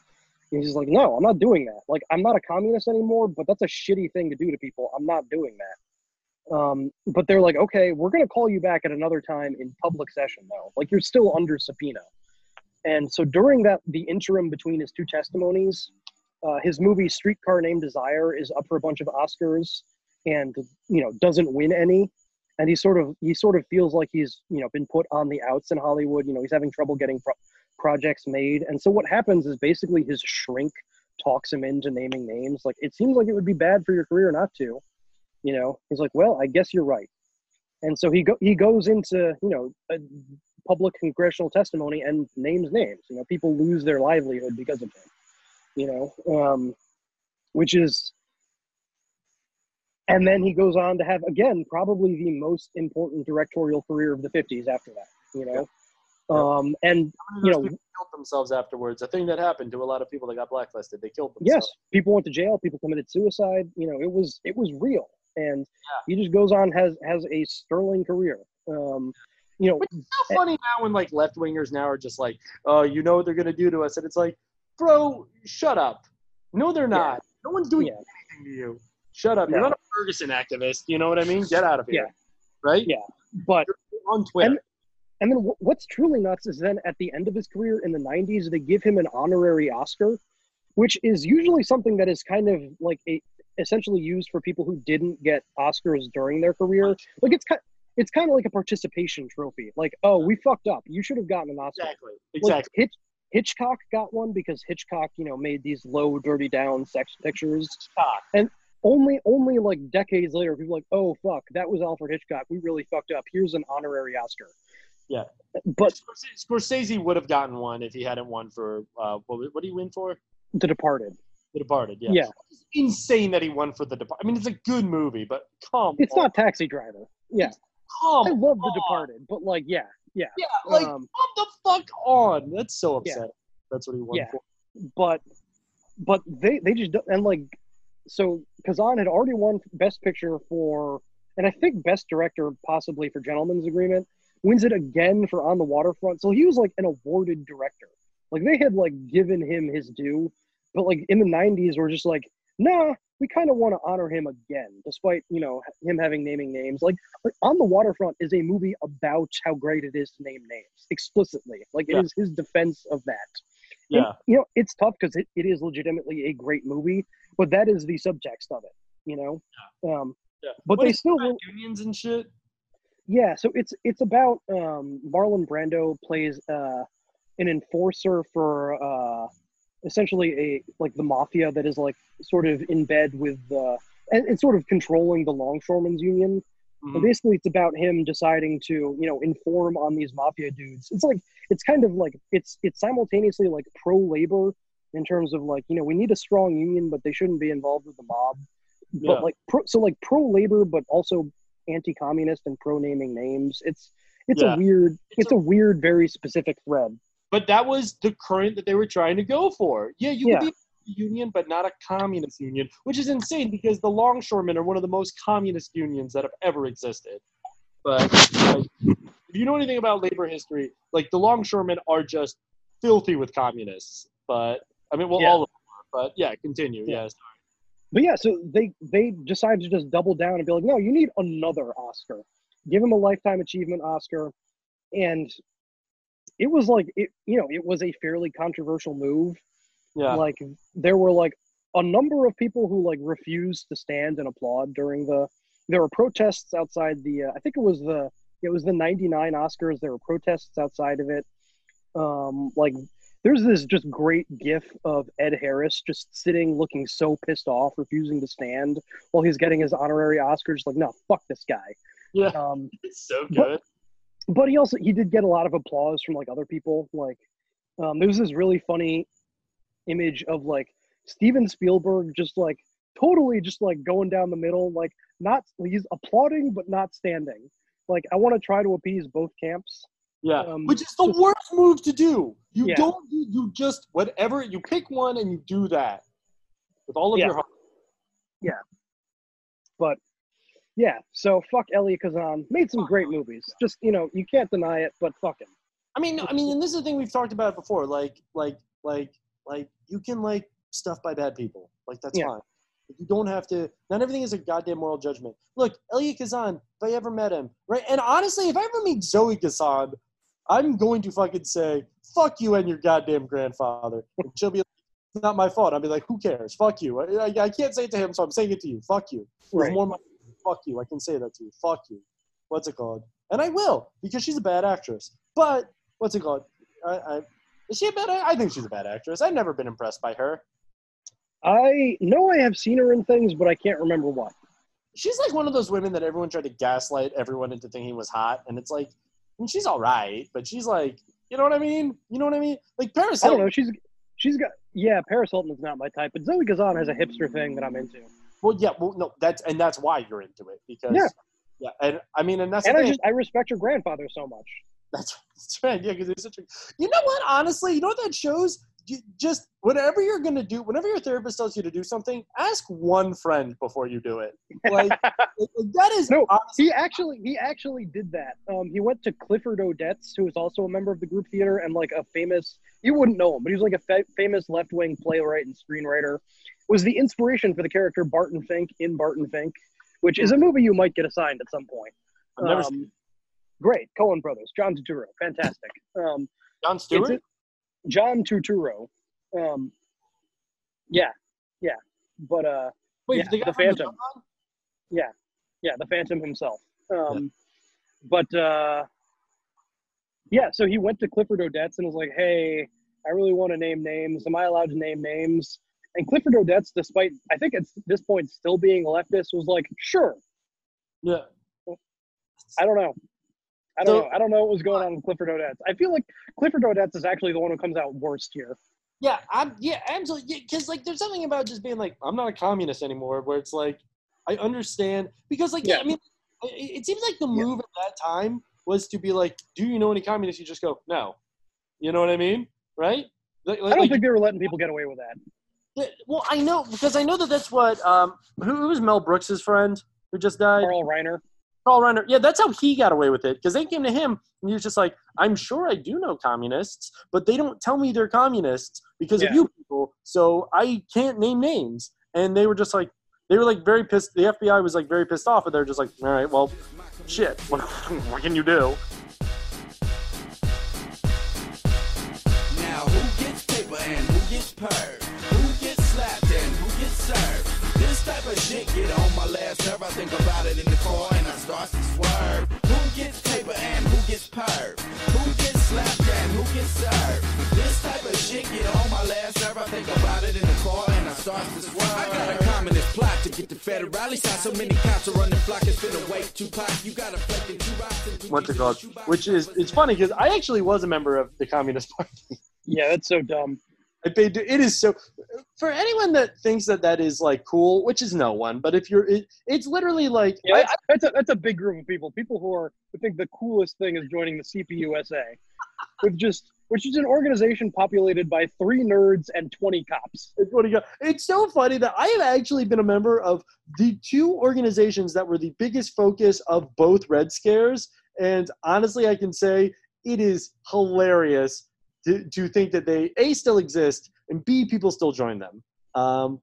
And he's like, no, I'm not doing that. Like, I'm not a communist anymore, but that's a shitty thing to do to people. I'm not doing that. Um, but they're like, okay, we're going to call you back at another time in public session, though. Like, you're still under subpoena. And so during that, the interim between his two testimonies, uh, his movie Streetcar Named Desire is up for a bunch of Oscars and you know doesn't win any and he sort of he sort of feels like he's you know been put on the outs in Hollywood you know he's having trouble getting pro- projects made. And so what happens is basically his shrink talks him into naming names. Like it seems like it would be bad for your career not to you know? He's like well I guess you're right. And so he go he goes into you know a public congressional testimony and names names. You know people lose their livelihood because of him you know? Um which is and then he goes on to have again probably the most important directorial career of the 50s after that you know um and you know killed themselves afterwards. A thing that happened to a lot of people that got blacklisted. They killed themselves. yes people went to jail people committed suicide you know it was it was real and he just goes on has has a sterling career um you know It's so funny now when like left wingers now are just like, oh, you know what they're gonna do to us, and it's like, bro, shut up. No, they're not. No one's doing Yeah. anything to you. Shut up. You're not a Ferguson activist. You know what I mean? Get out of here. Yeah. Right? yeah but You're on Twitter. And- And then what's truly nuts is then at the end of his career in the 90s, they give him an honorary Oscar, which is usually something that is kind of like a essentially used for people who didn't get Oscars during their career. Like it's kind it's kind of like a participation trophy. Like, oh, we fucked up. You should have gotten an Oscar. exactly. Like, Exactly. Hitch, Hitchcock got one because Hitchcock, you know, made these low, dirty down sex pictures. And only, only like decades later, people like, oh fuck, that was Alfred Hitchcock. We really fucked up. Here's an honorary Oscar. Yeah. But Scorsese, Scorsese would have gotten one if he hadn't won for uh, what, what did he win for? The Departed. The Departed. Yeah. Yeah. It's insane that he won for The Departed. I mean, it's a good movie, but come It's on. not Taxi Driver. Yeah. Come I love The. Departed, but like, yeah, yeah. Yeah, like Um, come the fuck on. That's so Yeah. That's what he won Yeah. for. but but they they just don't, and like so Kazan had already won Best Picture for and I think Best Director possibly for Gentleman's Agreement wins it again for On the Waterfront. So he was like an awarded director. Like they had like given him his due, but like in the '90s we're just like, nah, we kind of want to honor him again, despite you know him having naming names. Like, like On the Waterfront is a movie about how great it is to name names explicitly. Like Yeah. it is his defense of that. And, Yeah. you know, it's tough because it, it is legitimately a great movie, but that is the subtext of it, you know? Um, Yeah. But What they still unions and shit. Yeah, so it's it's about um, Marlon Brando plays uh, an enforcer for uh, essentially a like the mafia that is like sort of in bed with the and it's sort of controlling the longshoremen's union. And Mhm. basically, it's about him deciding to you know inform on these mafia dudes. It's like it's kind of like it's it's simultaneously like pro labor in terms of like you know we need a strong union, but they shouldn't be involved with the mob. But Yeah. like pro, so like pro labor, but also anti-communist and pro naming names. It's it's Yeah. a weird It's it's a weird very specific thread. But that was the current that they were trying to go for. Yeah, you Yeah. could be a union, but not a communist union, which is insane because the longshoremen are one of the most communist unions that have ever existed. But like, if you know anything about labor history, like the longshoremen are just filthy with communists. But I mean, well, Yeah. all of them are. But yeah, continue. Yeah. Yes. But yeah, so they they decided to just double down and be like, no, you need another Oscar. Give him a lifetime achievement Oscar, and it was like it you know it was a fairly controversial move. Yeah. Like there were like a number of people who like refused to stand and applaud during the. There were protests outside the. Uh, I think it was the. It was the '99 Oscars. There were protests outside of it. Um, like there's this just great gif of Ed Harris just sitting looking so pissed off, refusing to stand while he's getting his honorary Oscars. Like, no, fuck this guy. Yeah, Um, it's so but- good. but he also he did get a lot of applause from like other people like um, there was this really funny image of like steven spielberg just like totally just like going down the middle like not he's applauding but not standing like i want to try to appease both camps Yeah, Um, which is the worst move to do. You Yeah. don't. You, you just whatever you pick one and you do that with all of Yeah. your heart. Yeah. But yeah so fuck Elia kazan made some great movies just you know you can't deny it but fuck him I mean, I mean, and this is the thing we've talked about before. Like, like, like, like, you can like stuff by bad people. Like that's Yeah. fine. You don't have to. Not everything is a goddamn moral judgment. Look, Elia Kazan. If I ever met him, right? And honestly, if I ever meet Zoe Kazan, I'm going to fucking say, "Fuck you and your goddamn grandfather." And she'll be like, "It's not my fault." I'll be like, "Who cares? Fuck you." I, I, I can't say it to him, so I'm saying it to you. Fuck you. Right. more my fuck you. I can say that to you. Fuck you. What's it called? And I will because she's a bad actress. But what's it called? I, I, is she a bad? I think she's a bad actress. I've never been impressed by her. i know i have seen her in things but i can't remember what She's like one of those women that everyone tried to gaslight everyone into thinking was hot, and it's like, Mean, she's all right, but she's like, you know what I mean? You know what I mean? Like Paris i don't Hilton. know she's she's got yeah paris Hilton is not my type but zoe kazan has a hipster thing that i'm into Well, yeah, well, no, that's and that's why you're into it because Yeah. yeah, and I mean, and that's and i just i respect your grandfather so much That's, that's right. Yeah, because it's such a. You know what? Honestly, you know what that shows? You just whatever you're gonna do, whenever your therapist tells you to do something, ask one friend before you do it. Like, like, that is No, honestly, he actually he actually did that. Um, he went to Clifford Odets, who is also a member of the group theater and like a famous. You wouldn't know him, but he was like a fa- famous left wing playwright and screenwriter. Was the inspiration for the character Barton Fink in Barton Fink, which is a movie you might get assigned at some point. I've never Um, seen Great, Coen Brothers, John Turturro, fantastic. Um, John Stewart. A- John Turturro. Um, yeah, yeah, but uh, Wait, yeah, the the Phantom. Phantom? Yeah, yeah, the Phantom himself. Um, But uh, yeah, so he went to Clifford Odets and was like, "Hey, I really want to name names. Am I allowed to name names?" And Clifford Odets, despite I think at this point still being leftist, was like, "Sure." Yeah. I don't know. I don't So- know. I don't know what was going on with Clifford Odets. I feel like Clifford Odets is actually the one who comes out worst here. Yeah, I'm. Yeah, absolutely. Because like, there's something about just being like, I'm not a communist anymore. Where it's like, I understand because like, yeah. Yeah. I mean, it, it seems like the move at that time was to be like, do you know any communists? You just go, no. You know what I mean? Right? Like, I don't think they were letting people get away with that. Well, I know because I know that that's what um who, who was Mel Brooks's friend who just died. Carl Reiner. Carl Reiner. Yeah, that's how he got away with it because they came to him and he was just like, "I'm sure I do know communists, but they don't tell me they're communists because of you people, so I can't name names." And they were just like, they were like very pissed. The FBI was like very pissed off, and they're just like, "All right, well, shit, what, what can you do?" Now who gets paper and who gets purred? Shit get on my last nerve. I think about it in the car and I start to swerve. Who gets paper and who gets purred? Who gets slapped and who gets served? This type of shit get on my last nerve. I think about it in the car and I start to swerve. I got a communist plot to get the federale side. So many cops are running flock. It's been a wait two pots. You got a flake and two rocks and two What's it called? Which is it's funny because I actually was a member of the Communist Party. Yeah, that's so dumb. I paid. It is so. For anyone that thinks that that is like cool, which is no one, but if you're, it, it's literally like Yeah, I- that's, that's a that's a big group of people. People who are who think the coolest thing is joining the CPUSA, with just which is an organization populated by three nerds and twenty cops. It's what he got. It's so funny that I have actually been a member of the two organizations that were the biggest focus of both Red Scares, and honestly, I can say it is hilarious to, to think that they a still exist and b people still join them, um,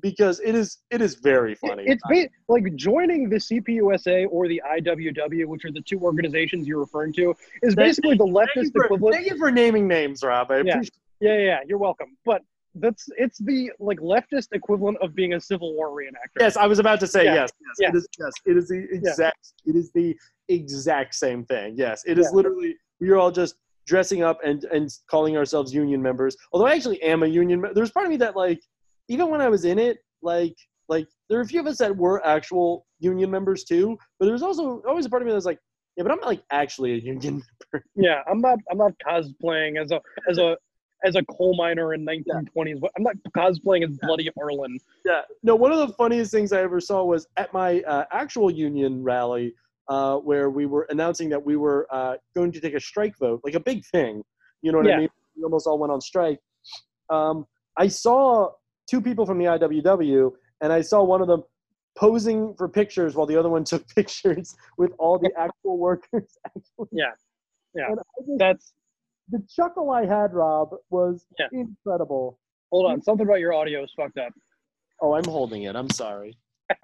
because it is it is very funny. It's ba- like joining the CPUSA or the IWW, which are the two organizations you're referring to, is Thank- basically the leftist for- equivalent. Thank you for naming names, Rob. I Yeah. appreciate. Yeah, yeah, yeah, you're welcome. But That's it's the like leftist equivalent of being a Civil War reenactor. Yes, I was about to say Yeah. yes. Yes, Yeah. it is. Yes, it is the exact. It is the exact same thing. Yes, it is literally. We are all just dressing up and and calling ourselves union members. Although I actually am a union. me- There's part of me that like, even when I was in it, like like there are a few of us that were actual union members too. But there's also always a part of me that's like, yeah, but I'm not like actually a union member. Yeah, I'm not I'm not cosplaying as a as a as a coal miner in 1920s. but I'm not cosplaying as Bloody Harlan. Yeah. No, one of the funniest things I ever saw was at my uh, actual union rally, uh, where we were announcing that we were uh, going to take a strike vote, like a big thing. You know what Yeah. I mean? We almost all went on strike. Um, I saw two people from the IWW, and I saw one of them posing for pictures while the other one took pictures with all the actual workers. Actually. Yeah, yeah. That's the chuckle I had, Rob, was incredible. hold on. Something about your audio is fucked up. Oh, I'm holding it. I'm sorry.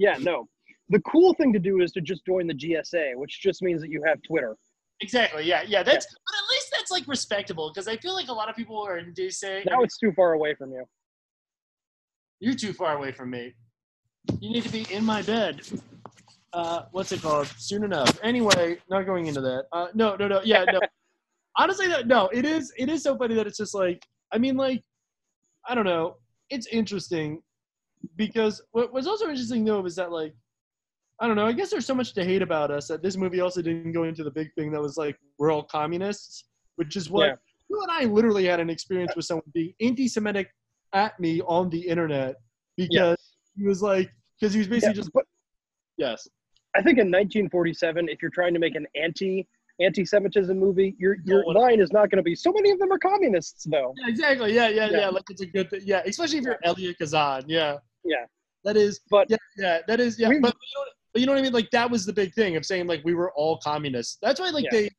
Yeah, no. The cool thing to do is to just join the DSA, which just means that you have Twitter. Exactly. Yeah. Yeah. That's. But at least that's like respectable because I feel like a lot of people are in say Now it's too far away from you. You're too far away from me. You need to be in my bed. Uh, what's it called? Soon enough. Anyway, not going into that. Uh, no, no, no. Yeah, no. Honestly, no, no. It is. It is so funny that it's just like. I mean, like, I don't know. It's interesting because what was also interesting though is that like, I don't know. I guess there's so much to hate about us that this movie also didn't go into the big thing that was like we're all communists, which is what Yeah. you and I literally had an experience with someone being anti-Semitic at me on the internet because he was like, because he was basically Yeah, just but yes. I think in 1947, if you're trying to make an anti anti-Semitism movie, your your what- line is not going to be. So many of them are communists, though. Yeah, exactly. Yeah, yeah, yeah, Yeah. Like it's a good thing. Yeah, especially if you're Elia Kazan. Yeah, Yeah, that is. but yeah, yeah, that is. Yeah, We- but you know, but you know what I mean. Like that was the big thing of saying like we were all communists. That's why like Yeah. they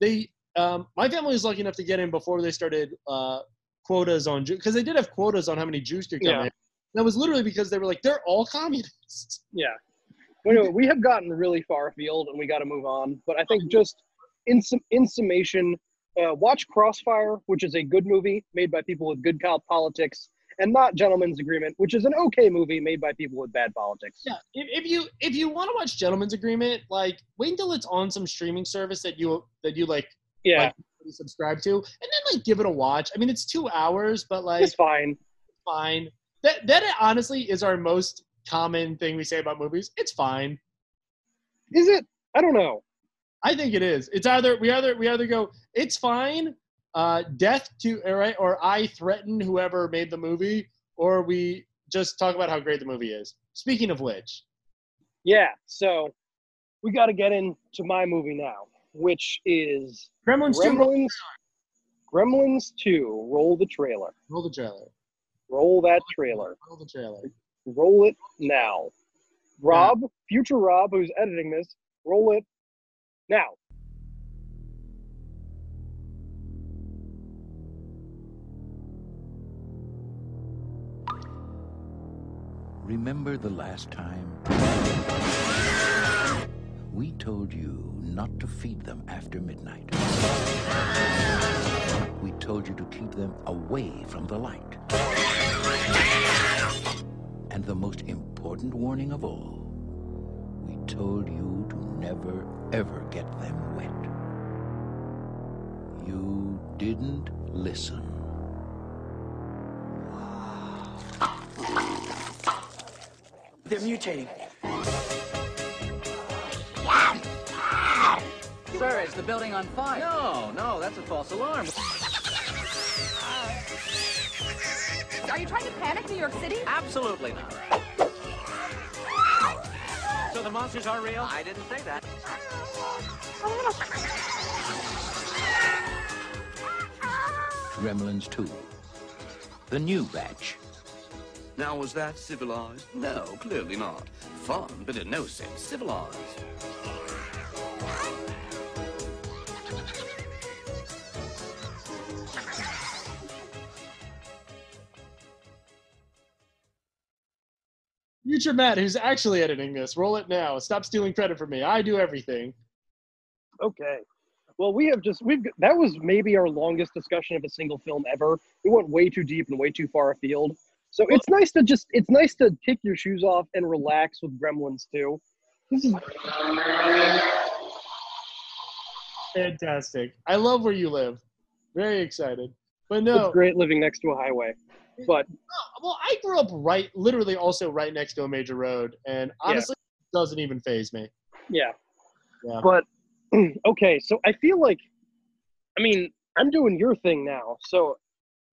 they um my family was lucky enough to get in before they started uh quotas on Jew because they did have quotas on how many Jews could come Yeah. in. That was literally because they were like they're all communists. yeah. Well, anyway, we have gotten really far afield, and we got to move on. But I think just in sum, in summation, uh, watch Crossfire, which is a good movie made by people with good politics, and not Gentleman's Agreement, which is an okay movie made by people with bad politics. Yeah, if, if you if you want to watch Gentleman's Agreement, like wait until it's on some streaming service that you that you like Yeah, like subscribe to, and then like give it a watch. I mean, it's two hours, but like it's fine. fine. That that honestly is our most common thing we say about movies. It's fine. Is it? I don't know. I think it is. It's either we either we either go it's fine, uh, death to all right, or I threaten whoever made the movie, or we just talk about how great the movie is. Speaking of which, Yeah, so we got to get into my movie now, which is Gremlins 2. Gremlins. Gremlins 2. Roll the trailer. Roll the trailer. Roll that trailer. Roll the trailer. Roll it now. Rob, future Rob, who's editing this, roll it now. Remember the last time? We told you not to feed them after midnight. We told you to keep them away from the light. And the most important warning of all, we told you to never, ever get them wet. You didn't listen. They're mutating. Sir, is the building on fire? No, no, that's a false alarm. Are you trying to panic New York City? Absolutely not. So the monsters are real? I didn't say that. Gremlins 2. The new batch. Now, was that civilized? No, clearly not. Fun, but in no sense civilized. Future Matt, who's actually editing this, roll it now. Stop stealing credit from me. I do everything. Okay. Well, we have just we've that was maybe our longest discussion of a single film ever. We went way too deep and way too far afield. So it's nice to just it's nice to take your shoes off and relax with Gremlins 2. This is Fantastic. I love where you live. Very excited. But no, it's great living next to a highway. But well, I grew up right, literally, also right next to a major road, and honestly, it doesn't even phase me. yeah. Yeah. But okay, so I feel like I mean, I'm doing your thing now, so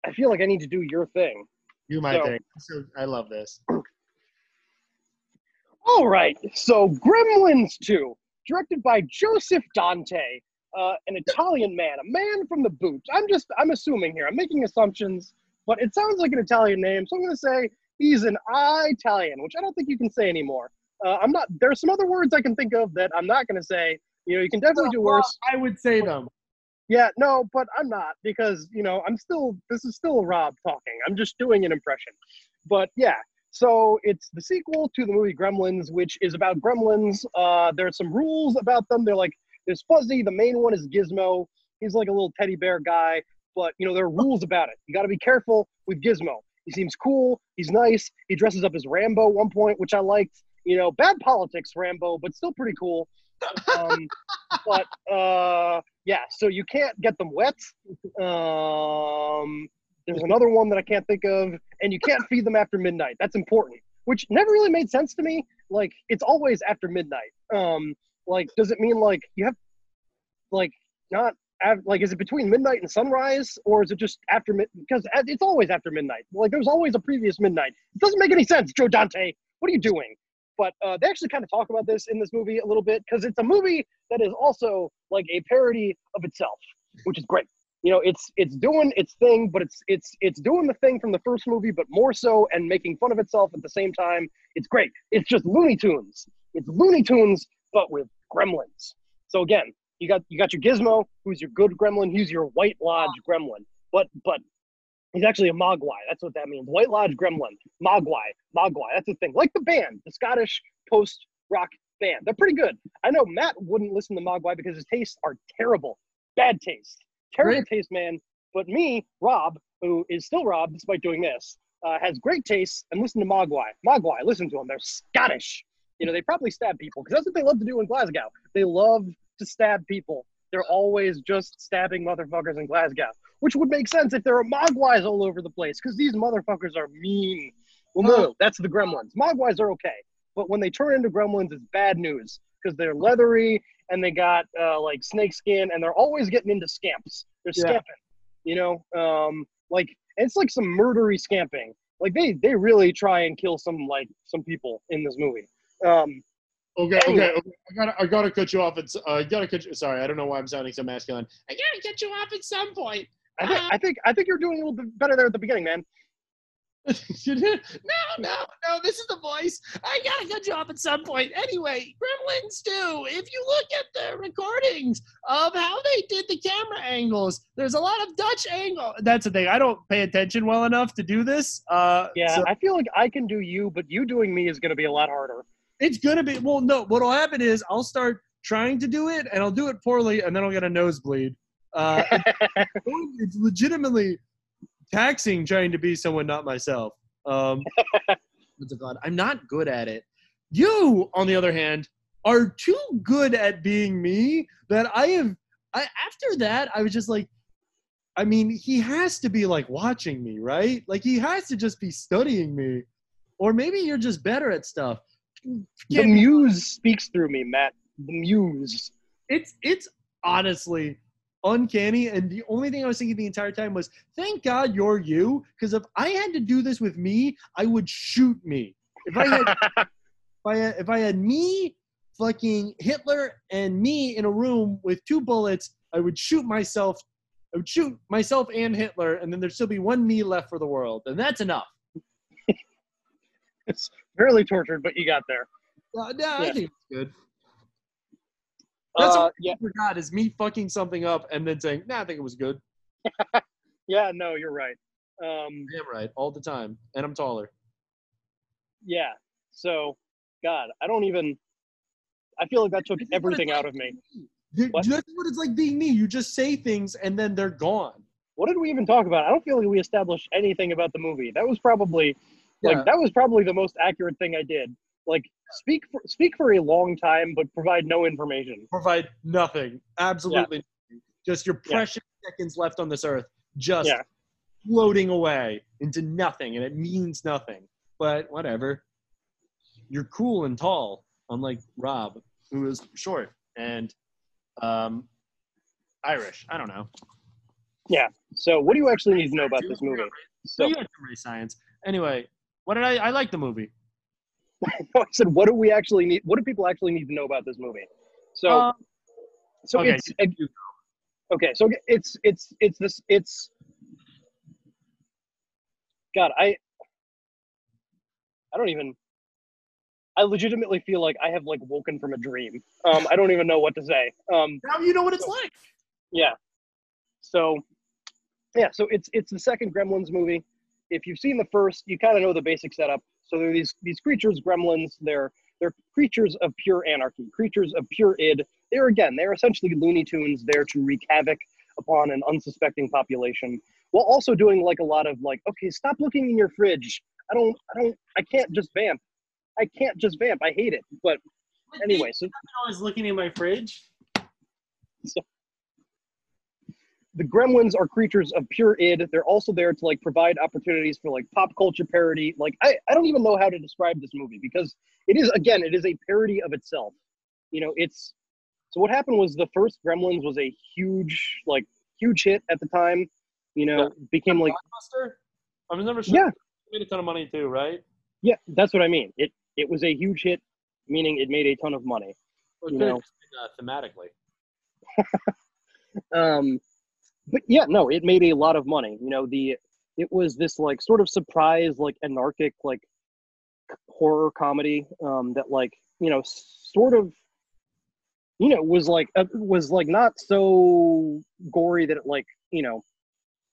I feel like I need to do your thing. You my So- thing. So I love this. All right, so Gremlins 2, directed by Joseph Dante, uh, an Italian man, a man from the boot. I'm just, I'm assuming here, I'm making assumptions, but it sounds like an Italian name, so I'm going to say he's an Italian, which I don't think you can say anymore. Uh, I'm not, there's some other words I can think of that I'm not going to say. You know, you can definitely do worse. I would say them. Yeah, no, but I'm not because, you know, I'm still, this is still Rob talking. I'm just doing an impression. But yeah, so it's the sequel to the movie Gremlins, which is about gremlins. Uh, there's some rules about them. They're like, there's Fuzzy, the main one is Gizmo. He's like a little teddy bear guy, but, you know, there are rules about it. You got to be careful with Gizmo. He seems cool. He's nice. He dresses up as Rambo one point, which I liked. You know, bad politics, Rambo, but still pretty cool. Um, but uh, yeah, so you can't get them wet. Um, there's another one that I can't think of, and you can't feed them after midnight. That's important, which never really made sense to me. Like it's always after midnight. Um, like does it mean like you have, like not like is it between midnight and sunrise, or is it just after mid? Because it's always after midnight. Like there's always a previous midnight. It doesn't make any sense, Joe Dante. What are you doing? But uh, they actually kind of talk about this in this movie a little bit because it's a movie that is also like a parody of itself, which is great. You know, it's it's doing its thing, but it's it's it's doing the thing from the first movie, but more so, and making fun of itself at the same time. It's great. It's just Looney Tunes. It's Looney Tunes, but with gremlins. So again, you got you got your Gizmo, who's your good gremlin. He's your White Lodge gremlin, but but He's actually a Mogwai. That's what that means. White Lodge Gremlin. Mogwai. Mogwai. That's the thing. Like the band, the Scottish post rock band. They're pretty good. I know Matt wouldn't listen to Mogwai because his tastes are terrible. Bad taste. Terrible Great. taste, man. But me, Rob, who is still Rob despite doing this, uh, has great taste and listen to Mogwai. Mogwai, listen to them. They're Scottish. You know, they probably stab people because that's what they love to do in Glasgow. They love to stab people. They're always just stabbing motherfuckers in Glasgow, which would make sense if there are Mogwais all over the place because these motherfuckers are mean. Well, no, that's the gremlins. Mogwais are okay, but when they turn into gremlins, it's bad news because they're leathery and they got uh, like snake skin and they're always getting into scamps. They're Yeah. scamping, you know, um, like it's like some murdery scamping. Like they they really try and kill some like some people in this movie. Um, Okay, okay, okay. I gotta, I gotta cut you off. It's, uh, I gotta cut you. Sorry, I don't know why I'm sounding so masculine. I gotta cut you off at some point. I think I think I think you're doing a little bit better there at the beginning, man. no, no, no. This is the voice. I gotta cut you off at some point. Anyway, Gremlins 2. If you look at the recordings of how they did the camera angles, there's a lot of Dutch angle. That's the thing. I don't pay attention well enough to do this. Uh, Yeah, so- I feel like I can do you, but you doing me is going to be a lot harder. it's gonna be well no what'll happen is i'll start trying to do it and i'll do it poorly and then i'll get a nosebleed uh, it's, legitimately taxing trying to be someone not myself um called? i'm not good at it you on the other hand are too good at being me that i have I, after that i was just like i mean he has to be like watching me right like he has to just be studying me or maybe you're just better at stuff The Can't be- muse speaks through me, Matt. The muse. it's it's honestly uncanny and the only thing i was thinking the entire time was thank god you're you because if i had to do this with me i would shoot me. If i had if i had, if i had me fucking hitler and me in a room with two bullets i would shoot myself i would shoot myself and hitler and then there'd still be one me left for the world and that's enough. It's fairly tortured, but you got there. uh, no, i think it's good that's Uh, what yeah, I forgot is me fucking something up and then saying, nah, I think it was good. yeah, no, you're right. Um, I am right all the time, and I'm taller. yeah. So, God, I don't even. I feel like that took what everything out of me. be. That's what it's like being me. You just say things and then they're gone. What did we even talk about? I don't feel like we established anything about the movie. That was probably like Yeah. that was probably the most accurate thing I did. Like speak for speak for a long time, but provide no information. Provide nothing. Absolutely nothing. Just your Yeah. precious seconds left on this earth, just Yeah. floating away into nothing, and it means nothing. But whatever. You're cool and tall, unlike Rob, who is short and um, Irish. I don't know. Yeah. So what do you actually need to know about this movie? So you had race science. Anyway, what did I? I like the movie. I said, what do we actually need? What do people actually need to know about this movie? So, Um, so okay, it's okay. So it's it's it's this it's. God, I. I don't even. I legitimately feel like I have like woken from a dream. Um, I don't even know what to say. Um, now you know what it's like. Yeah. So, yeah. So it's it's the second Gremlins movie. If you've seen the first, you kind of know the basic setup. So there are these these creatures, Gremlins. They're they're creatures of pure anarchy, creatures of pure id. They're again, they're essentially Looney Tunes there to wreak havoc upon an unsuspecting population, while also doing like a lot of like, okay, stop looking in your fridge. I don't, I don't, I can't just vamp. I can't just vamp. I hate it. But anyway, so I was looking in my fridge. so the gremlins are creatures of pure id they're also there to like provide opportunities for like pop culture parody like I, I don't even know how to describe this movie because it is again it is a parody of itself you know it's so what happened was the first gremlins was a huge like huge hit at the time you know became like Blockbuster. I was never sure. Yeah. Made a ton of money too, right? yeah that's what i mean it it was a huge hit meaning it made a ton of money Or You know. uh, thematically. um but yeah no it made a lot of money. You know the it was this like sort of surprise like anarchic like horror comedy um that like you know sort of you know was like uh, was like not so gory that it like you know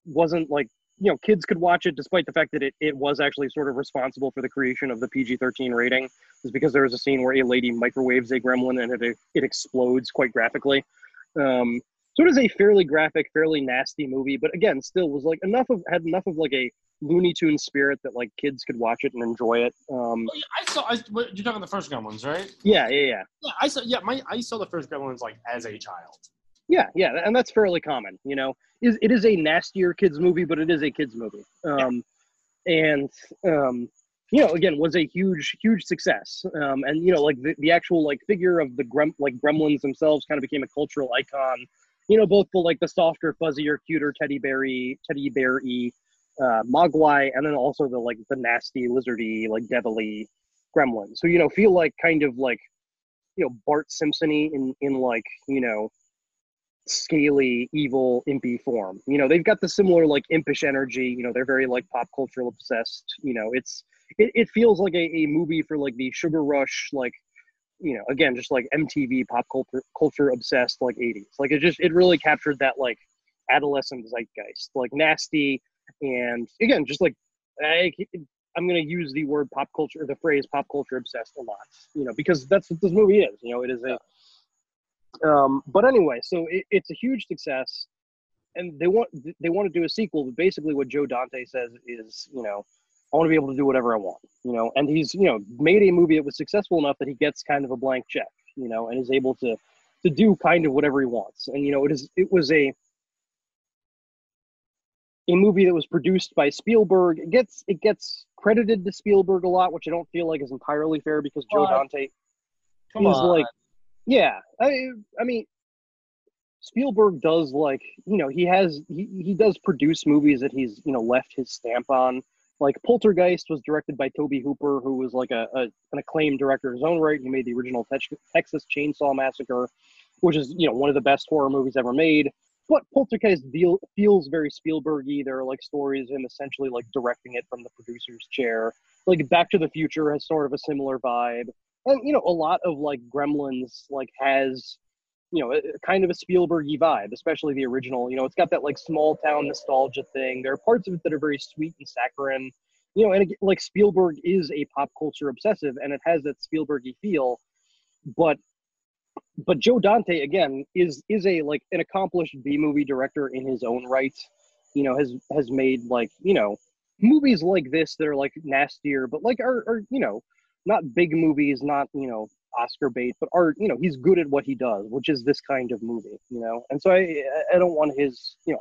wasn't like you know kids could watch it despite the fact that it, it was actually sort of responsible for the creation of the pg-13 rating is because there was a scene where a lady microwaves a gremlin and it, it explodes quite graphically. Um, so it is a fairly graphic fairly nasty movie but again still was like enough of had enough of like a looney tune spirit that like kids could watch it and enjoy it um, I saw. I, you're talking the first Gremlins, right? yeah yeah yeah Yeah, I saw. Yeah, my I saw the first Gremlins like as a child. Yeah, yeah, and that's fairly common. You know, is it is a nastier kids movie, but it is a kids movie. Um, and um, you know, again, was a huge, huge success. Um, and you know, like the, the actual like figure of the grem like gremlins themselves kind of became a cultural icon. You know, both the like the softer, fuzzier, cuter teddy bear teddy bear y uh, mogwai, and then also the like the nasty, lizardy, like devilly gremlins. who you know feel like kind of like you know Bart Simpson-y in in like you know scaly, evil, impy form. You know, they've got the similar like impish energy. You know, they're very like pop cultural obsessed. You know, it's it, it feels like a, a movie for like the sugar rush, like you know, again, just like MTV pop culture culture obsessed like 80s. Like it just it really captured that like adolescent zeitgeist, like nasty and again, just like I, I'm gonna use the word pop culture, the phrase pop culture obsessed a lot, you know, because that's what this movie is. You know, it is a um, but anyway, so it, it's a huge success, and they want they want to do a sequel. But basically, what Joe Dante says is, you know, I want to be able to do whatever I want, you know. And he's you know made a movie that was successful enough that he gets kind of a blank check, you know, and is able to to do kind of whatever he wants. And you know, it is it was a a movie that was produced by Spielberg. It gets it gets credited to Spielberg a lot, which I don't feel like is entirely fair because Joe What? Dante Come is on. like yeah i i mean spielberg does like you know he has he, he does produce movies that he's you know left his stamp on like poltergeist was directed by tobe hooper who was like a, a an acclaimed director in his own right. He made the original Tex- texas chainsaw massacre which is you know one of the best horror movies ever made. But poltergeist feel, feels very spielbergy. There are like stories him essentially like directing it from the producer's chair. Like back to the future has sort of a similar vibe. And you know a lot of like gremlins like has you know kind of a spielbergy vibe especially the original. You know it's got that like small town nostalgia thing. There are parts of it that are very sweet and saccharine. You know and again, like spielberg is a pop culture obsessive and it has that spielbergy feel. But but Joe Dante again is is a like an accomplished B movie director in his own right. You know, has has made like you know movies like this that are like nastier, but like are, are you know not big movies, not you know Oscar bait, but art, you know he's good at what he does, which is this kind of movie. You know, and so I I don't want his you know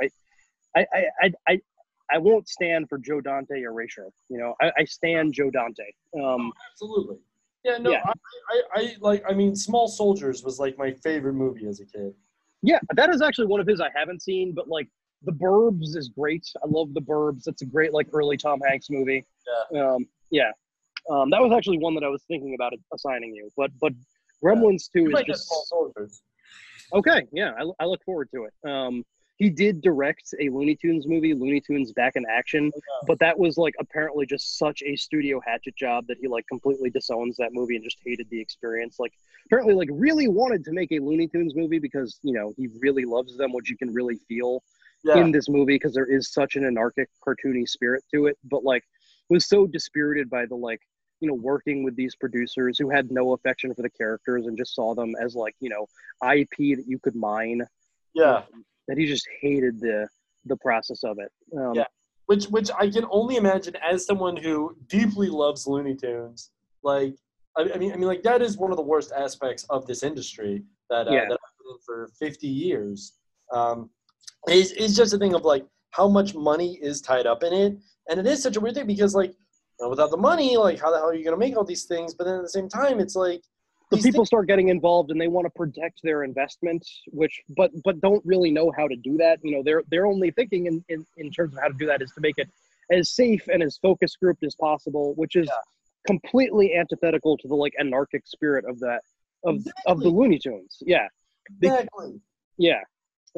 I I I I. I won't stand for Joe Dante erasure. You know, I, I stand Joe Dante. Um, Absolutely. Yeah, no, Yeah. I, I, I like. I mean, Small Soldiers was like my favorite movie as a kid. Yeah, that is actually one of his I haven't seen, but like The Burbs is great. I love The Burbs. It's a great like early Tom Hanks movie. Yeah. Um, yeah. Um, that was actually one that I was thinking about assigning you, but but Gremlins Two is just okay. Yeah, I, I look forward to it. Um, he did direct a Looney Tunes movie, Looney Tunes Back in Action, but that was like apparently just such a studio hatchet job that he like completely disowns that movie and just hated the experience. Like apparently like really wanted to make a Looney Tunes movie because you know he really loves them, which you can really feel Yeah. in this movie because there is such an anarchic, cartoony spirit to it. But like was so dispirited by the like you know working with these producers who had no affection for the characters and just saw them as like you know IP that you could mine Yeah. that he just hated the the process of it. Um, Yeah. Which which I can only imagine as someone who deeply loves Looney Tunes. Like I, I mean I mean like that is one of the worst aspects of this industry that uh, Yeah. that I've been in for 50 years. Um, is is just a thing of like how much money is tied up in it, and it is such a weird thing because like know, without the money, like how the hell are you gonna make all these things? But then at the same time, it's like the people start getting involved and they want to protect their investment, which but but don't really know how to do that. You know, they're they're only thinking in, in, in terms of how to do that is to make it as safe and as focus grouped as possible, which is completely antithetical to the like anarchic spirit of that of of the Looney Tunes. Yeah. Exactly. yeah.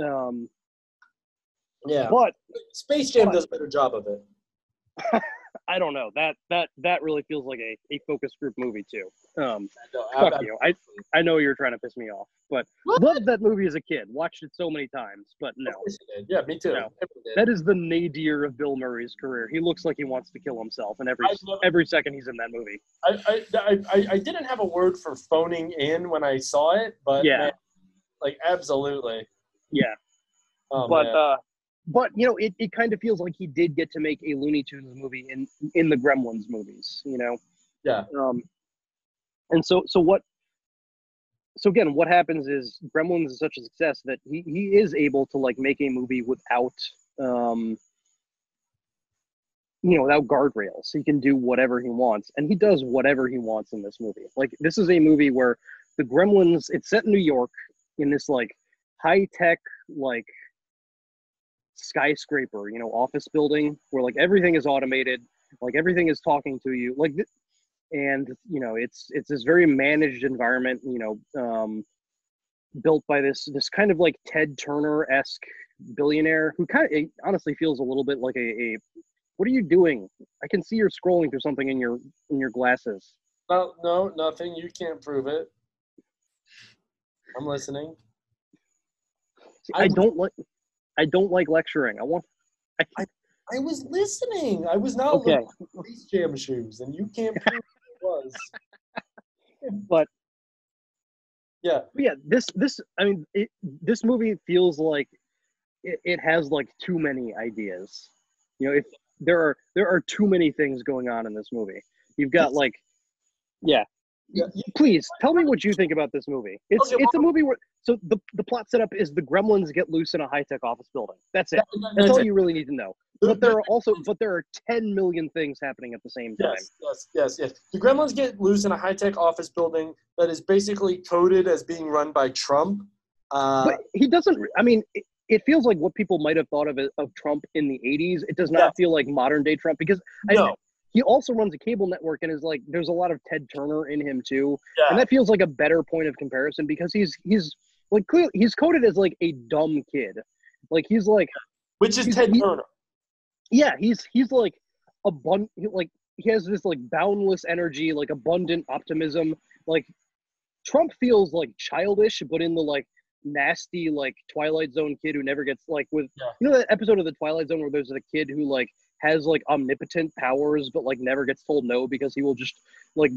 Um Yeah. but Space Jam but- does a better job of it. I don't know. That that that really feels like a, a focus group movie too. Um No, I- fuck I- you. I I know you're trying to piss me off, but loved that movie as a kid. Watched it so many times, but no. Yeah, me too. No. That is the nadir of Bill Murray's career. He looks like he wants to kill himself, and every I've never- every second he's in that movie. I, I, I, I- I didn't have a word for phoning in when I saw it, but Yeah. man, like absolutely. Yeah, Oh, but man. uh, but you know, it, it kind of feels like he did get to make a Looney Tunes movie in in the Gremlins movies. You know, yeah. um, and so so what? So again, what happens is Gremlins is such a success that he he is able to like make a movie without um you know without guardrails he can do whatever he wants and he does whatever he wants in this movie like this is a movie where the gremlins it's set in new york in this like high tech like skyscraper you know office building where like everything is automated like everything is talking to you like th- and you know it's it's this very managed environment you know um built by this this kind of like ted turner-esque billionaire who kind of honestly feels a little bit like a, a what are you doing i can see you're scrolling through something in your in your glasses No, no, nothing. You can't prove it. I'm listening. See, I don't like I don't like lecturing. I want I i was listening. I was not Okay. looking at Space Jam shoes, and you can't prove it was. but Yeah. but yeah, this this I mean it, this movie feels like it, it has like too many ideas. You know, if there are there are too many things going on in this movie. You've got like yeah. Please tell me what you think about this movie. It's it's a movie where so the the plot setup is the gremlins get loose in a high tech office building. That's it. That- That's all you really need to know. But there are also but there are ten million things happening at the same time. Yes, yes, yes, yes. The Gremlins get loose in a high-tech office building that is basically coded as being run by Trump. Uh, but he doesn't i mean it, it feels like what people might have thought of of trump in the 80s it does not Yeah. feel like modern day trump because I, No. He also runs a cable network and is like there's a lot of ted turner in him too Yeah. and that feels like a better point of comparison because he's he's like clearly he's coded as like a dumb kid like he's like which is Ted he- Turner. yeah he's he's like a abundant like he has this like boundless energy like abundant optimism like trump feels like childish but in the like nasty like twilight zone kid who never gets like with Yeah. you know that episode of the twilight zone where there's a kid who like has like omnipotent powers but like never gets told no because he will just like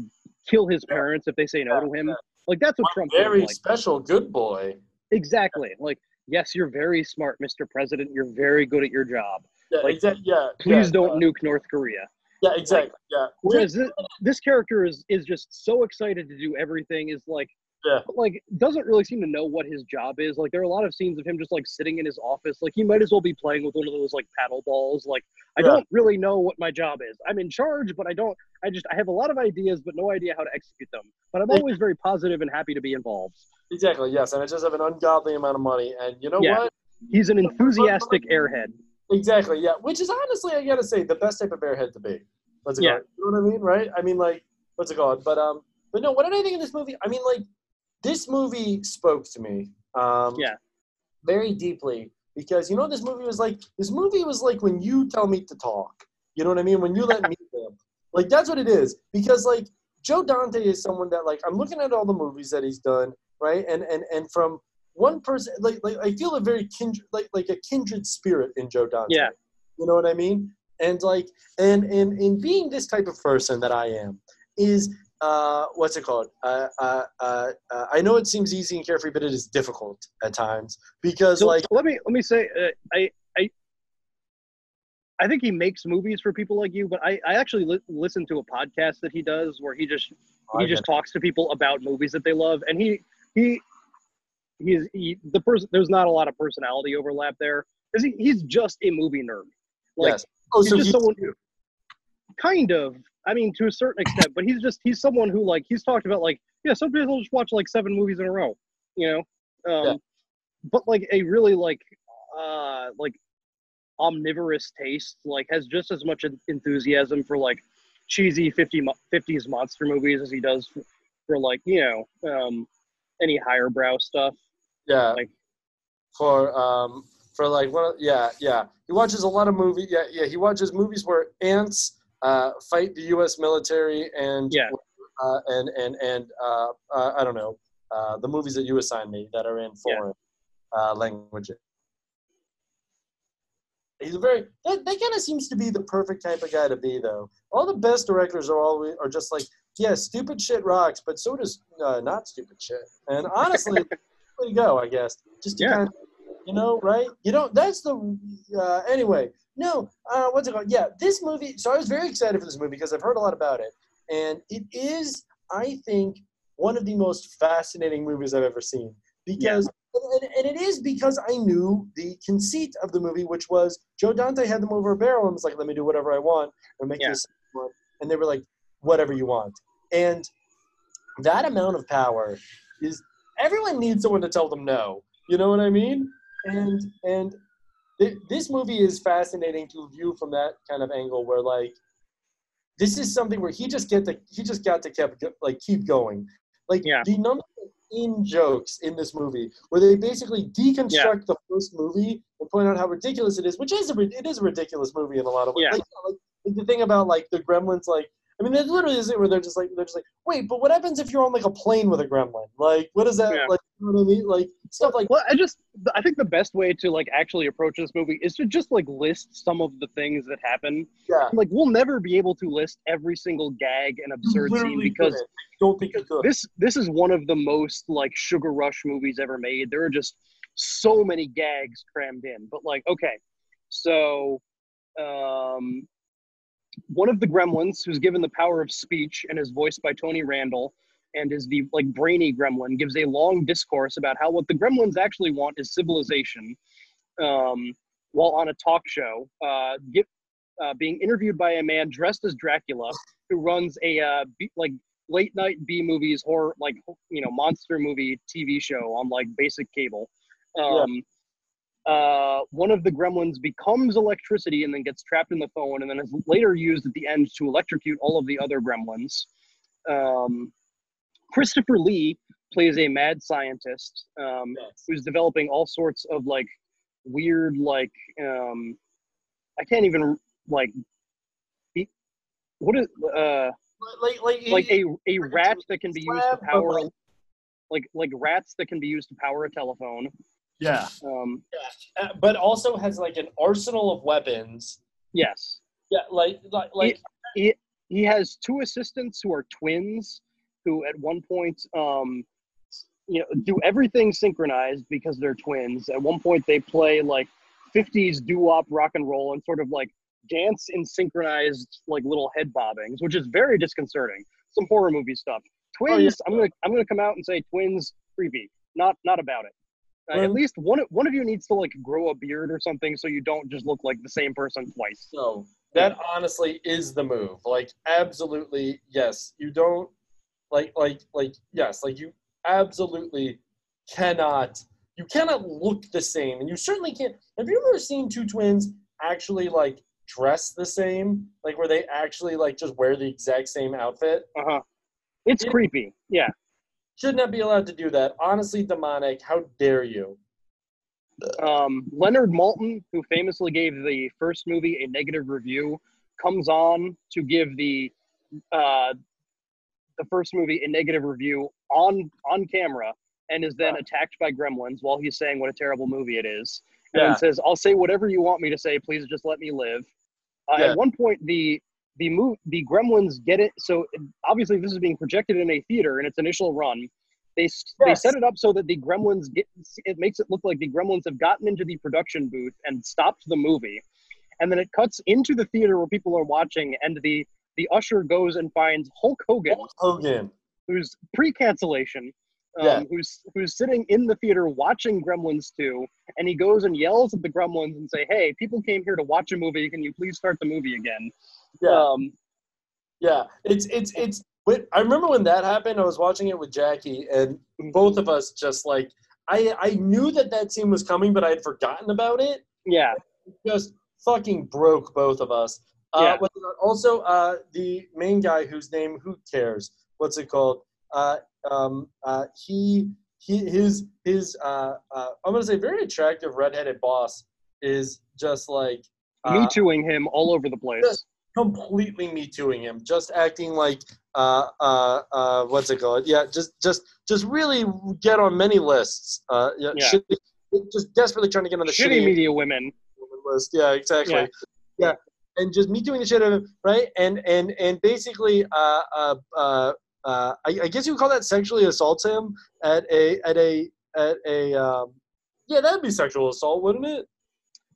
kill his parents if they say no to him Like that's what Trump Very like, special good boy. exactly. Like yes, you're very smart, Mr. President. You're very good at your job. Yeah, Like, exactly. Yeah. Please yeah, don't nuke North Korea. Yeah, exactly. Yeah. Whereas this, this character is is just so excited to do everything. Is like, Yeah. but, like doesn't really seem to know what his job is. Like there are a lot of scenes of him just like sitting in his office. Like he might as well be playing with one of those like paddle balls. Like I Yeah. don't really know what my job is. I'm in charge, but I don't. I just I have a lot of ideas, but no idea how to execute them. But I'm always very positive and happy to be involved. Exactly. Yes, and I just have an ungodly amount of money, and you know Yeah. what? He's an enthusiastic airhead. Exactly. Yeah. Which is honestly, I gotta say, the best type of airhead to be. What's it Yeah. called? You know what I mean? Right? I mean, like, what's it called? But um, but no. What did I think of this movie? I mean, like, this movie spoke to me. Um, Yeah. Very deeply because you know what this movie was like. This movie was like when you tell me to talk. You know what I mean? When you let me live. Like that's what it is. Because like Joe Dante is someone that like I'm looking at all the movies that he's done, right? And and and from one person like like I feel a very kindred like like a kindred spirit in Joe Dante. Yeah. You know what I mean? And like and and in being this type of person that I am is uh what's it called? Uh, uh, uh, uh, I know it seems easy and carefree, but it is difficult at times because So like let me let me say uh, I I I think he makes movies for people like you, but I I actually li- listen to a podcast that he does where he just he just talks to people about movies that they love, and he he he's he the person there's not a lot of personality overlap there because he, he's just a movie nerd. Like yes. Oh, he's so just someone kind of i mean to a certain extent but he's just he's someone who like he's talked about like yeah some i'll just watch like seven movies in a row you know? Um Yeah. but like a really like uh like omnivorous taste like has just as much enthusiasm for like cheesy 50 50s monster movies as he does for, for like you know um any higher brow stuff. Yeah. Like for um for like of- yeah yeah. He watches a lot of movie yeah yeah he watches movies where ants uh fight the U.S. military and Yeah. uh, and and and uh, uh I don't know uh the movies that you assign me that are in Yeah. foreign uh languages. He's a very that, that kind of seems to be the perfect type of guy to be though. All the best directors are always are just like yeah stupid shit rocks, but so does uh, not stupid shit. And honestly, way to go, I guess. Just to Yeah. kind of, you know, right? You know, that's the uh, anyway. No, uh, what's it called? Yeah, this movie. So I was very excited for this movie because I've heard a lot about it, and it is, I think, one of the most fascinating movies I've ever seen. Because and, and it is because I knew the conceit of the movie, which was Joe Dante had them over a barrel and was like, "Let me do whatever I want and make Yeah. this one," and they were like, "Whatever you want," and that amount of power is everyone needs someone to tell them no. You know what I mean? And and th- this movie is fascinating to view from that kind of angle, where like this is something where he just get to he just got to keep like keep going. Like Yeah. the number of in jokes in this movie, where they basically deconstruct the first movie and point out how ridiculous it is, which is a it is a ridiculous movie in a lot of ways. Yeah. Like, like the thing about like the Gremlins, like I mean, there literally is it where they're just like they're just like, wait, but what happens if you're on like a plane with a gremlin? Like, what is that? Yeah. Like, you know what I mean? Like stuff like Well, I just I think the best way to like actually approach this movie is to just like list some of the things that happen. yeah. Like we'll never be able to list every single gag and absurd scene because don't think you could. this this is one of the most like sugar rush movies ever made. There are just so many gags crammed in. But like, okay, so um, one of the gremlins who's given the power of speech and is voiced by Tony Randall and is the like brainy gremlin gives a long discourse about how what the gremlins actually want is civilization um, while on a talk show uh, get, uh, being interviewed by a man dressed as dracula who runs a uh, B, like late night b movies horror like you know monster movie tv show on like basic cable. Um, uh, one of the gremlins becomes electricity and then gets trapped in the phone and then is later used at the end to electrocute all of the other gremlins um, Christopher Lee plays a mad scientist um, who's developing all sorts of like weird, like um, I can't even like he, what is uh like like like a a rat that can be used to power like like rats that can be used to power a telephone. Yeah. Um, Uh, but also has like an arsenal of weapons. yes, Yeah, like like like he, he he has two assistants who are twins who at one point um you know do everything synchronized because they're twins. At one point, they play like 50s doo wop rock and roll and sort of like dance in synchronized like little head bobbings, which is very disconcerting. Some horror movie stuff. Twins. Oh, yeah. I'm gonna I'm gonna come out and say twins creepy. Not not about it. At Um, least one one of you needs to like grow a beard or something so you don't just look like the same person twice. So that honestly is the move. Like absolutely yes. You don't like like like yes, like you absolutely cannot you cannot look the same. And you certainly can't have you ever seen two twins actually like dress the same? Like where they actually like just wear the exact same outfit? Uh-huh. It's creepy. Yeah. Should not be allowed to do that. Honestly demonic. How dare you? um, Leonard Maltin, who famously gave the first movie a negative review, comes on to give the uh, the first movie a negative review on on camera, and is then attacked by gremlins while he's saying what a terrible movie it is, and Yeah. says, "I'll say whatever you want me to say. Please just let me live." Uh, Yeah. At one point, the the move the gremlins get it. So obviously, this is being projected in a theater in its initial run. They s they set it up so that the gremlins get it makes it look like the gremlins have gotten into the production booth and stopped the movie, and then it cuts into the theater where people are watching, and the the usher goes and finds Hulk Hogan, Hogan. who's pre-cancellation, um, Yeah. who's who's sitting in the theater watching Gremlins 2, and he goes and yells at the Gremlins and say, "Hey, people came here to watch a movie. Can you please start the movie again?" Yeah. Um, Yeah, it's it's it's. I remember when that happened. I was watching it with Jackie, and both of us just like I I knew that that scene was coming, but I had forgotten about it. yeah, It just fucking broke both of us. Uh, Yeah. Also, uh, the main guy whose name who cares? What's it called? Uh, um, uh, he he his his uh, uh, I'm gonna say very attractive redheaded boss is just like uh, me tooing him all over the place. just completely me tooing him, just acting like uh uh uh what's it called? Yeah, just just just really get on many lists. Uh yeah, Yeah. shitty- just desperately trying to get on the Shitty shitty, media women. list. Yeah, exactly. Yeah. Yeah. And just me doing the shit out of him, right? And and and basically uh uh uh uh I, I guess you would call that sexually assaults him at a at a at a um yeah, that'd be sexual assault, wouldn't it?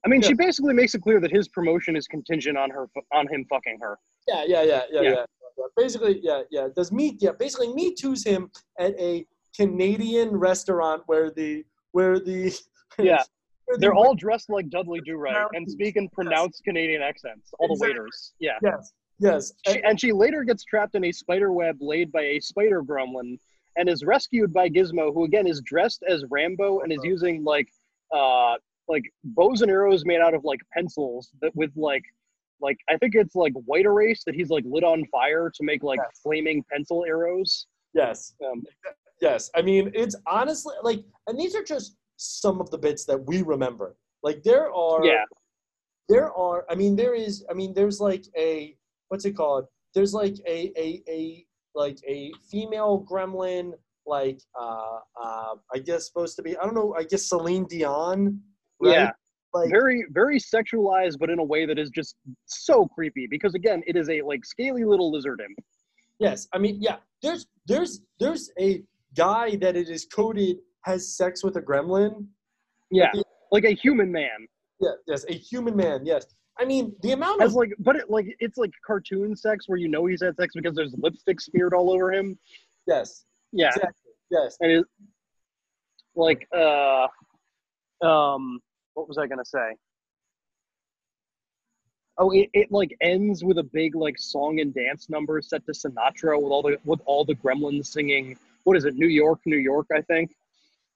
I mean, Yeah. she basically makes it clear that his promotion is contingent on her on him fucking her. Yeah, yeah, yeah, yeah, Yeah. yeah. yeah. Basically, yeah, yeah. Does me, yeah, basically me too's him at a Canadian restaurant where the where the Yeah. where the They're all dressed like Dudley Do Right and speak in pronounced Canadian accents. All the waiters. Yeah. yes, yes, She, and she later gets trapped in a spider web laid by a spider gremlin and is rescued by Gizmo, who again is dressed as Rambo and is using like uh like bows and arrows made out of like pencils that with like like I think it's like white erase that he's like lit on fire to make like Yes. flaming pencil arrows. yes, Um, yes. I mean, it's honestly like, and these are just some of the bits that we remember. Like there are, yeah, there are. I mean, there is. I mean, there's like a what's it called? There's like a a a like a female gremlin. Like uh uh, I guess supposed to be. I don't know. I guess Celine Dion. Right? yeah. Like very very sexualized but in a way that is just so creepy because again it is a like scaly little lizard imp Yes, I mean, yeah. There's there's there's a guy that it is coded has sex with a gremlin. yeah like a human man Yeah, yes, a human man. Yes, I mean the amount As of like, but it, like it's like cartoon sex where you know he's had sex because there's lipstick smeared all over him. yes, Yeah, exactly, yes, and it, like, uh, um, what was I gonna say? Oh, it, it like ends with a big like song and dance number set to Sinatra with all the with all the gremlins singing. What is it? New York, New York. I think.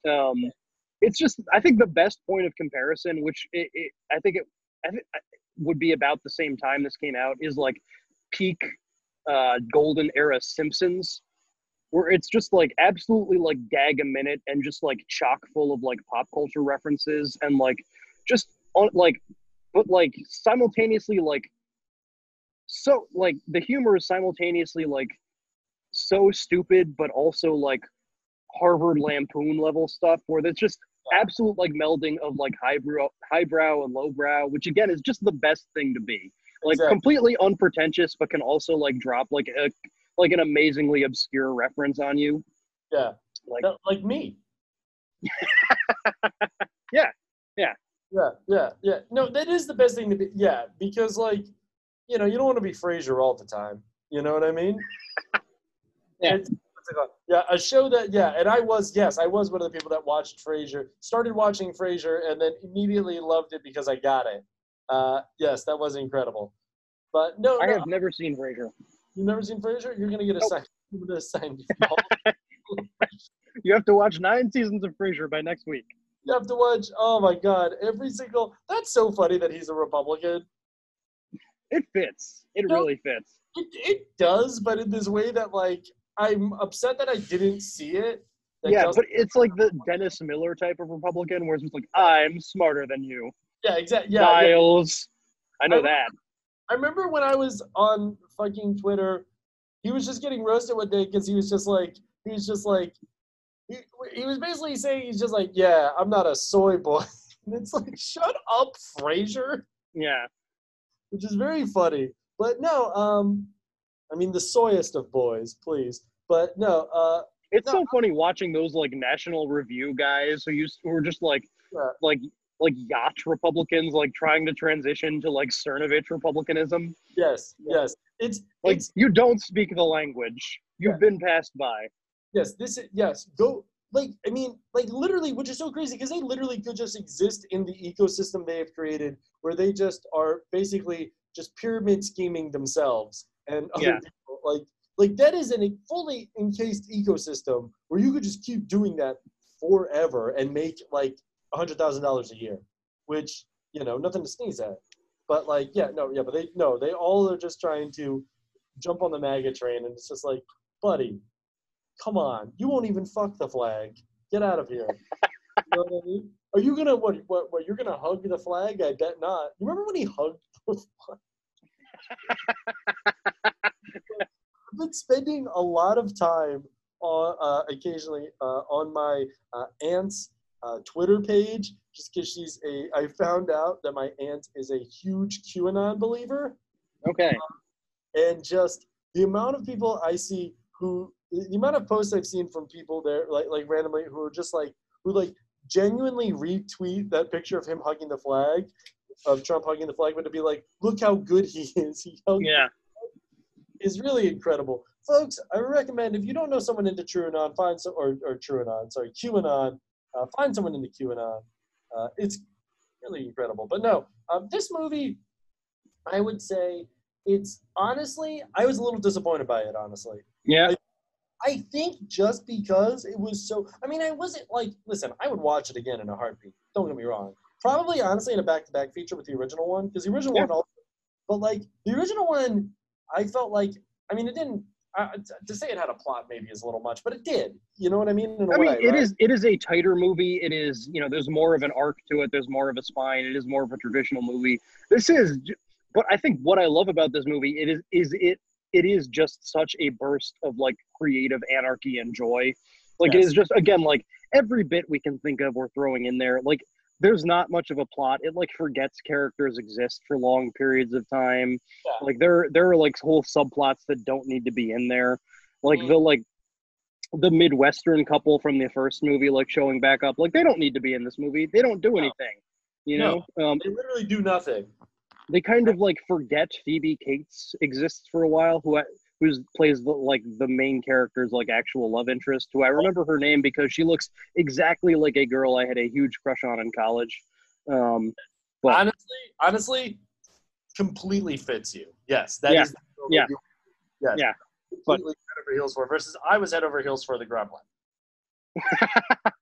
Um, it's just I think the best point of comparison, which it, it I think it I would be about the same time this came out, is like peak uh, golden era Simpsons, where it's just like absolutely like gag a minute and just like chock full of like pop culture references and like just on like but like simultaneously like so like the humor is simultaneously like so stupid but also like Harvard Lampoon level stuff where there's just absolute like melding of like highbrow highbrow and lowbrow which again is just the best thing to be like Exactly. completely unpretentious but can also like drop like a like an amazingly obscure reference on you yeah, Like No, like me. yeah, yeah. Yeah, yeah, yeah. No, that is the best thing to be. Yeah, because like, you know, you don't want to be Frasier all the time. You know what I mean? Yeah. It's- yeah, a show that yeah, and I was yes, I was one of the people that watched Frasier, started watching Frasier, and then immediately loved it because I got it. Uh, yes, that was incredible. But no, I no, have never seen Frasier. You've never seen Frasier. You're gonna get a Nope. sign. You're gonna sign. You have to watch nine seasons of Frasier by next week. You have to watch. Oh my God! Every single. That's so funny that he's a Republican. It fits. It No. really fits. It, it does, but in this way that like I'm upset that I didn't see it. Yeah, but it's like the Dennis Miller type of Republican, where it's just like I'm smarter than you. yeah, exactly. Yeah, yeah. Niles, I know I- that. I remember when I was on fucking Twitter, he was just getting roasted one day because he was just like, he was just like, he, he was basically saying he's just like, yeah, I'm not a soy boy. And it's like, shut up, Frasier, Yeah, which is very funny. But no, um, I mean the soyest of boys, please. But no, uh, it's No, so funny watching those like National Review guys who used who were just like Yeah. like like yacht Republicans, like trying to transition to like Cernovich Republicanism. yes, yes, it's Like it's you don't speak the language. You've Yeah. been passed by. Yes, this is yes. Go like I mean, like literally, which is so crazy because they literally could just exist in the ecosystem they have created, where they just are basically just pyramid scheming themselves and other Yeah. people. Like like that is an, a fully encased ecosystem where you could just keep doing that forever and make like a hundred thousand dollars a year, which you know nothing to sneeze at. But like yeah, no, yeah, but they no, they all are just trying to jump on the MAGA train, and it's just like, buddy, come on, you won't even fuck the flag. Get out of here. you know what I mean? Are you gonna what, what what you're gonna hug the flag? I bet not. You remember when he hugged the flag? I've been spending a lot of time on uh, occasionally uh, on my uh, aunt's uh, Twitter page just because she's a. I found out that my aunt is a huge QAnon believer Okay. and just the amount of people I see who the amount of posts I've seen from people there like like randomly who are just like who like genuinely retweet that picture of him hugging the flag of Trump hugging the flag but to be like look how good he is he hugged Yeah. is really incredible folks I recommend if you don't know someone into TrueAnon find some or, or TrueAnon sorry QAnon uh, find someone in into QAnon uh, it's really incredible but no um, this movie I would say it's honestly, I was a little disappointed by it, honestly. Yeah. I think just because it was so, I mean, I wasn't like, listen, I would watch it again in a heartbeat. Don't get me wrong. Probably, honestly, in a back to back feature with the original one, because the original Yeah. one also, but like, the original one, I felt like, I mean, it didn't, uh, to say it had a plot maybe is a little much, but it did. You know what I mean? In a I mean, way, it right? is it is a tighter movie. It is you know there's more of an arc to it. There's more of a spine. It is more of a traditional movie. This is, but I think what I love about this movie it is is it it is just such a burst of like creative anarchy and joy. Like it Yes. is just again like every bit we can think of we're throwing in there. Like there's not much of a plot. It like forgets characters exist for long periods of time. Yeah. Like there there are like whole subplots that don't need to be in there. Like Mm. the like the Midwestern couple from the first movie, like showing back up, like they don't need to be in this movie. They don't do anything, you know. Um, They literally do nothing. they kind of like forget Phoebe Cates exists for a while, who who's plays the, like the main character's like actual love interest. Who I remember her name because she looks exactly like a girl I had a huge crush on in college. Um, but honestly, honestly, completely fits you. Yes, that is. Yeah. film Yeah. Yes. Yeah. But- Completely head over heels for versus I was head over heels for the Gremlin.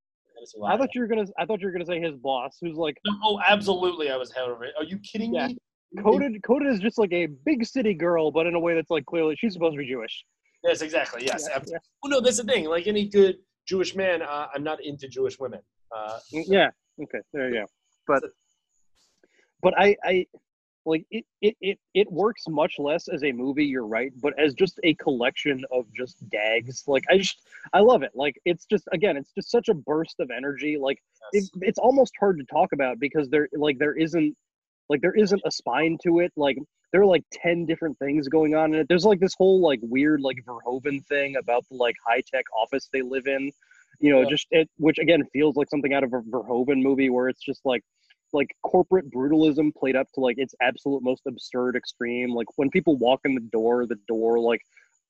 Is who I thought you were gonna I thought you were gonna say his boss, who's like Oh, absolutely, I was head over. Are you kidding Yeah. me? Coded coded is just like a big city girl, but in a way that's like clearly she's supposed to be Jewish. Yes, exactly. Yes. Yeah, absolutely. Oh, no, that's the thing. Like any good Jewish man, uh, I'm not into Jewish women. Uh, Yeah. Okay. There you go. But but I I like it it it it works much less as a movie. You're right, but as just a collection of just gags. Like I just I love it. Like it's just again, it's just such a burst of energy. Like it, it's almost hard to talk about because there like there isn't like there isn't a spine to it. Like there are like 10 different things going on in it. There's like this whole like weird like Verhoeven thing about the like high tech office they live in. You know, Yeah. just it, which again feels like something out of a Verhoeven movie where it's just like like corporate brutalism played up to like its absolute most absurd extreme. Like when people walk in the door, the door like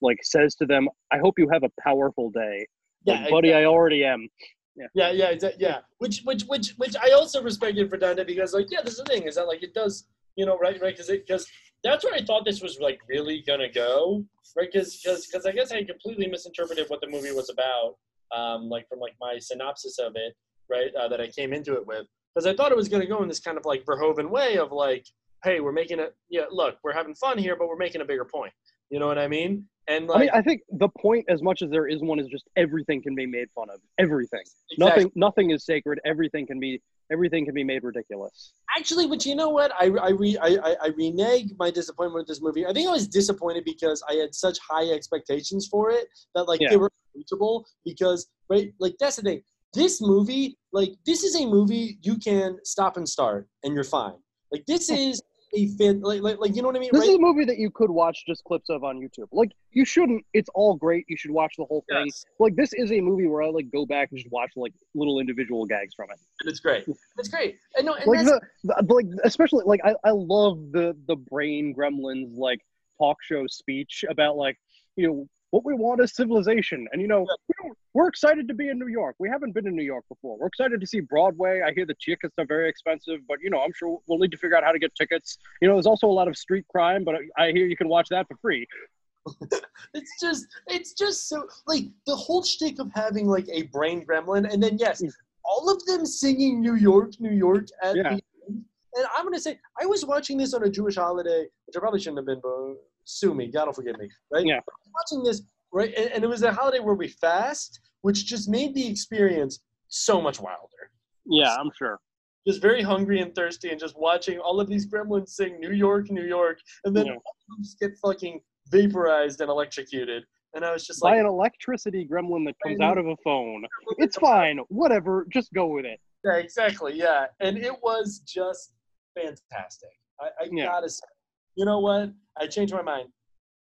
like says to them, "I hope you have a powerful day." Like, Yeah, buddy, I already am. Yeah. Yeah, yeah, yeah. Which, which, which, which I also respected for Dante because, like, yeah, this is the thing is that like it does, you know, right, right, because because that's where I thought this was like really gonna go, right? Because because I guess I completely misinterpreted what the movie was about, um, like from like my synopsis of it, right, uh, that I came into it with, because I thought it was gonna go in this kind of like Verhoeven way of like, hey, we're making it, yeah, look, we're having fun here, but we're making a bigger point. You know what I mean? And like, I mean, I think the point, as much as there is one, is just everything can be made fun of. Everything. Exactly. Nothing. Nothing is sacred. Everything can be. Everything can be made ridiculous. Actually, but you know what? I I re, I, I, I renege my disappointment with this movie. I think I was disappointed because I had such high expectations for it that like Yeah. they were reachable. Because right, like that's the thing. This movie, like this is a movie you can stop and start and you're fine. Like this is a fin like like, like you know what I mean? This right? is a movie that you could watch just clips of on YouTube. Like you shouldn't. It's all great. You should watch the whole thing. Yes. Like this is a movie where I like go back and just watch like little individual gags from it. and it's great. It's great. And no, and Like the, the like especially like I, I love the the brain gremlins like talk show speech about like you know what we want is civilization and you know yeah. we are excited to be in New York. We haven't been in New York before. We're excited to see Broadway. I hear the tickets are very expensive, but you know I'm sure we'll need to figure out how to get tickets. You know there's also a lot of street crime, but I, I hear you can watch that for free. it's just it's just so like the whole shtick of having like a brain gremlin and then yes mm. all of them singing new york new york at Yeah. the end. and i'm gonna say i was watching this on a jewish holiday which i probably shouldn't have been but sue me god will forgive me right Yeah. Watching this right and, and it was a holiday where we fast which just made the experience so much wilder Yeah, I'm sure. just very hungry and thirsty and just watching all of these gremlins sing New York, New York, and then Yeah. all of them just get fucking vaporized and electrocuted. And I was just By like, an electricity gremlin that comes out of a phone. It's fine. Whatever. Just go with it. yeah, exactly, yeah. And it was just fantastic. I, I Yeah. gotta say, you know what? I changed my mind.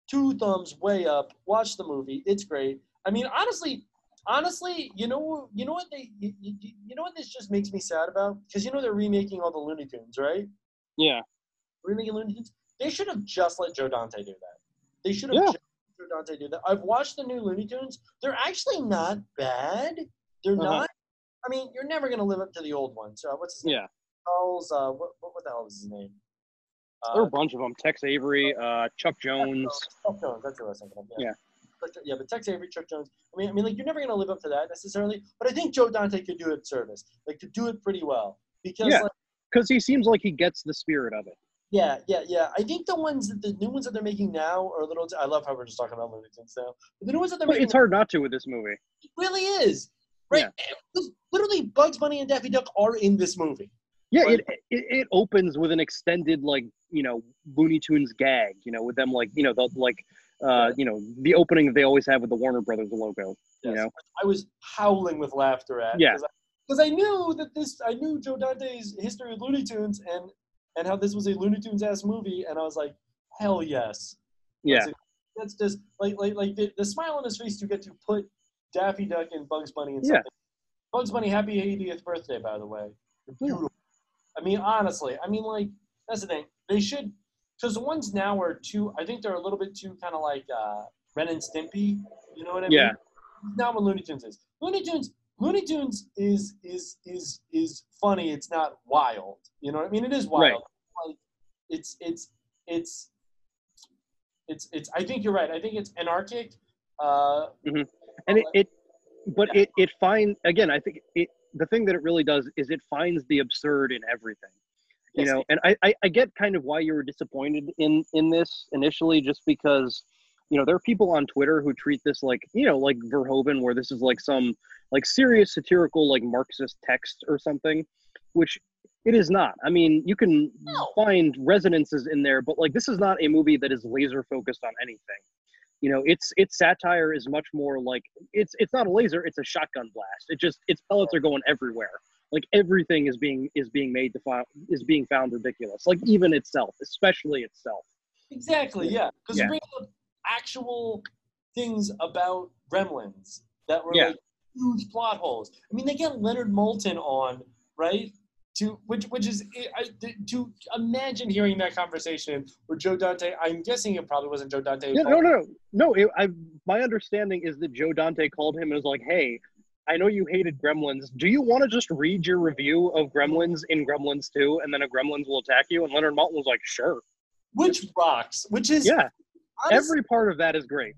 Two thumbs way up. Watch the movie. It's great. I mean, honestly, honestly, you know, you know what they, you, you, you know what this just makes me sad about? Because you know they're remaking all the Looney Tunes, right? Yeah. remaking Looney Tunes. They should have just let Joe Dante do that. They should have Yeah. just let Joe Dante do that. I've watched the new Looney Tunes. They're actually not bad. They're Uh-huh. not. I mean, you're never gonna live up to the old ones. Uh, what's his name? Yeah. Charles. Uh, what, what, what the hell is his name? There are Uh, a bunch of them. Tex Avery, uh, Chuck Jones. Chuck Jones. That's who I was thinking of. Yeah. Jo- yeah, but Tex Avery, Chuck Jones. I mean, I mean, like you're never gonna live up to that necessarily. But I think Joe Dante could do it service. Like could do it pretty well because Yeah. like, Because he seems like he gets the spirit of it. Yeah, yeah, yeah. I think the ones, that the new ones that they're making now are a little. I love how we're just talking about Tunes now. But the new ones that they're making it's hard not to with this movie. it really is. Right? Because Literally, Bugs Bunny and Daffy Duck are in this movie. Yeah, it, it it opens with an extended like you know Looney Tunes gag. You know, with them like you know the like uh you know the opening that they always have with the Warner Brothers logo. You know. I was howling with laughter at. Yeah. Because I, knew that this, I knew Joe Dante's history of Looney Tunes and and how this was a Looney Tunes ass movie, and I was like, hell yes. Yeah. That's, that's just like like like the, the smile on his face you get to put Daffy Duck and Bugs Bunny in Yeah. something. Bugs Bunny, happy 80th birthday, by the way. You're beautiful. I mean, honestly, I mean, like that's the thing. They should, because the ones now are too. I think they're a little bit too kind of like uh, Ren and Stimpy. You know what I Yeah. mean? Now what Looney Tunes is. Looney Tunes. Looney Tunes is is is is funny. It's not wild. You know what I mean? It is wild. Right. Like it's it's it's it's it's. I think you're right. I think it's anarchic. Uh, hmm And it, it but it it finds again. I think it the thing that it really does is it finds the absurd in everything. You Yes, know, and I, I I get kind of why you were disappointed in in this initially, just because you know there are people on Twitter who treat this like you know like Verhoeven, where this is like some like serious satirical like Marxist text or something, which it is not. I mean, you can find resonances in there, but like this is not a movie that is laser focused on anything. You know, its its satire is much more like it's it's not a laser, it's a shotgun blast. It just its pellets are going everywhere. Like everything is being is being made to find is being found ridiculous. Like even itself, especially itself. Exactly, yeah. Because Yeah. you bring up actual things about gremlins that were Yeah. like huge plot holes. I mean, they get Leonard Maltin on, right? To which which is eh, I, to imagine hearing that conversation with Joe Dante. I'm guessing it probably wasn't Joe Dante. Yeah, no, no, no, no. It, I, my understanding is that Joe Dante called him and was like, "Hey, I know you hated Gremlins. Do you want to just read your review of Gremlins in Gremlins 2, and then a Gremlins will attack you?" And Leonard Maltin was like, "Sure." Which rocks. Which is Yeah, honestly- every part of that is great.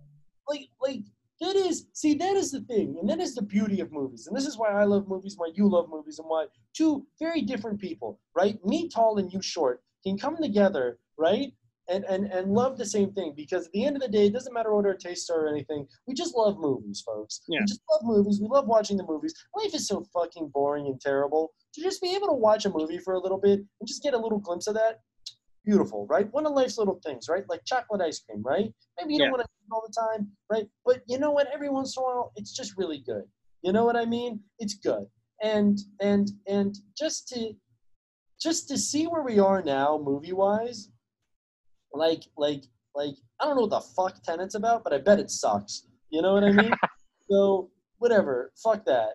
like like that is see that is the thing and that is the beauty of movies and this is why i love movies why you love movies and why two very different people right? Me tall and you short can come together right and and and love the same thing because at the end of the day it doesn't matter what our tastes are or anything we just love movies folks. Yeah. we just love movies we love watching the movies. Life is so fucking boring and terrible. To just be able to watch a movie for a little bit and just get a little glimpse of that beautiful right one of life's little things right like chocolate ice cream right maybe you Yeah. don't want to eat it all the time right but you know what every once in a while it's just really good you know what i mean it's good and and and just to just to see where we are now movie wise like like like i don't know what the fuck tenet's about but i bet it sucks you know what i mean so whatever fuck that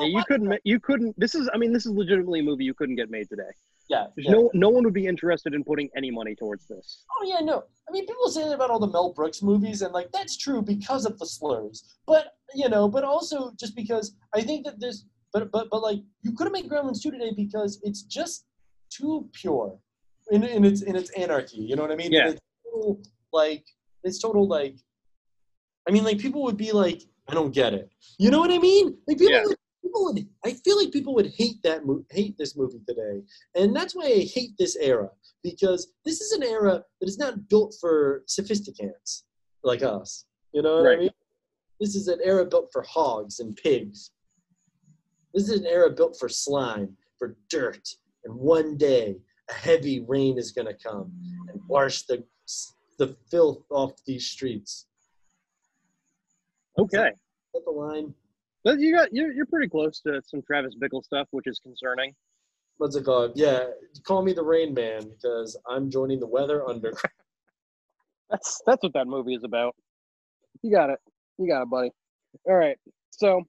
Yeah, you couldn't. You couldn't. This is. I mean, this is legitimately a movie you couldn't get made today. Yeah, yeah. no. No one would be interested in putting any money towards this. Oh yeah, no. I mean, people say that about all the Mel Brooks movies, and like that's true because of the slurs. But you know, but also just because I think that this, but but but like you could have made Gremlins two today because it's just too pure in in its in its anarchy. You know what I mean? Yeah. It's total, like it's total like. I mean, like people would be like, I don't get it. You know what I mean? Like people. Yeah. Would, People would, I feel like people would hate that hate this movie today, and that's why I hate this era because this is an era that is not built for sophisticants like us. You know what I mean? This is an era built for hogs and pigs. This is an era built for slime, for dirt, and one day a heavy rain is going to come and wash the the filth off these streets. Okay. Is that the line? But you got. You're. You're pretty close to some Travis Bickle stuff, which is concerning. What's it called? Yeah, call me the Rain Man because I'm joining the Weather Underground. That's that's what that movie is about. You got it. You got it, buddy. All right. So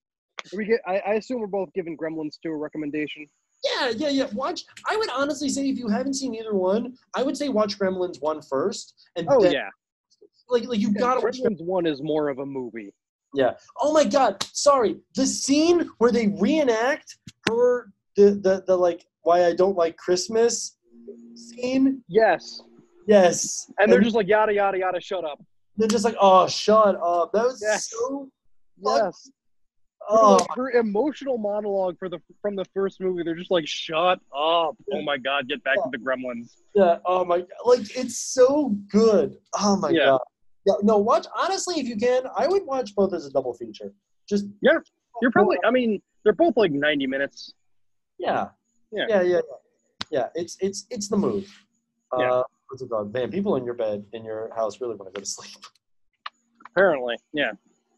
we get. I, I assume we're both giving Gremlins two a recommendation. Yeah, yeah, yeah. Watch. I would honestly say if you haven't seen either one, I would say watch Gremlins one first, and Oh then, yeah. like like you gotta watch. Gremlins one is more of a movie. Yeah. Oh my God. Sorry. The scene where they reenact her the the, the like why I don't like Christmas scene. Yes. Yes. And they're just like yada yada yada. Shut up. they're just like oh shut up. That was Yes. so. Yes. Oh. Like, her emotional monologue for the from the first movie. They're just like, "Shut up! Oh my God, get back to the Gremlins." Yeah. Oh my. Like it's so good. Oh my Yeah. God. Yeah. No. Watch honestly if you can. I would watch both as a double feature. Just Yeah, you're probably. I mean, they're both like 90 minutes. Yeah. Yeah. Yeah, yeah, yeah. Yeah, it's it's it's the move. Yeah. Uh, what's it called? Man, people in your bed in your house really want to go to sleep. Apparently, yeah,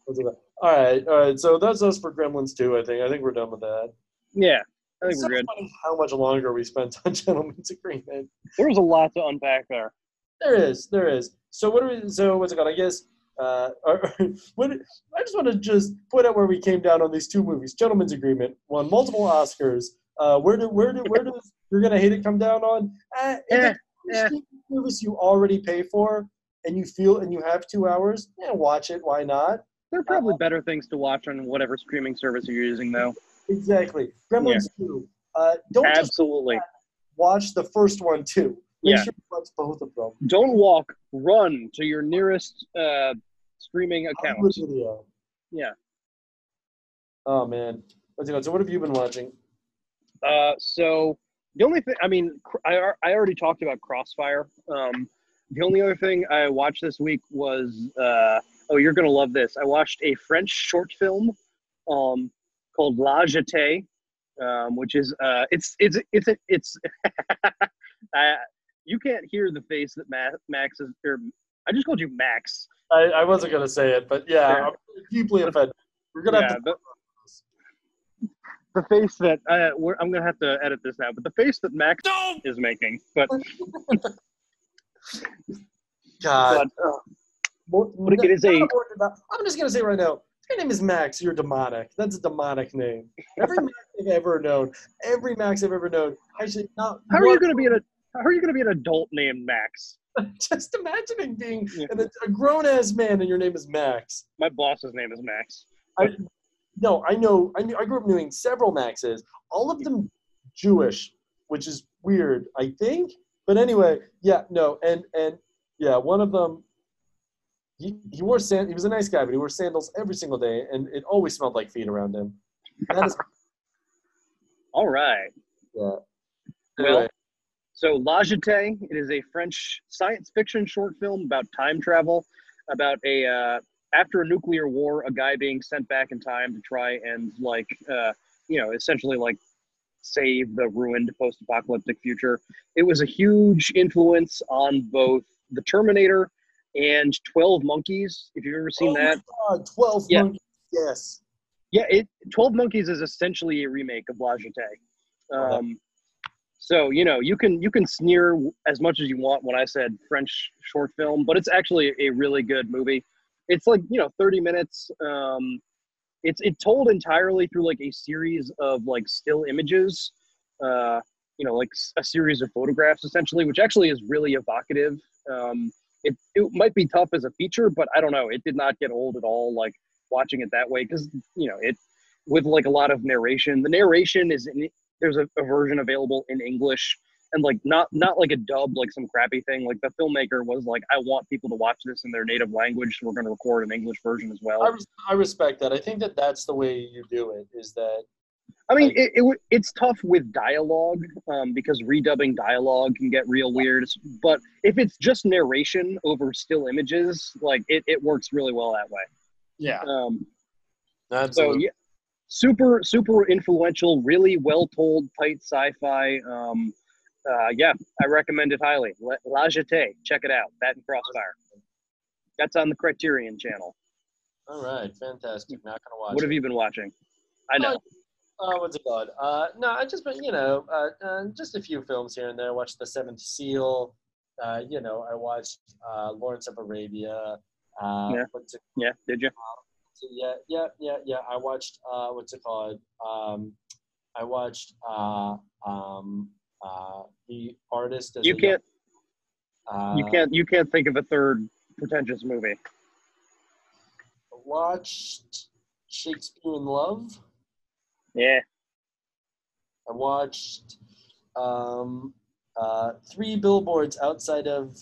What's it called? All right, all right. So that's us for Gremlins 2, I think. I think we're done with that. yeah. I think It's we're so good. how much longer we spent on Gentlemen's Agreement. There was a lot to unpack there. There is, there is. So what do we? So what's it called? I guess. Uh, are- what, I just want to just point out where we came down on these two movies. Gentleman's Agreement won multiple Oscars. Uh, where do where do where does you're gonna hate it come down on? Uh, a eh. service you already pay for and you feel and you have two hours, yeah, watch it. Why not? There are probably better things to watch on whatever streaming service you're using, though. Exactly. Gremlins two. Uh, don't just Absolutely. watch the first one too. Yeah. watch both of them. Don't walk. Run to your nearest uh, streaming account. Video. Yeah. Oh man. What's it called? So what have you been watching? Uh, so the only thing, I mean, I, I already talked about Crossfire. Um, the only other thing I watched this week was, uh, oh, you're gonna love this. I watched a French short film um, called La Jetée, um, which is, uh, it's, it's, it's, it's, it's uh, you can't hear the face that Ma- Max is, or I just called you Max. I, I wasn't gonna say it, but yeah, Yeah. I'm deeply offended. We're gonna Yeah, have to the, the face that uh, we're, I'm gonna have to edit this now, but the face that Max is making, but God. But- More- but it is not a- more than that. I'm just gonna say right now, Your name is Max. You're demonic. That's a demonic name. Every Max I've ever known, every Max I've ever known, actually not. How are you going to be an How are you going to be an adult named Max? Just imagining being an, a grown ass man and your name is Max. My boss's name is Max. I no, I know. I knew, I grew up knowing several Maxes, all of them Jewish, which is weird, I think. But anyway, yeah, no, and and yeah, one of them. He, he wore sand. He was a nice guy, but he wore sandals every single day, and it always smelled like feet around him. That is, All right. yeah. Well, Anyway, so La Jetée, it is a French science fiction short film about time travel, about a uh, after a nuclear war, a guy being sent back in time to try and like uh, you know essentially like save the ruined post-apocalyptic future. It was a huge influence on both the Terminator and Twelve Monkeys. If you've ever seen oh that, God, Twelve Yeah. monkeys. Yes. yeah, it Twelve Monkeys is essentially a remake of La Jetée. Um, so you know you can you can sneer as much as you want when I said French short film, but it's actually a really good movie. It's like you know thirty minutes. Um, it's it told entirely through like a series of like still images. Uh, you know, like a series of photographs essentially, which actually is really evocative. Um, it it might be tough as a feature, but I don't know. It did not get old at all. Like watching it that way because you know it with like a lot of narration. The narration is there's a, a version available in English and like not not like a dub like some crappy thing. Like the filmmaker was like, I want people to watch this in their native language, so we're going to record an English version as well. I, res- I respect that. I think that that's the way you do it. Is that I mean, it, it, it's tough with dialogue um, because redubbing dialogue can get real weird. But if it's just narration over still images, like it, it works really well that way. yeah, Um, so yeah, super super influential, really well told, tight sci-fi. Um, uh, yeah, I recommend it highly. La, Jetée, check it out. That and Crossfire. That's on the Criterion channel. All right, fantastic. Not gonna watch. What it. have you been watching? I know. Uh, what's it called? Uh, no, I just been, you know, uh, uh, just a few films here and there. I watched The Seventh Seal. Uh, you know, I watched uh, Lawrence of Arabia. Uh, Yeah. What's it? Yeah, did you? Yeah, yeah, yeah, yeah. I watched. Uh, what's it called? Um, I watched. Uh, um, uh, the artist. as You can't. Uh, You can't. You can't think of a third pretentious movie. Watched Shakespeare in Love. Yeah. I watched um, uh, three billboards outside of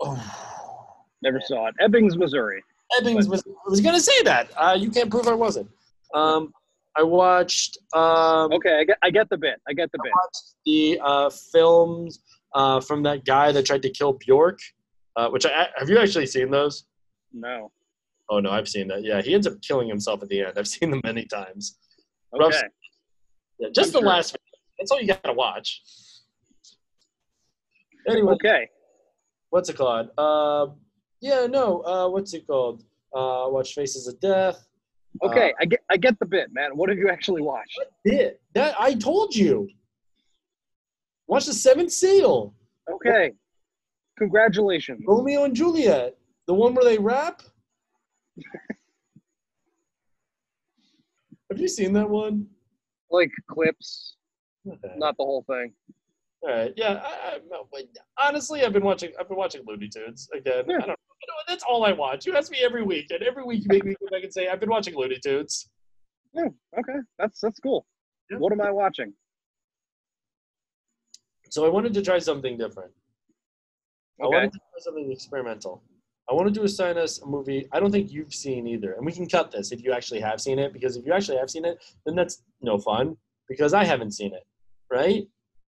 oh, Never saw it. Ebbings, Missouri. Ebbings. Was, I was gonna say that. Uh, you can't prove I wasn't. Um, I watched. Um, Okay, I get. I get the bit. I get the bit. the uh, films uh, from that guy that tried to kill Bjork. Uh, which I have you actually seen those? No. Oh no, I've seen that. Yeah, he ends up killing himself at the end. I've seen them many times. Rough- Okay. Yeah, just I'm the sure. last. That's all you gotta watch. Anyway, Okay. what's it called? Uh, yeah, no. Uh, what's it called? Uh, watch Faces of Death. Okay. I get. I get the bit, man. What have you actually watched? Yeah, that I told you. Watch the Seventh Seal. Okay. Congratulations. Romeo and Juliet, the one where they rap. Have you seen that one? Like clips, Okay. not the whole thing. All right. Yeah. I, I, honestly, I've been watching. I've been watching Looney Tunes again. Yeah. I don't know. You know, That's all I watch. You ask me every week, and every week you make me go back and say I've been watching Looney Tunes. Yeah. Okay. That's that's cool. Yeah. What am I watching? So I wanted to try something different. I Okay. wanted to try something experimental. I wanted to assign us a movie I don't think you've seen either. And we can cut this if you actually have seen it, because if you actually have seen it, then that's no fun because I haven't seen it. Right?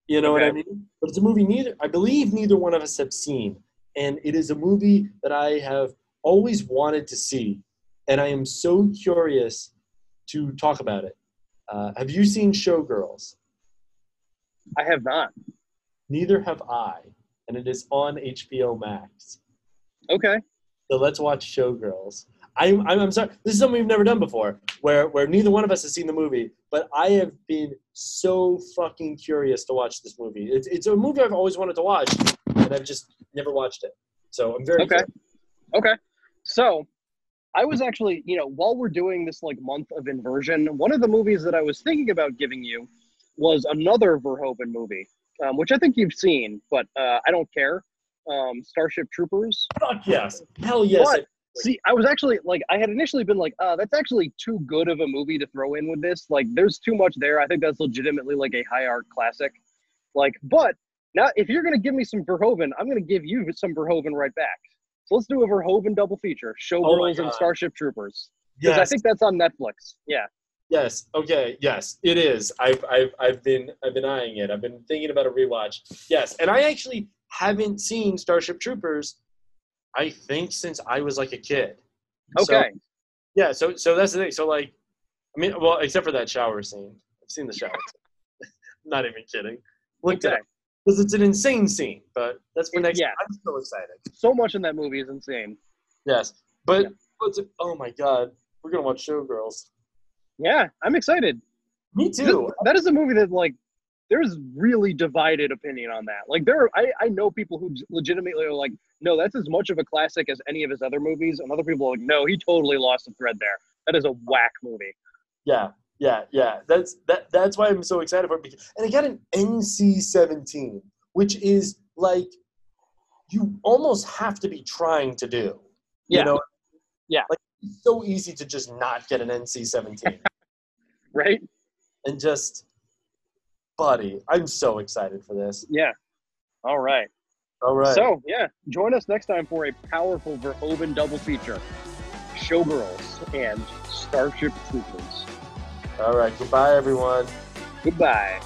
You know what I mean? But it's a movie neither I believe neither one of us have seen. And it is a movie that I have always wanted to see. And I am so curious to talk about it. Uh, have you seen Showgirls? I have not. Neither have I. And it is on HBO Max. Okay. So let's watch Showgirls. I'm, I'm, I'm sorry. This is something we've never done before, where, where neither one of us has seen the movie, but I have been so fucking curious to watch this movie. It's, it's a movie I've always wanted to watch, and I've just never watched it. So I'm very Okay. Okay. So I was actually, you know, while we're doing this like month of inversion, one of the movies that I was thinking about giving you was another Verhoeven movie, um, which I think you've seen, but uh, I don't care. Um, Starship Troopers. Fuck yes. Hell yes. But, see, I was actually like, I had initially been like, uh, that's actually too good of a movie to throw in with this. Like, there's too much there. I think that's legitimately like a high art classic. Like, but now if you're gonna give me some Verhoeven, I'm gonna give you some Verhoeven right back. So let's do a Verhoeven double feature: oh Showgirls and Starship Troopers. Because I think that's on Netflix. Yeah. Yes. Okay. Yes, it is. I've I've I've been I've been eyeing it. I've been thinking about a rewatch. Yes, and I actually haven't seen Starship Troopers. I think since I was like a kid. So- Okay. yeah. So so that's the thing. So like, I mean, well, except for that shower scene. I've seen the shower. Not even kidding. Looked at Okay. it because it's an insane scene. But that's for next. Yeah. I'm so excited. So much in that movie is insane. Yes, but it? Oh my god, we're gonna watch Showgirls. Yeah, I'm excited. Me too. Th- that is a movie that like there's really divided opinion on that. Like there are I, I know people who legitimately are like, no, that's as much of a classic as any of his other movies, and other people are like, no, he totally lost the thread there. That is a whack movie. Yeah, yeah, yeah. That's that. That's why I'm so excited for it. because- And it got an NC-17, which is like you almost have to be trying to do. Yeah. You know, Yeah. like it's so easy to just not get an NC-17, Right? and just, buddy, I'm so excited for this. Yeah. All right. All right. So yeah, join us next time for a powerful Verhoeven double feature: Showgirls and Starship Troopers. All right. Goodbye, everyone. Goodbye.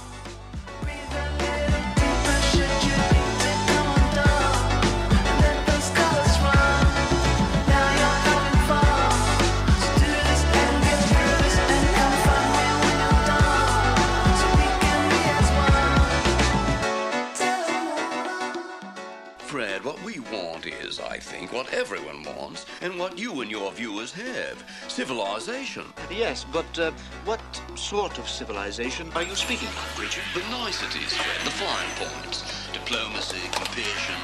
Is, I think, what everyone wants and what you and your viewers have civilization. Yes, but uh, what sort of civilization are you speaking of, preacher? The niceties, Fred, the fine points. Diplomacy, compassion,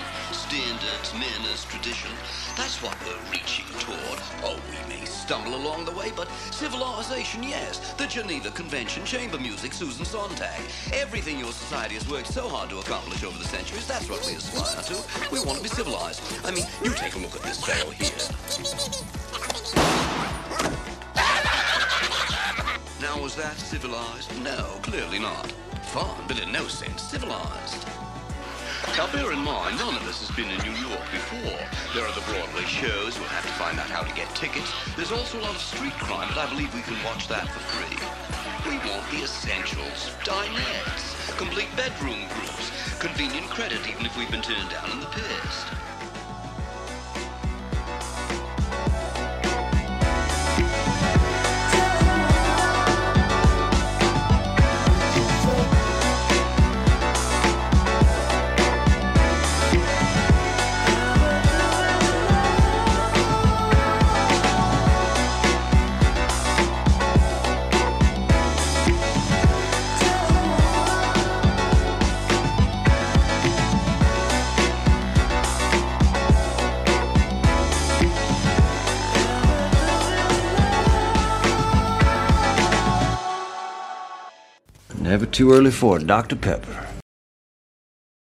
standards, manners, tradition. That's what we're reaching toward. Oh, we may stumble along the way, but civilization, yes. The Geneva Convention, chamber music, Susan Sontag. Everything your society has worked so hard to accomplish over the centuries, that's what we aspire to. We want to be civilized. I mean, you take a look at this fellow here. Now, was that civilized? No, clearly not. Fun, but in no sense civilized. Now, bear in mind, none of us has been in New York before. There are the Broadway shows. We'll have to find out how to get tickets. There's also a lot of street crime, but I believe we can watch that for free. We want the essentials. Dinettes, complete bedroom groups, convenient credit even if we've been turned down in the past. Never too early for Dr. Pepper.